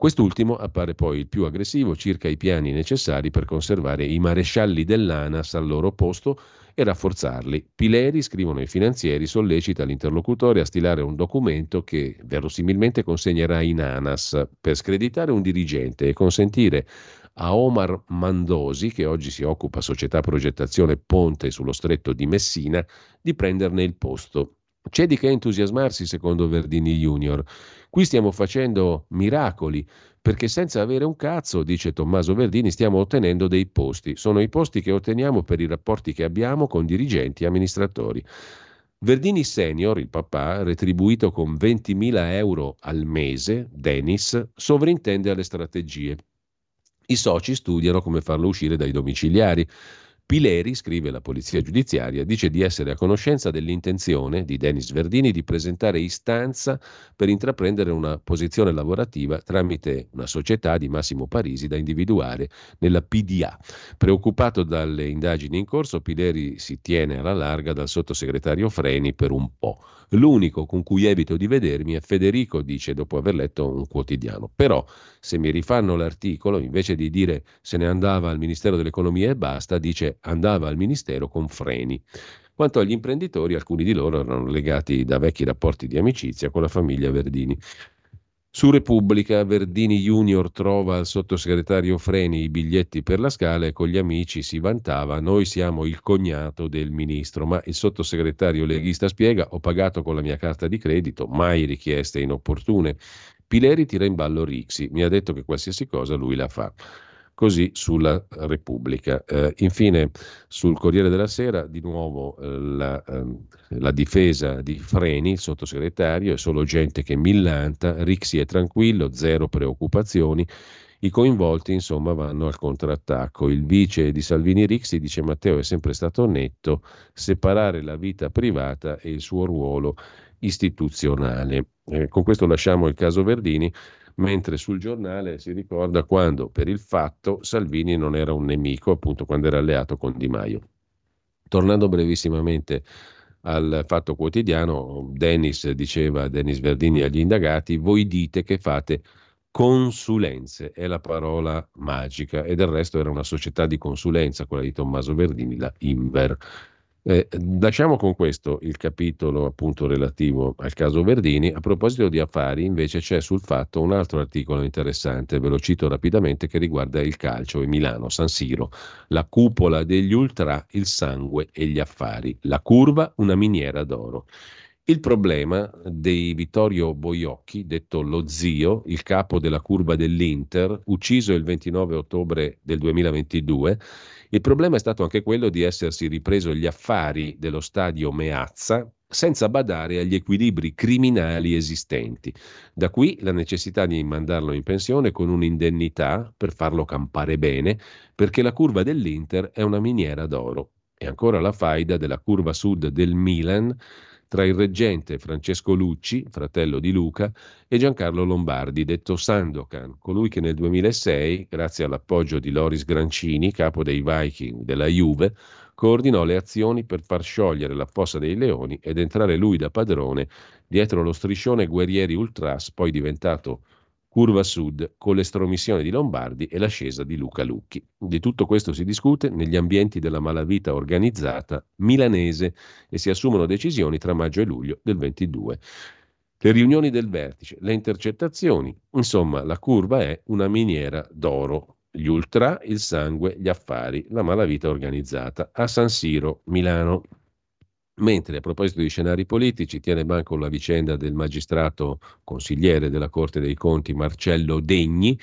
Speaker 3: Quest'ultimo appare poi il più aggressivo circa i piani necessari per conservare i marescialli dell'ANAS al loro posto e rafforzarli. Pileri, scrivono i finanzieri, sollecita l'interlocutore a stilare un documento che verosimilmente consegnerà in ANAS per screditare un dirigente e consentire a Omar Mandosi, che oggi si occupa società progettazione Ponte sullo stretto di Messina, di prenderne il posto. C'è di che entusiasmarsi, secondo Verdini Junior. Qui stiamo facendo miracoli, perché senza avere un cazzo, dice Tommaso Verdini, stiamo ottenendo dei posti. Sono i posti che otteniamo per i rapporti che abbiamo con dirigenti e amministratori. Verdini Senior, il papà, retribuito con 20.000 euro al mese, Dennis, sovrintende alle strategie. I soci studiano come farlo uscire dai domiciliari. Pileri, scrive la polizia giudiziaria, dice di essere a conoscenza dell'intenzione di Denis Verdini di presentare istanza per intraprendere una posizione lavorativa tramite una società di Massimo Parisi da individuare nella PDA. Preoccupato dalle indagini in corso, Pileri si tiene alla larga dal sottosegretario Freni per un po'. L'unico con cui evito di vedermi è Federico, dice dopo aver letto un quotidiano. Però, se mi rifanno l'articolo, invece di dire se ne andava al Ministero dell'Economia e basta, dice andava al Ministero con freni. Quanto agli imprenditori, alcuni di loro erano legati da vecchi rapporti di amicizia con la famiglia Verdini. Su Repubblica, Verdini Junior trova al sottosegretario Freni i biglietti per la scala e con gli amici si vantava noi siamo il cognato del ministro, ma il sottosegretario leghista spiega ho pagato con la mia carta di credito, mai richieste inopportune. Pileri tira in ballo Rixi, mi ha detto che qualsiasi cosa lui la fa così sulla Repubblica. Eh, infine sul Corriere della Sera di nuovo eh, la, eh, la, difesa di Freni, il sottosegretario, è solo gente che millanta, Rixi è tranquillo, zero preoccupazioni. I coinvolti, insomma, vanno al contrattacco. Il vice di Salvini Rixi dice Matteo è sempre stato netto, separare la vita privata e il suo ruolo istituzionale. Eh, con questo lasciamo il caso Verdini mentre sul giornale si ricorda quando per il fatto Salvini non era un nemico, appunto quando era alleato con Di Maio. Tornando brevissimamente al fatto quotidiano, Dennis diceva, Dennis Verdini agli indagati, voi dite che fate consulenze, è la parola magica e del resto era una società di consulenza, quella di Tommaso Verdini, la Inver. Eh, lasciamo con questo il capitolo appunto relativo al caso Verdini. A proposito di affari, invece, c'è sul fatto un altro articolo interessante, ve lo cito rapidamente, che riguarda il calcio e Milano, San Siro, la cupola degli ultra, il sangue e gli affari, la curva, una miniera d'oro. Il problema di Vittorio Boiocchi, detto lo zio, il capo della curva dell'Inter, ucciso il 29 ottobre del 2022, il problema è stato anche quello di essersi ripreso gli affari dello stadio Meazza senza badare agli equilibri criminali esistenti. Da qui la necessità di mandarlo in pensione con un'indennità per farlo campare bene, perché la curva dell'Inter è una miniera d'oro. E ancora la faida della curva sud del Milan tra il reggente Francesco Lucci, fratello di Luca, e Giancarlo Lombardi, detto Sandokan, colui che nel 2006, grazie all'appoggio di Loris Grancini, capo dei Viking della Juve, coordinò le azioni per far sciogliere la fossa dei leoni ed entrare lui da padrone dietro lo striscione Guerrieri Ultras, poi diventato curva sud con l'estromissione di Lombardi e l'ascesa di Luca Lucchi. Di tutto questo si discute negli ambienti della malavita organizzata milanese e si assumono decisioni tra maggio e luglio del 22. Le riunioni del vertice, le intercettazioni, insomma la curva è una miniera d'oro. Gli ultra, il sangue, gli affari, la malavita organizzata a San Siro, Milano. Mentre a proposito di scenari politici tiene banco la vicenda del magistrato consigliere della Corte dei Conti Marcello Degni,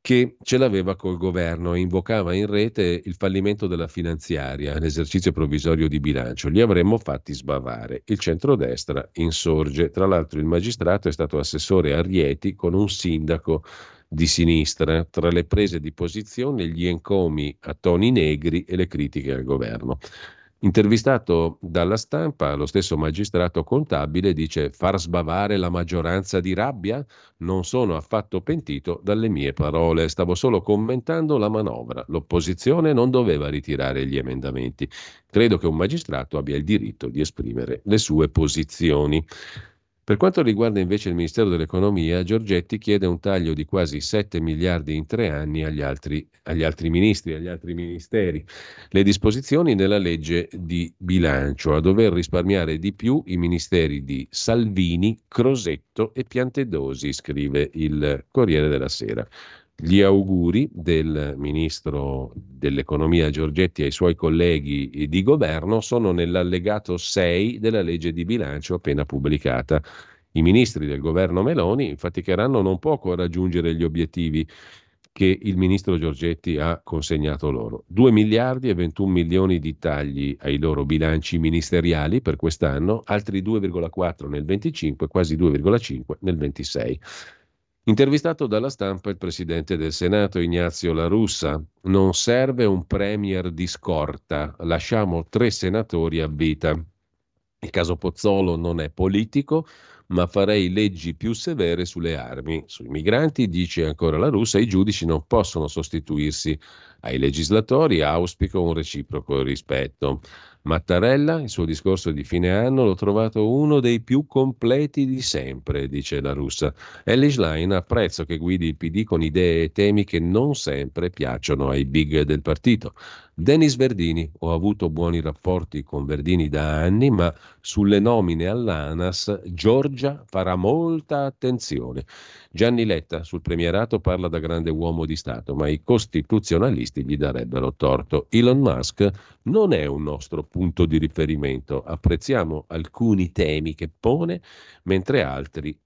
Speaker 3: che ce l'aveva col governo e invocava in rete il fallimento della finanziaria, l'esercizio provvisorio di bilancio. Li avremmo fatti sbavare. Il centrodestra insorge. Tra l'altro il magistrato è stato assessore a Rieti con un sindaco di sinistra, tra le prese di posizione, gli encomi a toni negri e le critiche al governo. Intervistato dalla stampa, lo stesso magistrato contabile dice far sbavare la maggioranza di rabbia? Non sono affatto pentito dalle mie parole, stavo solo commentando la manovra. L'opposizione non doveva ritirare gli emendamenti. Credo che un magistrato abbia il diritto di esprimere le sue posizioni. Per quanto riguarda invece il Ministero dell'Economia, Giorgetti chiede un taglio di quasi 7 miliardi in tre anni agli altri, agli altri ministri, agli altri ministeri. Le disposizioni nella legge di bilancio a dover risparmiare di più i ministeri di Salvini, Crosetto e Piantedosi, scrive il Corriere della Sera. Gli auguri del ministro dell'economia Giorgetti ai suoi colleghi di governo sono nell'allegato 6 della legge di bilancio appena pubblicata. I ministri del governo Meloni faticheranno non poco a raggiungere gli obiettivi che il ministro Giorgetti ha consegnato loro. 2 miliardi e 21 milioni di tagli ai loro bilanci ministeriali per quest'anno, altri 2,4 nel 25, quasi 2,5 nel 26. Intervistato dalla stampa il presidente del Senato Ignazio La Russa, non serve un premier di scorta, lasciamo tre senatori a vita. Il caso Pozzolo non è politico, ma farei leggi più severe sulle armi. Sui migranti, dice ancora la Russa, i giudici non possono sostituirsi ai legislatori, auspico un reciproco rispetto. Mattarella, il suo discorso di fine anno, l'ho trovato uno dei più completi di sempre, dice la russa. Ellie Schlein apprezzo che guidi il PD con idee e temi che non sempre piacciono ai big del partito. Denis Verdini, ho avuto buoni rapporti con Verdini da anni, ma sulle nomine all'ANAS Giorgia farà molta attenzione. Gianni Letta sul premierato parla da grande uomo di Stato, ma i costituzionalisti gli darebbero torto. Elon Musk non è un nostro punto di riferimento, apprezziamo alcuni temi che pone, mentre altri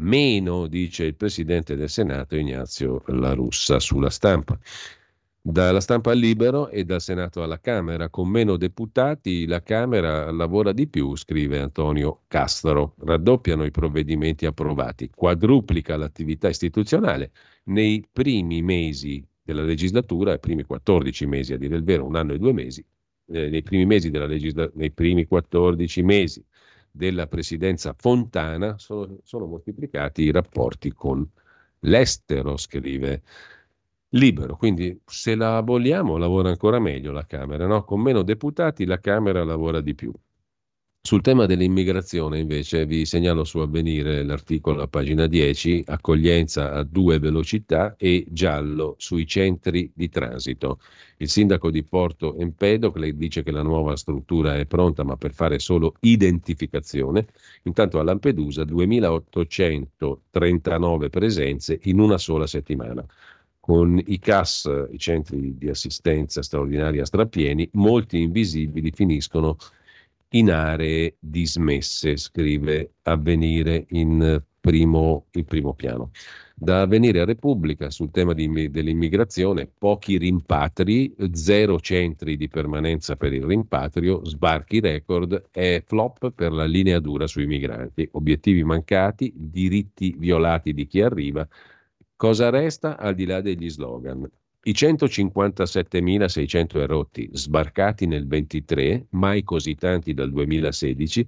Speaker 3: meno, dice il presidente del Senato Ignazio La Russa sulla stampa. Dalla stampa al libero e dal Senato alla Camera. Con meno deputati la Camera lavora di più, scrive Antonio Castro. Raddoppiano i provvedimenti approvati, quadruplica l'attività istituzionale. Nei primi mesi della legislatura, i primi 14 mesi a dire il vero, un anno e due mesi, eh, nei primi mesi legislatura, nei primi 14 mesi della presidenza Fontana sono, sono moltiplicati i rapporti con l'estero, scrive libero, quindi se la aboliamo lavora ancora meglio la Camera, no? con meno deputati la Camera lavora di più. Sul tema dell'immigrazione invece vi segnalo su avvenire l'articolo a pagina 10, accoglienza a due velocità e giallo sui centri di transito. Il sindaco di Porto Empedocle dice che la nuova struttura è pronta ma per fare solo identificazione, intanto a Lampedusa 2839 presenze in una sola settimana con i CAS, i centri di assistenza straordinaria strapieni, molti invisibili finiscono in aree dismesse, scrive Avvenire in primo, in primo piano. Da Avvenire a Repubblica sul tema di, dell'immigrazione, pochi rimpatri, zero centri di permanenza per il rimpatrio, sbarchi record e flop per la linea dura sui migranti, obiettivi mancati, diritti violati di chi arriva, Cosa resta al di là degli slogan? I 157.600 erotti sbarcati nel 23, mai così tanti dal 2016,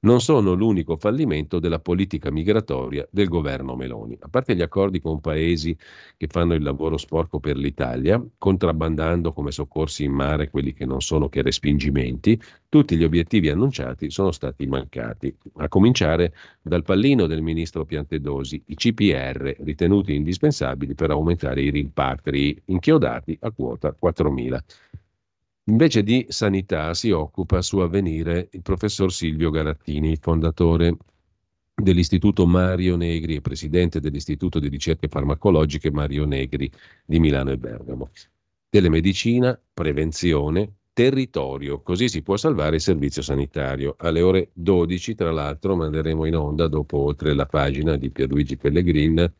Speaker 3: non sono l'unico fallimento della politica migratoria del governo Meloni. A parte gli accordi con paesi che fanno il lavoro sporco per l'Italia, contrabbandando come soccorsi in mare quelli che non sono che respingimenti, tutti gli obiettivi annunciati sono stati mancati, a cominciare dal pallino del ministro Piantedosi, i CPR ritenuti indispensabili per aumentare i rimpatri inchiodati a quota 4.000. Invece di sanità si occupa su avvenire il professor Silvio Garattini, fondatore dell'Istituto Mario Negri e presidente dell'Istituto di ricerche farmacologiche Mario Negri di Milano e Bergamo. Telemedicina, prevenzione, territorio, così si può salvare il servizio sanitario. Alle ore 12, tra l'altro, manderemo in onda, dopo oltre la pagina di Pierluigi Pellegrin,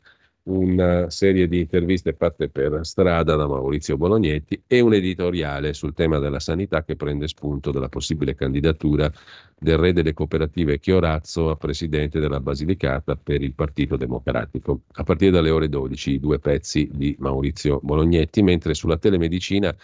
Speaker 3: una serie di interviste fatte per strada da Maurizio Bolognetti e un editoriale sul tema della sanità che prende spunto dalla possibile candidatura del re delle cooperative Chiorazzo a presidente della Basilicata per il Partito Democratico. A partire dalle ore 12 due pezzi di Maurizio Bolognetti, mentre sulla telemedicina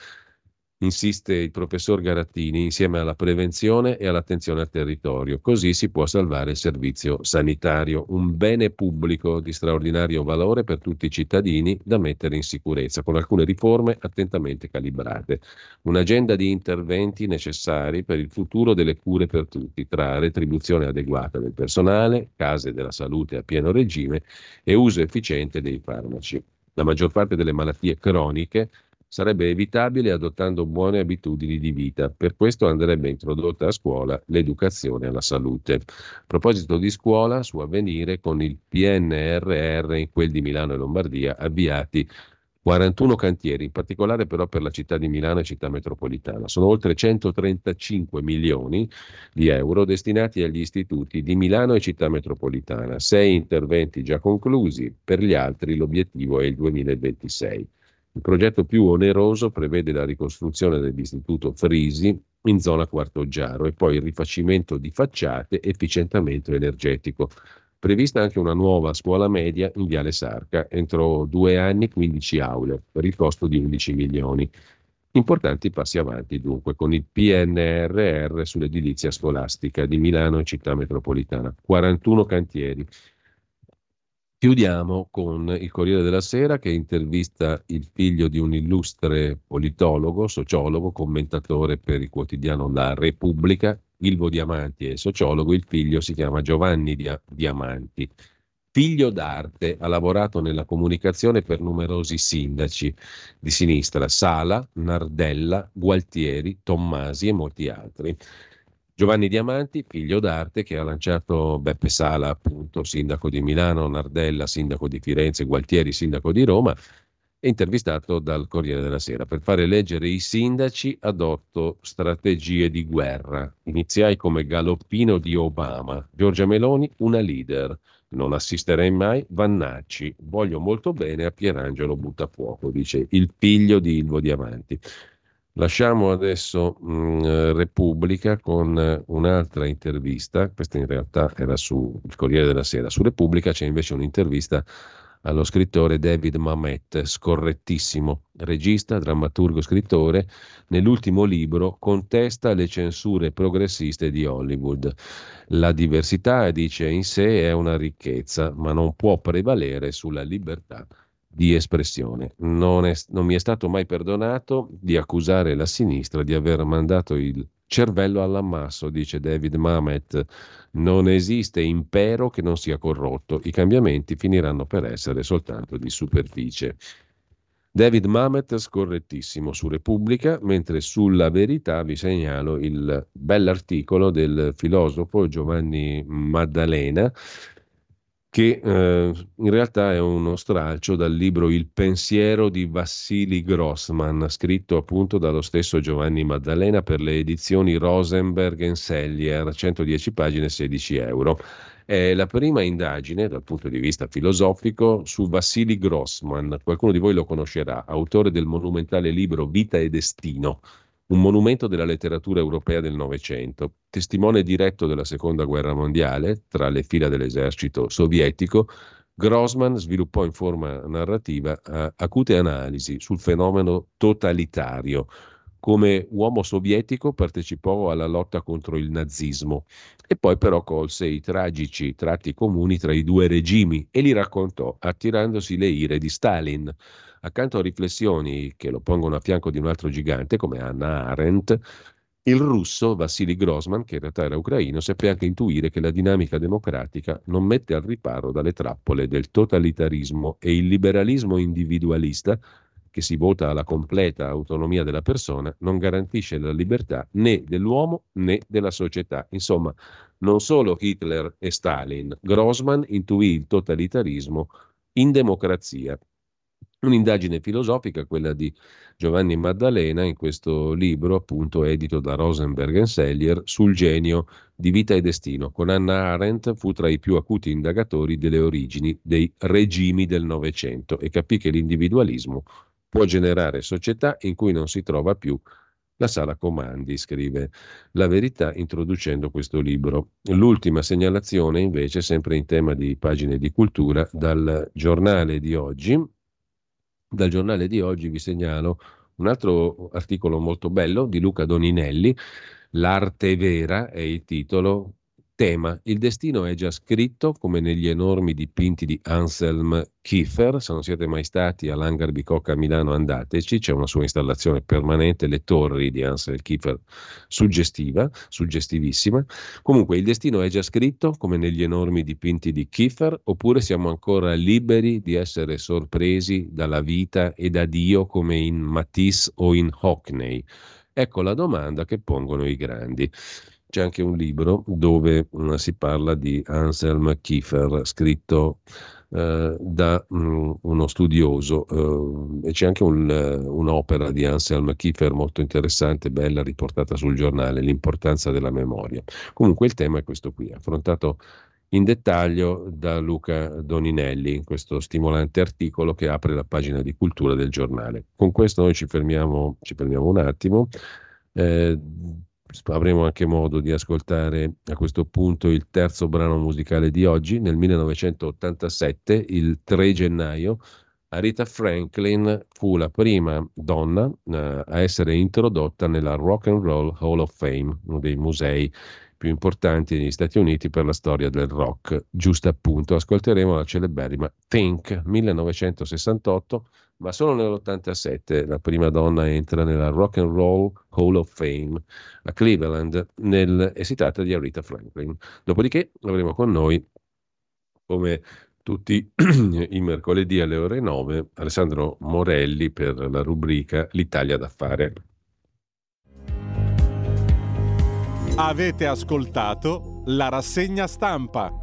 Speaker 3: insiste il professor Garattini, insieme alla prevenzione e all'attenzione al territorio. Così si può salvare il servizio sanitario, un bene pubblico di straordinario valore per tutti i cittadini da mettere in sicurezza, con alcune riforme attentamente calibrate. Un'agenda di interventi necessari per il futuro delle cure per tutti, tra retribuzione adeguata del personale, case della salute a pieno regime e uso efficiente dei farmaci. La maggior parte delle malattie croniche sarebbe evitabile adottando buone abitudini di vita. Per questo andrebbe introdotta a scuola l'educazione alla salute. A proposito di scuola, su avvenire con il PNRR in quel di Milano e Lombardia avviati 41 cantieri, in particolare però per la città di Milano e città metropolitana. Sono oltre 135 milioni di euro destinati agli istituti di Milano e città metropolitana, sei interventi già conclusi, per gli altri l'obiettivo è il 2026. Il progetto più oneroso prevede la ricostruzione dell'istituto Frisi in zona Quartoggiaro e poi il rifacimento di facciate e efficientamento energetico. Prevista anche una nuova scuola media in Viale Sarca, entro due anni 15 aule, per il costo di 11 milioni. Importanti passi avanti dunque con il PNRR sull'edilizia scolastica di Milano e città metropolitana. 41 cantieri, Chiudiamo con il Corriere della Sera che intervista il figlio di un illustre politologo, sociologo, commentatore per il quotidiano La Repubblica, Ilvo Diamanti è sociologo, il figlio si chiama Giovanni Diamanti. Figlio d'arte, ha lavorato nella comunicazione per numerosi sindaci di sinistra, Sala, Nardella, Gualtieri, Tommasi e molti altri. Giovanni Diamanti, figlio d'arte, che ha lanciato Beppe Sala, appunto, sindaco di Milano, Nardella, sindaco di Firenze, Gualtieri, sindaco di Roma, è intervistato dal Corriere della Sera. Per fare leggere i sindaci adotto strategie di guerra. Iniziai come galoppino di Obama. Giorgia Meloni, una leader. Non assisterei mai Vannacci. Voglio molto bene a Pierangelo Buttafuoco, dice il figlio di Ilvo Diamanti. Lasciamo adesso mh, mm, Repubblica con eh, un'altra intervista, questa in realtà era sul Corriere della Sera, su Repubblica c'è invece un'intervista allo scrittore David Mamet, scorrettissimo, regista, drammaturgo, scrittore, nell'ultimo libro contesta le censure progressiste di Hollywood. La diversità, dice in sé, è una ricchezza, ma non può prevalere sulla libertà di espressione. Non, è, non, mi è stato mai perdonato di accusare la sinistra di aver mandato il cervello all'ammasso, dice David Mamet. Non esiste impero che non sia corrotto. I cambiamenti finiranno per essere soltanto di superficie. David Mamet scorrettissimo su Repubblica, mentre sulla verità vi segnalo il bell'articolo del filosofo Giovanni Maddalena che eh, in realtà è uno stralcio dal libro Il pensiero di Vassili Grossman, scritto appunto dallo stesso Giovanni Maddalena per le edizioni Rosenberg Sellier, 110 pagine, 16 euro. È la prima indagine dal punto di vista filosofico su Vassili Grossman, qualcuno di voi lo conoscerà, autore del monumentale libro Vita e Destino, un monumento della letteratura europea del Novecento, testimone diretto della Seconda Guerra Mondiale tra le fila dell'esercito sovietico, Grossman sviluppò in forma narrativa uh, acute analisi sul fenomeno totalitario. Come uomo sovietico partecipò alla lotta contro il nazismo e poi però colse i tragici tratti comuni tra i due regimi e li raccontò attirandosi le ire di Stalin Accanto a riflessioni che lo pongono a fianco di un altro gigante come Anna Arendt, il russo Vassili Grossman, che in realtà era ucraino, seppe anche intuire che la dinamica democratica non mette al riparo dalle trappole del totalitarismo e il liberalismo individualista, che si vota alla completa autonomia della persona, non garantisce la libertà né dell'uomo né della società. Insomma, non solo Hitler e Stalin, Grossman intuì il totalitarismo in democrazia Un'indagine filosofica, quella di Giovanni Maddalena, in questo libro, appunto edito da Rosenberg Sellier, sul genio di vita e destino. Con Anna Arendt fu tra i più acuti indagatori delle origini dei regimi del Novecento e capì che l'individualismo può generare società in cui non si trova più la sala comandi, scrive la verità introducendo questo libro. L'ultima segnalazione invece, sempre in tema di pagine di cultura, dal giornale di oggi, dal giornale di oggi vi segnalo Un altro articolo molto bello di Luca Doninelli, L'arte vera è il titolo, tema, il destino è già scritto come negli enormi dipinti di Anselm Kiefer, se non siete mai stati all'Hangar Bicocca a Milano andateci, c'è una sua installazione permanente, le torri di Anselm Kiefer suggestiva, suggestivissima. Comunque il destino è già scritto come negli enormi dipinti di Kiefer oppure siamo ancora liberi di essere sorpresi dalla vita e da Dio come in Matisse o in Hockney? Ecco la domanda che pongono i grandi. C'è anche un libro dove uh, si parla di Anselm Kiefer, scritto uh, da um, uno studioso, uh, e c'è anche un, un'opera di Anselm Kiefer molto interessante, bella, riportata sul giornale, L'importanza della memoria. Comunque il tema è questo qui, affrontato in dettaglio da Luca Doninelli in questo stimolante articolo che apre la pagina di cultura del giornale. Con questo noi ci fermiamo, ci fermiamo un attimo. Eh, avremo anche modo di ascoltare a questo punto il terzo brano musicale di oggi. Nel 1987, il 3 gennaio, Aretha Franklin fu la prima donna uh, a essere introdotta nella Rock and Roll Hall of Fame, uno dei musei più importanti negli Stati Uniti per la storia del rock. Giusto appunto, ascolteremo la celeberrima Think 1968 ma solo nell'87 la prima donna entra nella Rock and Roll Hall of Fame a Cleveland nel, e si tratta di Aretha Franklin. Dopodiché avremo con noi, come tutti i mercoledì alle ore 9, Alessandro Morelli per la rubrica L'Italia da fare.
Speaker 1: Avete ascoltato la rassegna stampa.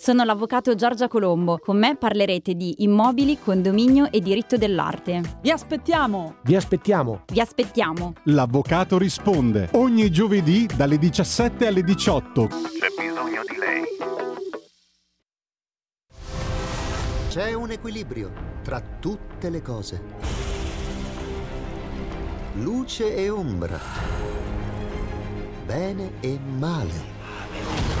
Speaker 7: Sono l'avvocato Giorgia Colombo. Con me parlerete di immobili, condominio e diritto dell'arte.
Speaker 8: Vi aspettiamo!
Speaker 9: Vi aspettiamo!
Speaker 7: Vi aspettiamo!
Speaker 1: L'avvocato risponde ogni giovedì dalle 17 alle 18.
Speaker 10: C'è bisogno di lei.
Speaker 11: C'è un equilibrio tra tutte le cose. Luce e ombra. Bene e male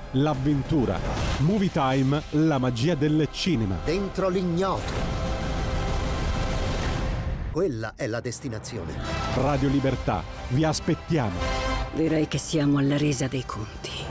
Speaker 1: l'avventura. Movie Time, la magia del cinema.
Speaker 11: Dentro l'ignoto. Quella è la destinazione.
Speaker 1: Radio Libertà, vi aspettiamo.
Speaker 12: Direi che siamo alla resa dei conti.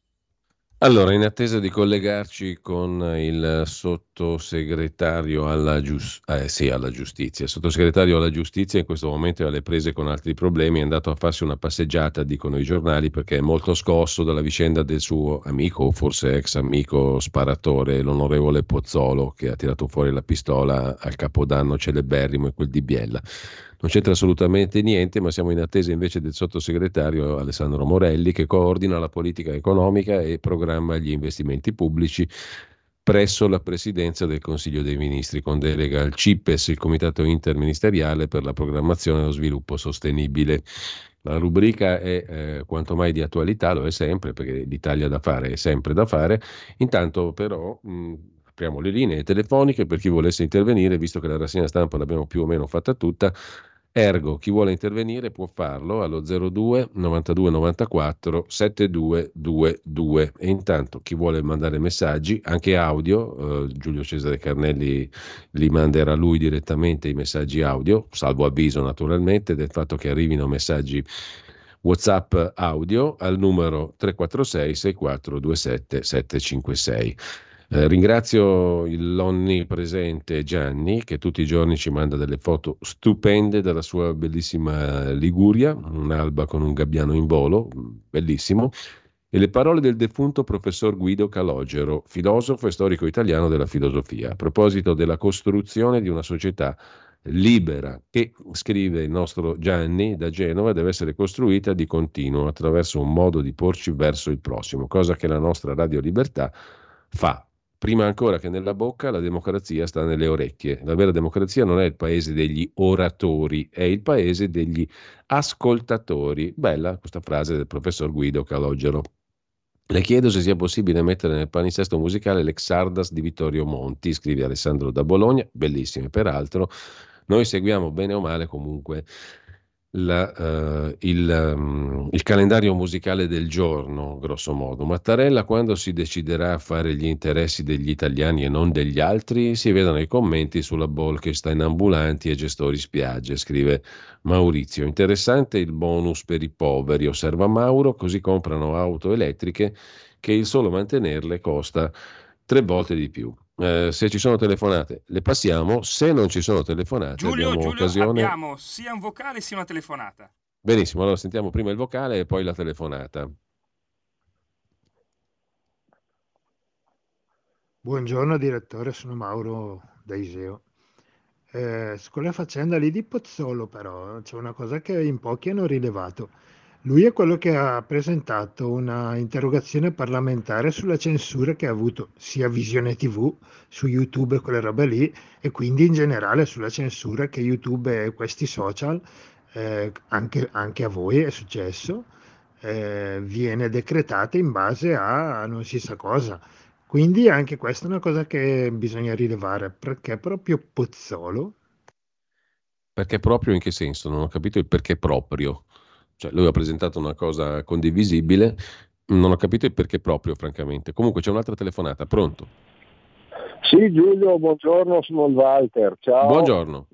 Speaker 3: Allora, in attesa di collegarci con il sottosegretario alla, gius- eh, sì, alla, giustizia, il sottosegretario alla giustizia in questo momento è alle prese con altri problemi, è andato a farsi una passeggiata, dicono i giornali, perché è molto scosso dalla vicenda del suo amico, forse ex amico sparatore, l'onorevole Pozzolo, che ha tirato fuori la pistola al capodanno celeberrimo e quel di Biella non c'entra assolutamente niente, ma siamo in attesa invece del sottosegretario Alessandro Morelli che coordina la politica economica e programma gli investimenti pubblici presso la presidenza del Consiglio dei Ministri con delega al CIPES, il Comitato Interministeriale per la Programmazione e lo Sviluppo Sostenibile. La rubrica è eh, quanto mai di attualità, lo è sempre perché l'Italia da fare è sempre da fare. Intanto però mh, apriamo le linee telefoniche per chi volesse intervenire, visto che la rassegna stampa l'abbiamo più o meno fatta tutta. Ergo, chi vuole intervenire può farlo allo 02 92 94 7222 e intanto chi vuole mandare messaggi, anche audio, eh, Giulio Cesare Carnelli li manderà lui direttamente i messaggi audio, salvo avviso naturalmente del fatto che arrivino messaggi WhatsApp audio al numero 346 6427 756. Eh, ringrazio l'onnipresente Gianni che tutti i giorni ci manda delle foto stupende della sua bellissima Liguria, un'alba con un gabbiano in volo, bellissimo, e le parole del defunto professor Guido Calogero, filosofo e storico italiano della filosofia, a proposito della costruzione di una società libera che, scrive il nostro Gianni da Genova, deve essere costruita di continuo attraverso un modo di porci verso il prossimo, cosa che la nostra Radio Libertà fa prima ancora che nella bocca, la democrazia sta nelle orecchie. La vera democrazia non è il paese degli oratori, è il paese degli ascoltatori. Bella questa frase del professor Guido Calogero. Le chiedo se sia possibile mettere nel palinsesto musicale l'Exardas di Vittorio Monti, scrive Alessandro da Bologna, bellissime peraltro. Noi seguiamo bene o male comunque la, uh, il, um, il, calendario musicale del giorno, grosso modo. Mattarella, quando si deciderà a fare gli interessi degli italiani e non degli altri, si vedono i commenti sulla Bolkestein ambulanti e gestori spiagge, scrive Maurizio. Interessante il bonus per i poveri, osserva Mauro, così comprano auto elettriche che il solo mantenerle costa tre volte di più. Eh, se ci sono telefonate le passiamo, se non ci sono telefonate
Speaker 2: Giulio,
Speaker 3: abbiamo
Speaker 2: Giulio,
Speaker 3: occasione...
Speaker 2: abbiamo sia un vocale sia una telefonata.
Speaker 3: Benissimo, allora sentiamo prima il vocale e poi la telefonata.
Speaker 13: Buongiorno direttore, sono Mauro da Iseo. Eh, su quella faccenda lì di Pozzolo però c'è una cosa che in pochi hanno rilevato. Lui è quello che ha presentato una interrogazione parlamentare sulla censura che ha avuto sia Visione TV su YouTube e quelle robe lì e quindi in generale sulla censura che YouTube e questi social, eh, anche, anche, a voi è successo, eh, viene decretata in base a non si sa cosa. Quindi anche questa è una cosa che bisogna rilevare perché proprio Pozzolo.
Speaker 3: Perché proprio in che senso? Non ho capito il perché proprio. Cioè, lui ha presentato una cosa condivisibile, non ho capito il perché proprio, francamente. Comunque c'è un'altra telefonata, pronto?
Speaker 14: Sì, Giulio, buongiorno, sono il Walter. Ciao.
Speaker 3: Buongiorno.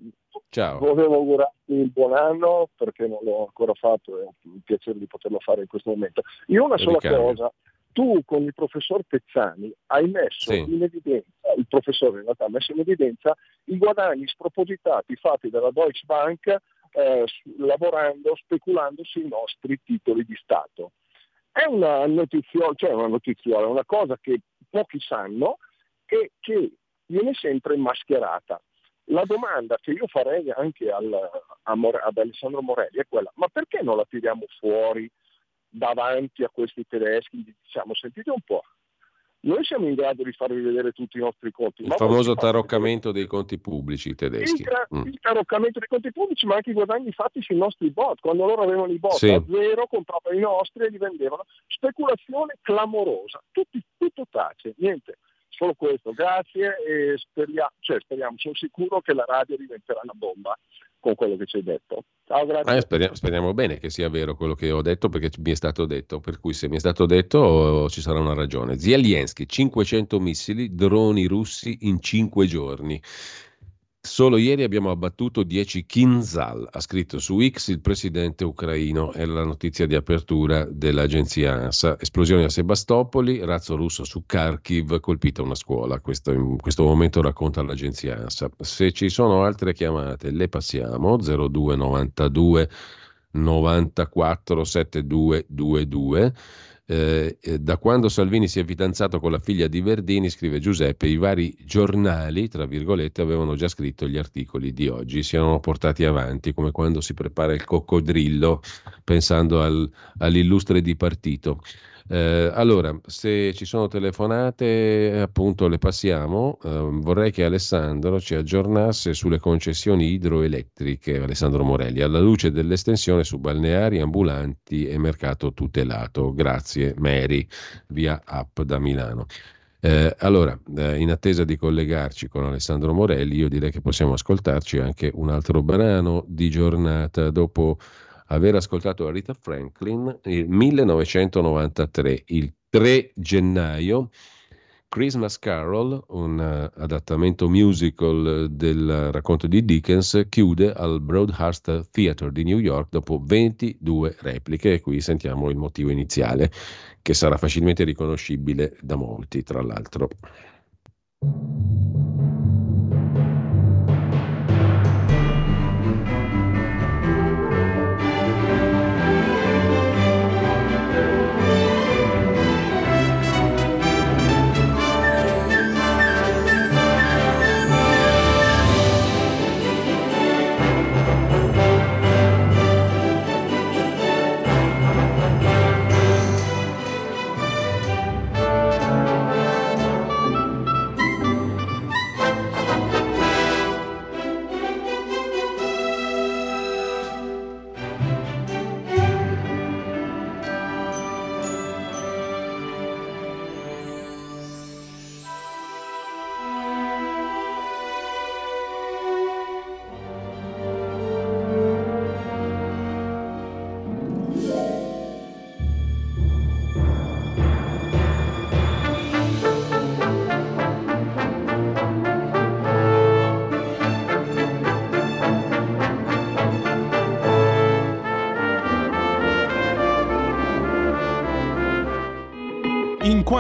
Speaker 3: Ciao.
Speaker 14: Volevo augurarti il buon anno perché non l'ho ancora fatto, è un piacere di poterlo fare in questo momento. Io una sola
Speaker 3: Ricambio.
Speaker 14: cosa, tu con il professor Pezzani hai messo
Speaker 3: Sì.
Speaker 14: in evidenza, il professore in realtà ha messo in evidenza i guadagni spropositati fatti dalla Deutsche Bank eh, lavorando, speculando sui nostri titoli di Stato. È una notiziola, cioè una notiziola, una cosa che pochi sanno e che viene sempre mascherata. La domanda che io farei anche al- a More- ad Alessandro Morelli è quella, ma perché non la tiriamo fuori davanti a questi tedeschi? Diciamo, sentite un po', noi siamo in grado di farvi vedere tutti i nostri conti.
Speaker 3: Il famoso taroccamento dei conti pubblici tedeschi.
Speaker 14: il, tra-
Speaker 3: Mm.
Speaker 14: il taroccamento dei conti pubblici, ma anche i guadagni fatti sui nostri bot. Quando loro avevano i bot
Speaker 3: Sì.
Speaker 14: a zero, compravano i nostri e li vendevano. Speculazione clamorosa. Tutti, tutto tace, niente. Solo questo, grazie e speriamo, cioè, speriamo, sono sicuro che la radio diventerà una bomba con quello che ci hai detto. Ciao, grazie.
Speaker 3: Eh, speriamo, speriamo bene che sia vero quello che ho detto perché mi è stato detto, per cui se mi è stato detto ci sarà una ragione. Zelensky, 500 missili, droni russi in 5 giorni. Solo ieri abbiamo abbattuto 10 Kinzhal, ha scritto su X il presidente ucraino, è la notizia di apertura dell'agenzia ANSA. Esplosione a Sebastopoli, razzo russo su Kharkiv, colpita una scuola, questo in questo momento racconta l'agenzia ANSA. Se ci sono altre chiamate le passiamo, 0292 94 7222. Eh, da quando Salvini si è fidanzato con la figlia di Verdini, scrive Giuseppe, i vari giornali, tra virgolette, avevano già scritto gli articoli di oggi, si erano portati avanti, come quando si prepara il coccodrillo pensando al- all'illustre di partito. Eh, allora, se ci sono telefonate, appunto le passiamo. Eh, vorrei che Alessandro ci aggiornasse sulle concessioni idroelettriche, Alessandro Morelli, alla luce dell'estensione su balneari, ambulanti e mercato tutelato. Grazie, Mary, via app da Milano. Eh, allora, eh, in attesa di collegarci con Alessandro Morelli, io direi che possiamo ascoltarci anche un altro brano di giornata dopo aver ascoltato Rita Franklin nel 1993, il 3 gennaio. Christmas Carol, un eh, adattamento musical eh, del racconto di Dickens, chiude al Broadhurst Theatre di New York dopo 22 repliche e qui sentiamo il motivo iniziale, che sarà facilmente riconoscibile da molti, tra l'altro.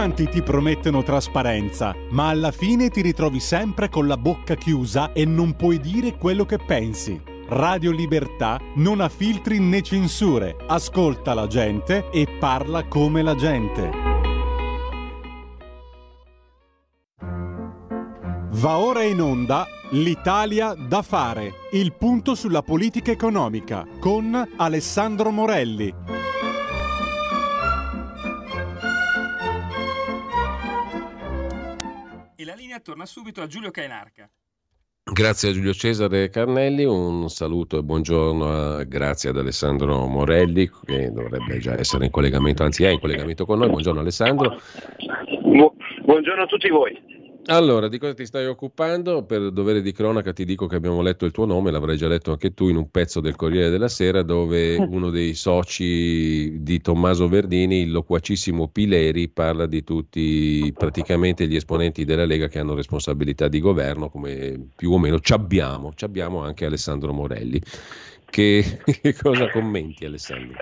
Speaker 1: In quanti ti promettono trasparenza, ma alla fine ti ritrovi sempre con la bocca chiusa e non puoi dire quello che pensi. Radio Libertà non ha filtri né censure, ascolta la gente e parla come la gente. Va ora in onda L'Italia da fare, il punto sulla politica economica con Alessandro Morelli.
Speaker 2: Torna subito a Giulio Cainarca.
Speaker 3: Grazie a Giulio Cesare Carnelli, un saluto e buongiorno, a, grazie ad Alessandro Morelli che dovrebbe già essere in collegamento, anzi è in collegamento con noi. Buongiorno Alessandro.
Speaker 15: buongiorno a tutti voi.
Speaker 3: Allora, di cosa ti stai occupando? Per dovere di cronaca ti dico che abbiamo letto il tuo nome, l'avrai già letto anche tu in un pezzo del Corriere della Sera dove uno dei soci di Tommaso Verdini, il loquacissimo Pileri, parla di tutti praticamente gli esponenti della Lega che hanno responsabilità di governo, come più o meno ci abbiamo, ci abbiamo anche Alessandro Morelli. Che, che cosa commenti Alessandro?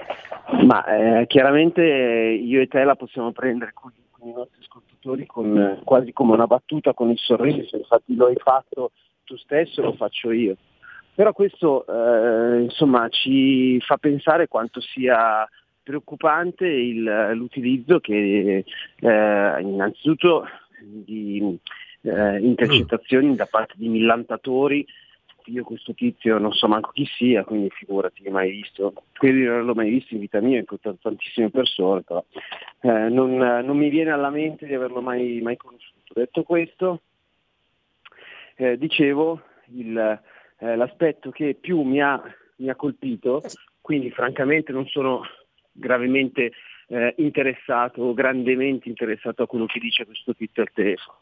Speaker 15: Ma eh, chiaramente io e te la possiamo prendere con, i nostri ascoltatori con, quasi come una battuta con il sorriso, infatti lo hai fatto tu stesso, lo faccio io. Però questo eh, insomma, ci fa pensare quanto sia preoccupante il, l'utilizzo che eh, innanzitutto di eh, intercettazioni da parte di millantatori io questo tizio non so manco chi sia, quindi figurati che mai visto. Quelli non l'ho mai visto in vita mia, incontrato tantissime persone, però eh, non, non, mi viene alla mente di averlo mai, mai conosciuto. Detto questo, eh, dicevo, il, eh, l'aspetto che più mi ha, mi ha, colpito, quindi francamente non sono gravemente eh, interessato o grandemente interessato a quello che dice questo tizio al telefono.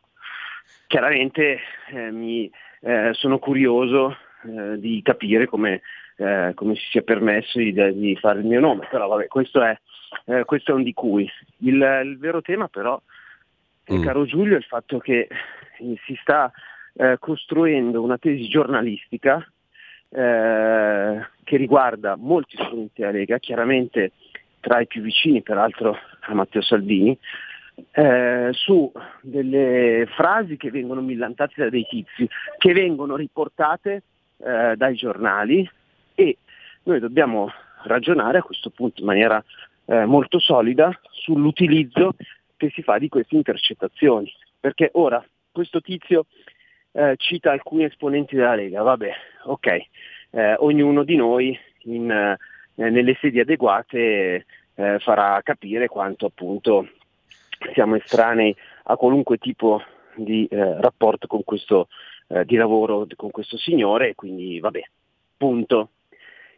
Speaker 15: Chiaramente eh, mi, eh, sono curioso eh, di capire come, eh, come, si sia permesso di, di, fare il mio nome, però vabbè, questo è, eh, questo è un di cui. Il, il vero tema però, mm. caro Giulio, è il fatto che si sta eh, costruendo una tesi giornalistica che riguarda molti esponenti della Lega, chiaramente tra i più vicini peraltro a Matteo Salvini, eh, su delle frasi che vengono millantate da dei tizi, che vengono riportate eh, dai giornali e noi dobbiamo ragionare a questo punto in maniera eh, molto solida sull'utilizzo che si fa di queste intercettazioni. Perché ora questo tizio eh, cita alcuni esponenti della Lega, vabbè, ok, eh, ognuno di noi in, nelle sedi adeguate farà capire quanto appunto siamo estranei a qualunque tipo di eh, rapporto con questo, eh, di lavoro con questo signore e quindi vabbè, punto.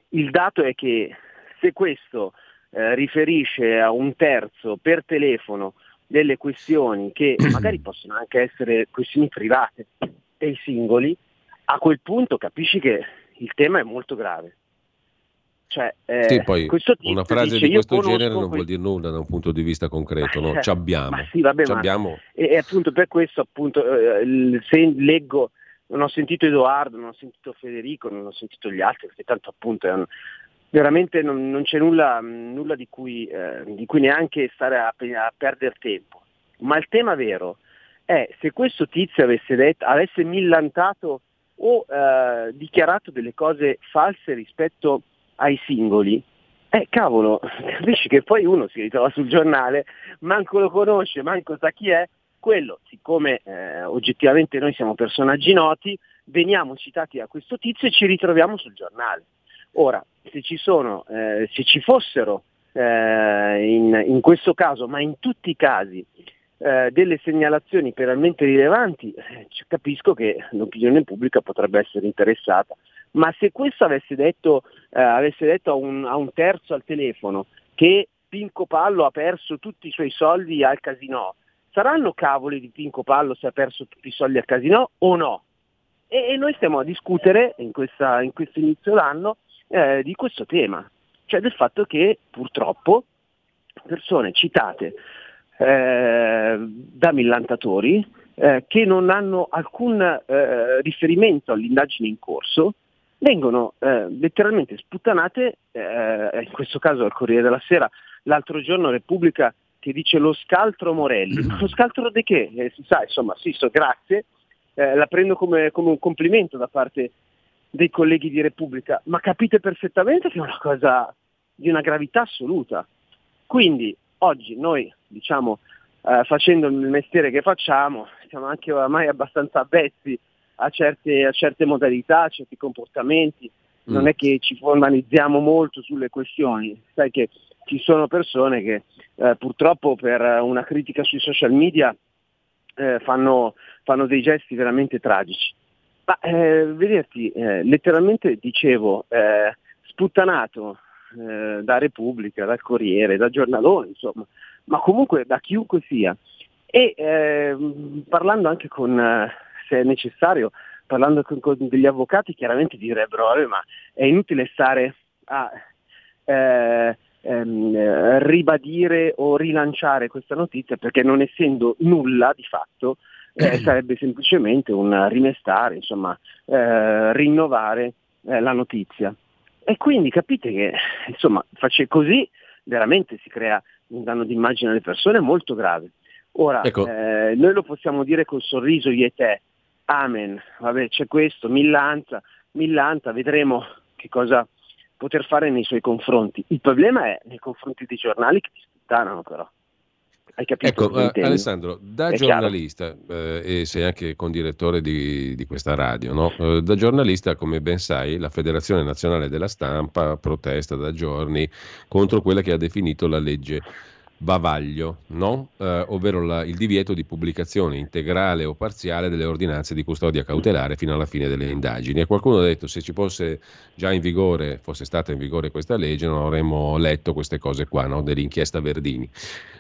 Speaker 15: Il dato è che se questo eh, riferisce a un terzo per telefono delle questioni che magari possono anche essere questioni private dei singoli, a quel punto capisci che il tema è molto grave. Cioè, eh,
Speaker 3: sì, poi una frase di questo genere non vuol dire nulla da un punto di vista concreto, no? Ci abbiamo.
Speaker 15: Sì, vabbè,
Speaker 3: Ci abbiamo.
Speaker 15: E, e, appunto per questo appunto, eh, se leggo, non ho sentito Edoardo, non ho sentito Federico, non ho sentito gli altri, perché tanto appunto un, veramente non, non, c'è nulla, nulla di, cui, eh, di, cui, neanche stare a, a perdere tempo. Ma il tema vero è se questo tizio avesse, detto, avesse millantato o eh, dichiarato delle cose false rispetto a ai singoli, eh cavolo, capisci che poi uno si ritrova sul giornale, manco lo conosce, manco sa chi è, quello, siccome eh, oggettivamente noi siamo personaggi noti, veniamo citati da questo tizio e ci ritroviamo sul giornale. Ora, se ci sono, eh, se ci fossero eh, in, in, questo caso, ma in tutti i casi, eh, delle segnalazioni penalmente rilevanti, eh, capisco che l'opinione pubblica potrebbe essere interessata ma se questo avesse detto, eh, avesse detto a, un, a un terzo al telefono che Pinco Pallo ha perso tutti i suoi soldi al casino, saranno cavoli di Pinco Pallo se ha perso tutti i soldi al casino o no? E, e noi stiamo a discutere in, questa, in questo inizio d'anno eh, di questo tema, cioè del fatto che purtroppo persone citate eh, da millantatori eh, che non hanno alcun eh, riferimento all'indagine in corso vengono eh, letteralmente sputtanate, eh, in questo caso al Corriere della Sera, l'altro giorno Repubblica che dice lo scaltro Morelli. Mm. Lo scaltro di che? Eh, si sa, insomma, sì, so, grazie, eh, la prendo come, come, un complimento da parte dei colleghi di Repubblica, ma capite perfettamente che è una cosa di una gravità assoluta. Quindi oggi noi, diciamo, eh, facendo il mestiere che facciamo, siamo anche oramai abbastanza avvezzi a certe, a certe modalità, a certi comportamenti, mm. non è che ci formalizziamo molto sulle questioni, sai che ci sono persone che eh, purtroppo per una critica sui social media eh, fanno, fanno, dei gesti veramente tragici. Ma eh, vederti, eh, letteralmente dicevo, eh, sputtanato eh, da Repubblica, dal Corriere, da Giornalone, insomma, ma comunque da chiunque sia. E ehm, parlando anche con, eh, se è necessario, parlando con, con, degli avvocati, chiaramente direbbero, ma è inutile stare a eh, ehm, ribadire o rilanciare questa notizia perché non essendo nulla di fatto eh, sarebbe semplicemente un rimestare, insomma, eh, rinnovare eh, la notizia. E quindi capite che insomma, face così veramente si crea un danno d'immagine alle persone molto grave. Ora, ecco. eh, noi lo possiamo dire col sorriso io e te, amen, vabbè c'è questo, millanza, millanza, vedremo che cosa poter fare nei suoi confronti. Il problema è nei confronti dei giornali che ti sputtanano però. Hai capito?
Speaker 3: Ecco, uh, Alessandro, da è giornalista, eh, e sei anche condirettore di, di questa radio, no? uh, da giornalista, come ben sai, la Federazione Nazionale della Stampa protesta da giorni contro quella che ha definito la legge bavaglio, no? eh, ovvero la, il divieto di pubblicazione integrale o parziale delle ordinanze di custodia cautelare fino alla fine delle indagini. E qualcuno ha detto se ci fosse già in vigore, fosse stata in vigore questa legge, non avremmo letto queste cose qua, no? dell'inchiesta Verdini.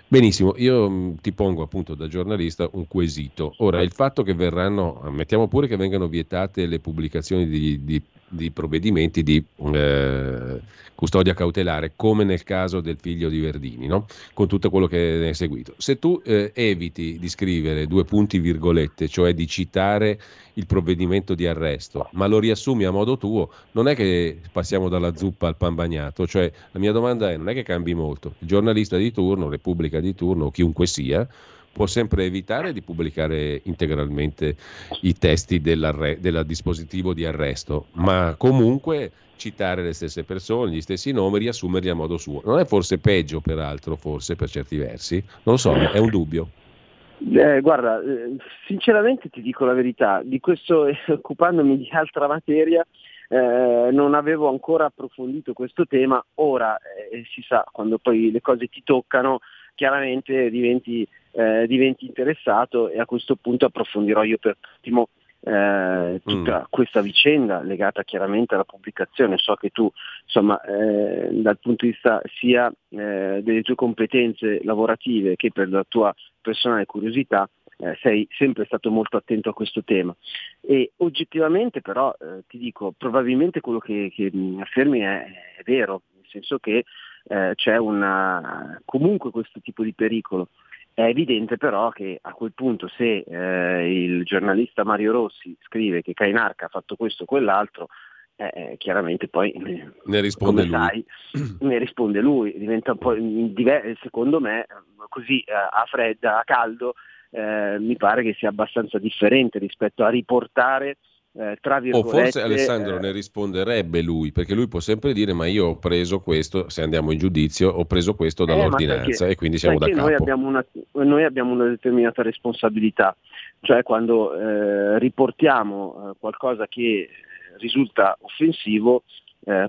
Speaker 3: Benissimo, io mm, ti pongo appunto da giornalista un quesito. Ora, il fatto che verranno, mettiamo pure che vengano vietate le pubblicazioni di, di, di provvedimenti di eh, custodia cautelare, come nel caso del figlio di Verdini, no? con tutto quello che ne è seguito. Se tu eh, eviti di scrivere due punti virgolette, cioè di citare il provvedimento di arresto, ma lo riassumi a modo tuo, non è che passiamo dalla zuppa al pan bagnato, cioè la mia domanda è non è che cambi molto, il giornalista di turno, Repubblica di turno, chiunque sia, può sempre evitare di pubblicare integralmente i testi del dispositivo di arresto, ma comunque citare le stesse persone, gli stessi nomi, riassumerli a modo suo. Non è forse peggio, peraltro, forse per certi versi? Non lo so, è un dubbio.
Speaker 15: Eh, guarda, eh, sinceramente ti dico la verità, di questo eh, occupandomi di altra materia eh, non avevo ancora approfondito questo tema, ora eh, si sa, quando poi le cose ti toccano, chiaramente diventi, eh, diventi interessato e a questo punto approfondirò io per ultimo eh, tutta mm. questa vicenda legata chiaramente alla pubblicazione. So che tu, insomma, eh, dal punto di vista sia eh, delle tue competenze lavorative che per la tua personale curiosità, eh, sei sempre stato molto attento a questo tema. E oggettivamente però eh, ti dico, probabilmente quello che, che affermi è, è, vero, nel senso che eh, c'è una, comunque questo tipo di pericolo. È evidente però che a quel punto se eh, il giornalista Mario Rossi scrive che Cainarca ha fatto questo o quell'altro, eh, eh chiaramente poi
Speaker 3: ne risponde lui.
Speaker 15: Sai, ne risponde lui, diventa un po' diver- secondo me così eh, a fredda, a caldo, eh, mi pare che sia abbastanza differente rispetto a riportare eh, tra virgolette...
Speaker 3: O forse Alessandro eh, ne risponderebbe lui, perché lui può sempre dire ma io ho preso questo, se andiamo in giudizio, ho preso questo eh, dall'ordinanza e quindi siamo da capo.
Speaker 15: Noi abbiamo, una, noi abbiamo una determinata responsabilità, cioè quando eh, riportiamo eh, qualcosa che risulta offensivo,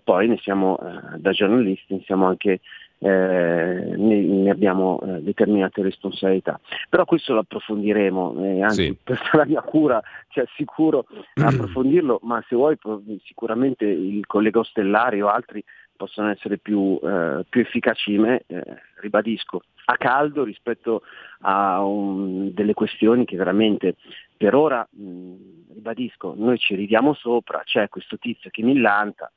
Speaker 15: poi ne siamo, da giornalisti, ne siamo anche eh, ne, ne, abbiamo eh, determinate responsabilità. Però questo lo approfondiremo, eh, anzi sì. per la mia cura ci assicuro a approfondirlo, ma se vuoi sicuramente il collega Ostellari o altri possono essere più, eh, più efficaci di me, eh, ribadisco, a caldo rispetto a un, delle questioni che veramente per ora, mh, ribadisco, noi ci ridiamo sopra, c'è questo tizio che millanta,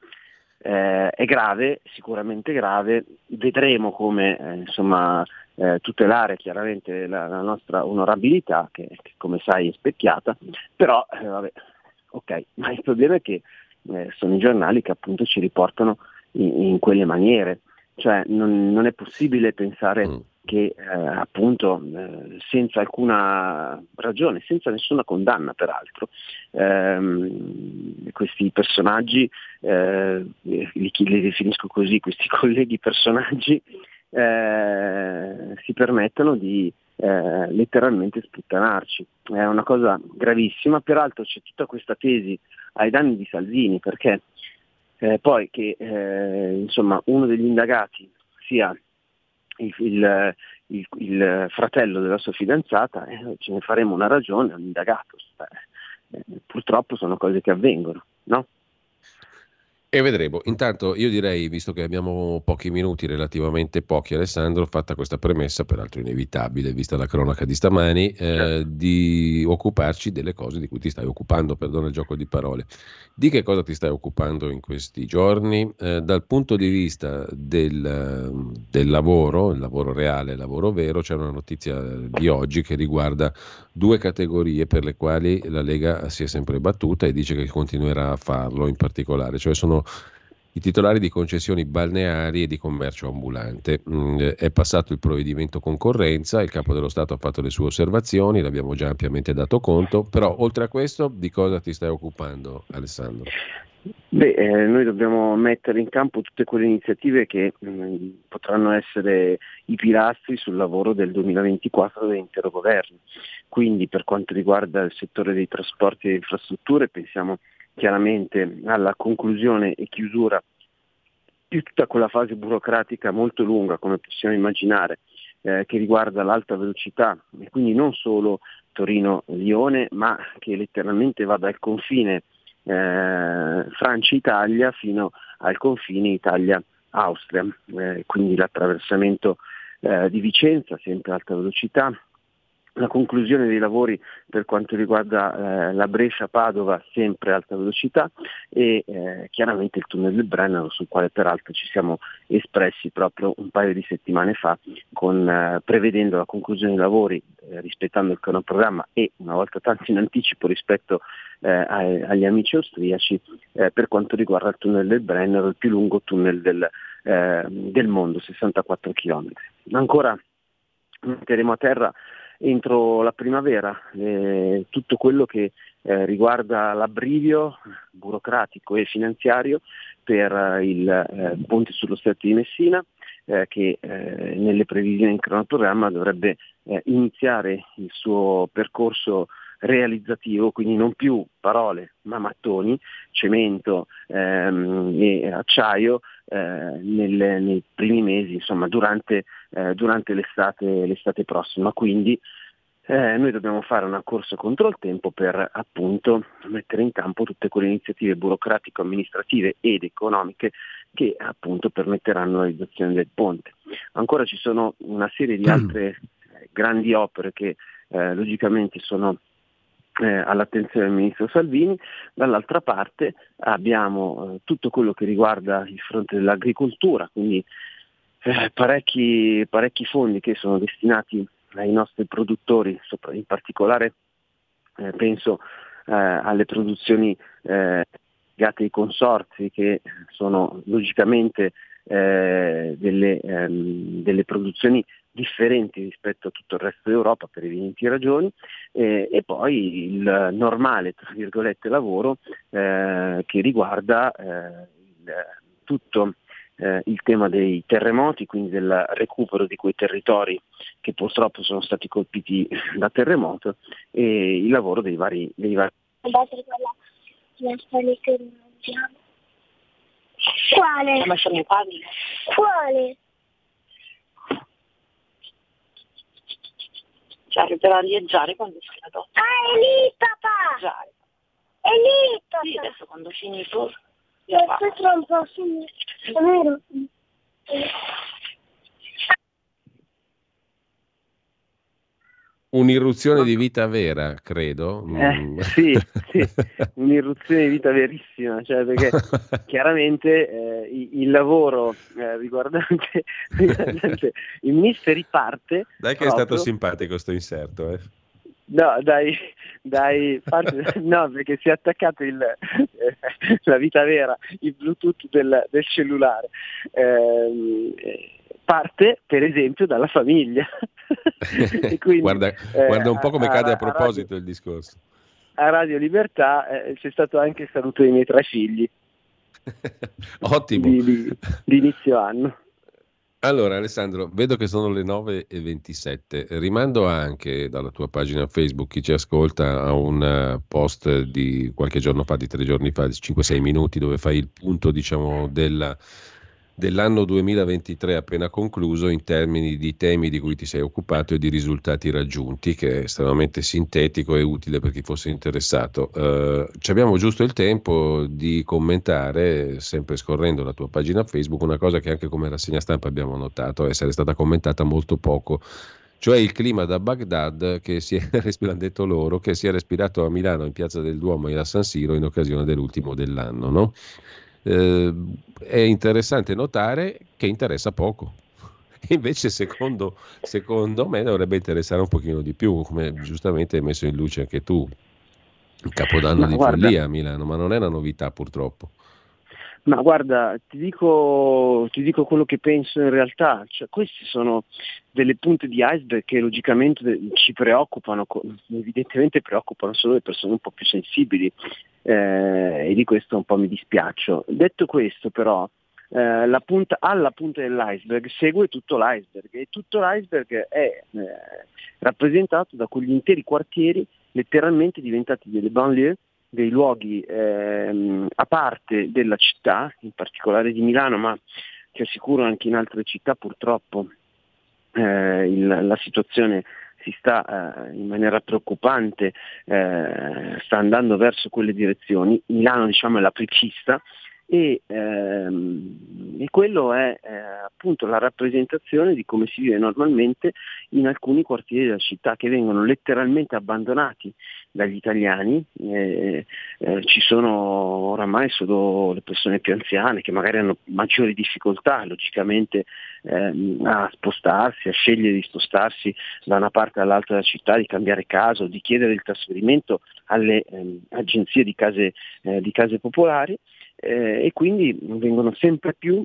Speaker 15: eh, è grave, sicuramente grave, vedremo come eh, insomma, eh, tutelare chiaramente la, la, nostra onorabilità, che, che, come sai è specchiata, però eh, vabbè, ok, ma il problema è che eh, sono i giornali che appunto ci riportano in, in quelle maniere, cioè non, non, è possibile pensare mm che eh, appunto eh, senza alcuna ragione, senza nessuna condanna peraltro, ehm, questi personaggi, eh, li, li, definisco così, questi colleghi personaggi, eh, si permettono di eh, letteralmente sputtanarci. È una cosa gravissima, peraltro c'è tutta questa tesi ai danni di Salvini, perché eh, poi che insomma, uno degli indagati sia il, il, il, il fratello della sua fidanzata, eh, ce ne faremo una ragione, un indagato. Eh, purtroppo sono cose che avvengono, no?
Speaker 3: E vedremo. Intanto io direi, visto che abbiamo pochi minuti, relativamente pochi, Alessandro, fatta questa premessa, peraltro inevitabile, vista la cronaca di stamani, eh, certo. di occuparci delle cose di cui ti stai occupando, perdona il gioco di parole. Di che cosa ti stai occupando in questi giorni? Eh, dal punto di vista del, del lavoro, il lavoro reale, il lavoro vero, c'è una notizia di oggi che riguarda due categorie per le quali la Lega si è sempre battuta e dice che continuerà a farlo in particolare, cioè sono i titolari di concessioni balneari e di commercio ambulante. Mm, è passato il provvedimento concorrenza, il capo dello Stato ha fatto le sue osservazioni, l'abbiamo già ampiamente dato conto, però oltre a questo di cosa ti stai occupando Alessandro?
Speaker 15: Beh, eh, noi dobbiamo mettere in campo tutte quelle iniziative che mh, mm, potranno essere i pilastri sul lavoro del 2024 dell'intero governo. Quindi per quanto riguarda il settore dei trasporti e delle infrastrutture pensiamo chiaramente alla conclusione e chiusura di tutta quella fase burocratica molto lunga, come possiamo immaginare, eh, che riguarda l'alta velocità e quindi non solo Torino-Lione, ma che letteralmente va dal confine eh, Francia-Italia fino al confine Italia-Austria, eh, quindi l'attraversamento eh, di Vicenza, sempre alta velocità, la conclusione dei lavori per quanto riguarda eh, la Brescia-Padova, sempre alta velocità, e eh, chiaramente il tunnel del Brennero, sul quale peraltro ci siamo espressi proprio un paio di settimane fa, con, eh, prevedendo la conclusione dei lavori, eh, rispettando il cronoprogramma e una volta tanto in anticipo rispetto eh, agli amici austriaci, eh, per quanto riguarda il tunnel del Brennero, il più lungo tunnel del, del mondo, 64 km. Ancora metteremo a terra entro la primavera. Eh, tutto quello che eh, riguarda l'abbrivio burocratico e finanziario per eh, il eh, ponte sullo stretto di Messina eh, che nelle previsioni in cronoprogramma dovrebbe iniziare il suo percorso realizzativo, quindi non più parole ma mattoni, cemento ehm, e acciaio eh, nel, nei primi mesi, insomma durante, eh, durante l'estate, l'estate, prossima. Quindi eh, noi dobbiamo fare una corsa contro il tempo per appunto mettere in campo tutte quelle iniziative burocratiche, amministrative ed economiche che appunto permetteranno la realizzazione del ponte. Ancora ci sono una serie di altre grandi opere che eh, logicamente sono eh, all'attenzione del ministro Salvini, dall'altra parte abbiamo eh, tutto quello che riguarda il fronte dell'agricoltura, quindi eh, parecchi, parecchi, fondi che sono destinati ai nostri produttori, in particolare eh, penso eh, alle produzioni eh, legate ai consorzi che sono logicamente delle, ehm, delle produzioni differenti rispetto a tutto il resto d'Europa per evidenti ragioni eh, e poi il normale tra virgolette lavoro eh, che riguarda eh, il, tutto eh, il tema dei terremoti, quindi del recupero di quei territori che purtroppo sono stati colpiti da terremoto e il lavoro dei vari... Dei vari...
Speaker 16: Quale? Quale? Cioè, per arieggiare quando è finito. Ah, è lì, papà! Già. È lì, papà! Sì, adesso quando finito... Aspetta un po', sì. È vero?
Speaker 3: Un'irruzione di vita vera, credo.
Speaker 15: Eh, mm. sì, sì, un'irruzione di vita verissima, cioè perché chiaramente eh, il, lavoro eh, riguardante, riguardante, il Mystery parte...
Speaker 3: Dai che proprio... è stato simpatico questo inserto. Eh.
Speaker 15: No, dai, dai parte, no, perché si è attaccato il, la vita vera, il Bluetooth del, del cellulare. Eh, parte per esempio dalla famiglia.
Speaker 3: quindi, guarda, eh, guarda, un po' come a, cade a, a proposito Radio, il discorso.
Speaker 15: A Radio Libertà eh, c'è stato anche il saluto dei miei tre figli.
Speaker 3: Ottimo.
Speaker 15: Di, di, di inizio anno.
Speaker 3: Allora Alessandro, vedo che sono le 9.27, rimando anche dalla tua pagina Facebook, chi ci ascolta, a un eh, post di qualche giorno fa, di tre giorni fa, di 5-6 minuti, dove fai il punto diciamo della dell'anno 2023 appena concluso in termini di temi di cui ti sei occupato e di risultati raggiunti, che è estremamente sintetico e utile per chi fosse interessato. Uh, abbiamo giusto il tempo di commentare, sempre scorrendo la tua pagina Facebook, una cosa che anche come rassegna stampa abbiamo notato essere stata commentata molto poco cioè il clima da Baghdad che si è respirato loro, che si è respirato a Milano in Piazza del Duomo e a San Siro in occasione dell'ultimo dell'anno. No? Eh, è interessante notare che interessa poco. Invece, secondo, secondo, me, dovrebbe interessare un pochino di più, come giustamente hai messo in luce anche tu. Il capodanno ma di guarda, follia a Milano, ma non è una novità purtroppo.
Speaker 15: Ma guarda, ti dico, ti dico, quello che penso in realtà, cioè, queste sono delle punte di iceberg che logicamente ci preoccupano, evidentemente preoccupano solo le persone un po' più sensibili eh, e di questo un po' mi dispiaccio. Detto questo però, eh, la punta, alla punta dell'iceberg segue tutto l'iceberg e tutto l'iceberg è eh, rappresentato da quegli interi quartieri letteralmente diventati delle banlieue dei luoghi ehm, a parte della città, in particolare di Milano, ma ti assicuro anche in altre città purtroppo eh, il, la situazione si sta eh, in maniera preoccupante, eh, sta andando verso quelle direzioni. Milano diciamo, è la precista e, ehm, e quello è eh, appunto la rappresentazione di come si vive normalmente in alcuni quartieri della città che vengono letteralmente abbandonati dagli italiani, eh, eh, ci sono oramai solo le persone più anziane che magari hanno maggiori difficoltà logicamente ehm, a spostarsi, a scegliere di spostarsi da una parte all'altra della città, di cambiare casa o di chiedere il trasferimento alle ehm, agenzie di case, eh, di case popolari eh, e quindi vengono sempre più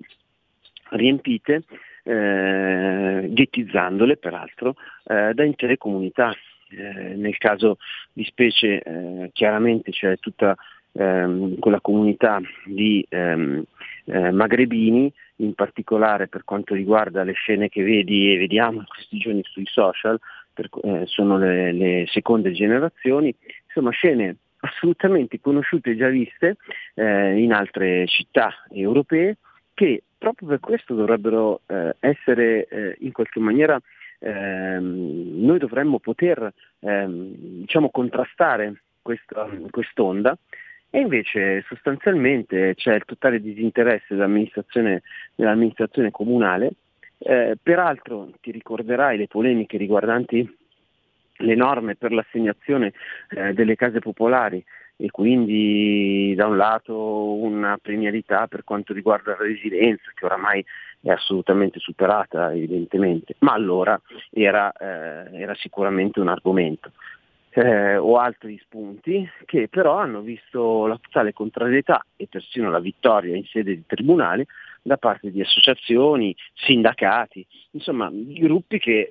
Speaker 15: riempite, eh, ghettizzandole peraltro, eh, da intere comunità. Eh, nel caso di specie eh, chiaramente c'è tutta ehm, quella comunità di ehm, eh, magrebini, in particolare per quanto riguarda le scene che vedi e vediamo in questi giorni sui social, per, sono le, le seconde generazioni, insomma scene assolutamente conosciute e già viste eh, in altre città europee che proprio per questo dovrebbero eh, essere eh, in qualche maniera ehm, noi dovremmo poter ehm, diciamo, contrastare questa, quest'onda e invece sostanzialmente c'è il totale disinteresse dell'amministrazione, dell'amministrazione comunale. Eh, peraltro ti ricorderai le polemiche riguardanti le norme per l'assegnazione eh, delle case popolari e quindi da un lato una premialità per quanto riguarda la residenza che oramai è assolutamente superata evidentemente, ma allora era, eh, era sicuramente un argomento. Eh, o altri spunti che però hanno visto la totale contrarietà e persino la vittoria in sede di tribunale da parte di associazioni, sindacati, insomma gruppi che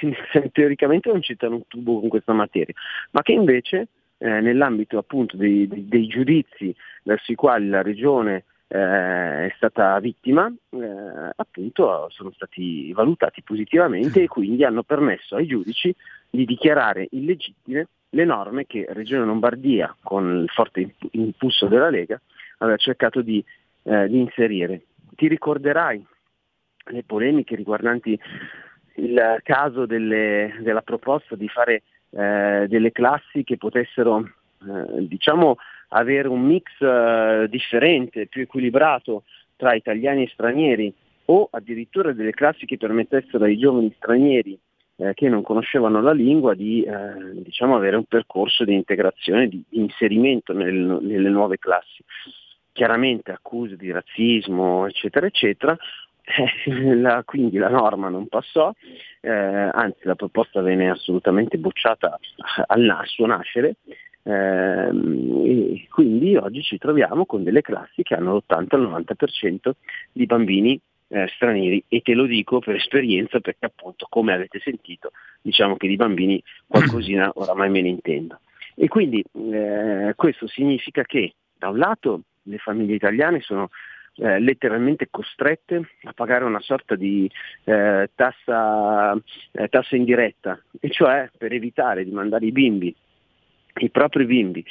Speaker 15: teoricamente non citano un tubo con questa materia, ma che invece eh, nell'ambito appunto dei, dei, dei, giudizi verso i quali la regione eh, è stata vittima, eh, appunto sono stati valutati positivamente e quindi hanno permesso ai giudici di dichiarare illegittime le norme che Regione Lombardia, con il forte impulso della Lega, aveva cercato di, eh, di inserire ti ricorderai le polemiche riguardanti il caso delle, della proposta di fare eh, delle classi che potessero eh, diciamo, avere un mix eh, differente, più equilibrato tra italiani e stranieri o addirittura delle classi che permettessero ai giovani stranieri eh, che non conoscevano la lingua di eh, diciamo, avere un percorso di integrazione, di inserimento nel, nelle nuove classi chiaramente accuse di razzismo, eccetera, eccetera, eh, la, quindi la norma non passò, eh, anzi la proposta venne assolutamente bocciata al suo nascere, eh, e quindi oggi ci troviamo con delle classi che hanno l'80-90% di bambini eh, stranieri e te lo dico per esperienza perché appunto come avete sentito diciamo che di bambini qualcosina oramai me ne intendo. E quindi eh, questo significa che da un lato le famiglie italiane sono eh, letteralmente costrette a pagare una sorta di eh, tassa, eh, tassa indiretta, e cioè per evitare di mandare i bimbi i propri bimbi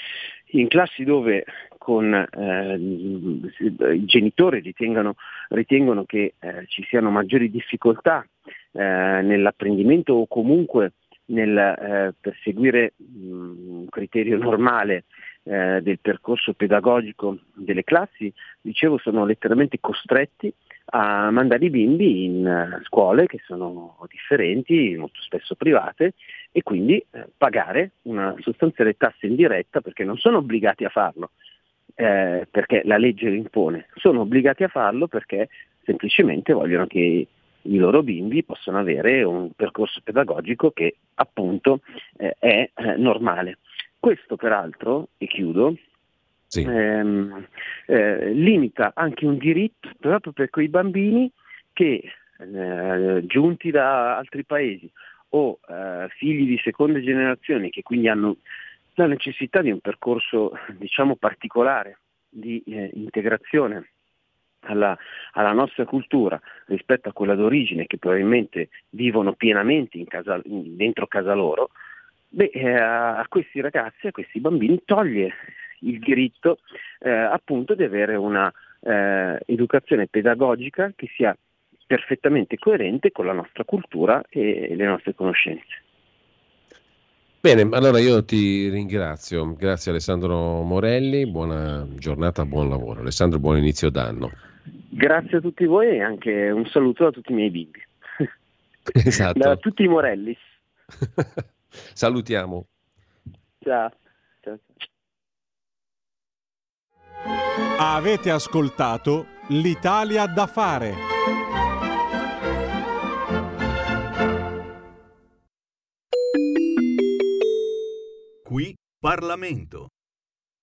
Speaker 15: in classi dove con, eh, i genitori ritengano, ritengono che eh, ci siano maggiori difficoltà eh, nell'apprendimento o comunque nel eh, perseguire mh, un criterio normale eh, del percorso pedagogico delle classi, dicevo, sono letteralmente costretti a mandare i bimbi in uh, scuole che sono differenti, molto spesso private, e quindi eh, pagare una sostanziale tassa indiretta perché non sono obbligati a farlo, eh, perché la legge lo impone, sono obbligati a farlo perché semplicemente vogliono che i loro bimbi possano avere un percorso pedagogico che appunto eh, è eh, normale. Questo peraltro, e chiudo, sì. ehm, eh, limita anche un diritto proprio per quei bambini che eh, giunti da altri paesi o eh, figli di seconde generazioni che quindi hanno la necessità di un percorso diciamo particolare di eh, integrazione alla, alla, nostra cultura rispetto a quella d'origine che probabilmente vivono pienamente casa, dentro casa loro, beh, eh, a questi ragazzi, a questi bambini toglie il diritto eh, appunto di avere una eh, educazione pedagogica che sia perfettamente coerente con la nostra cultura e le nostre conoscenze.
Speaker 3: Bene, allora io ti ringrazio, grazie Alessandro Morelli, buona giornata, buon lavoro. Alessandro, buon inizio d'anno.
Speaker 15: Grazie a tutti voi e anche un saluto a tutti i miei bimbi.
Speaker 3: Esatto.
Speaker 15: da tutti i Morelli.
Speaker 3: Salutiamo.
Speaker 15: Ciao. ciao.
Speaker 1: Avete ascoltato l'Italia da fare.
Speaker 4: Qui Parlamento.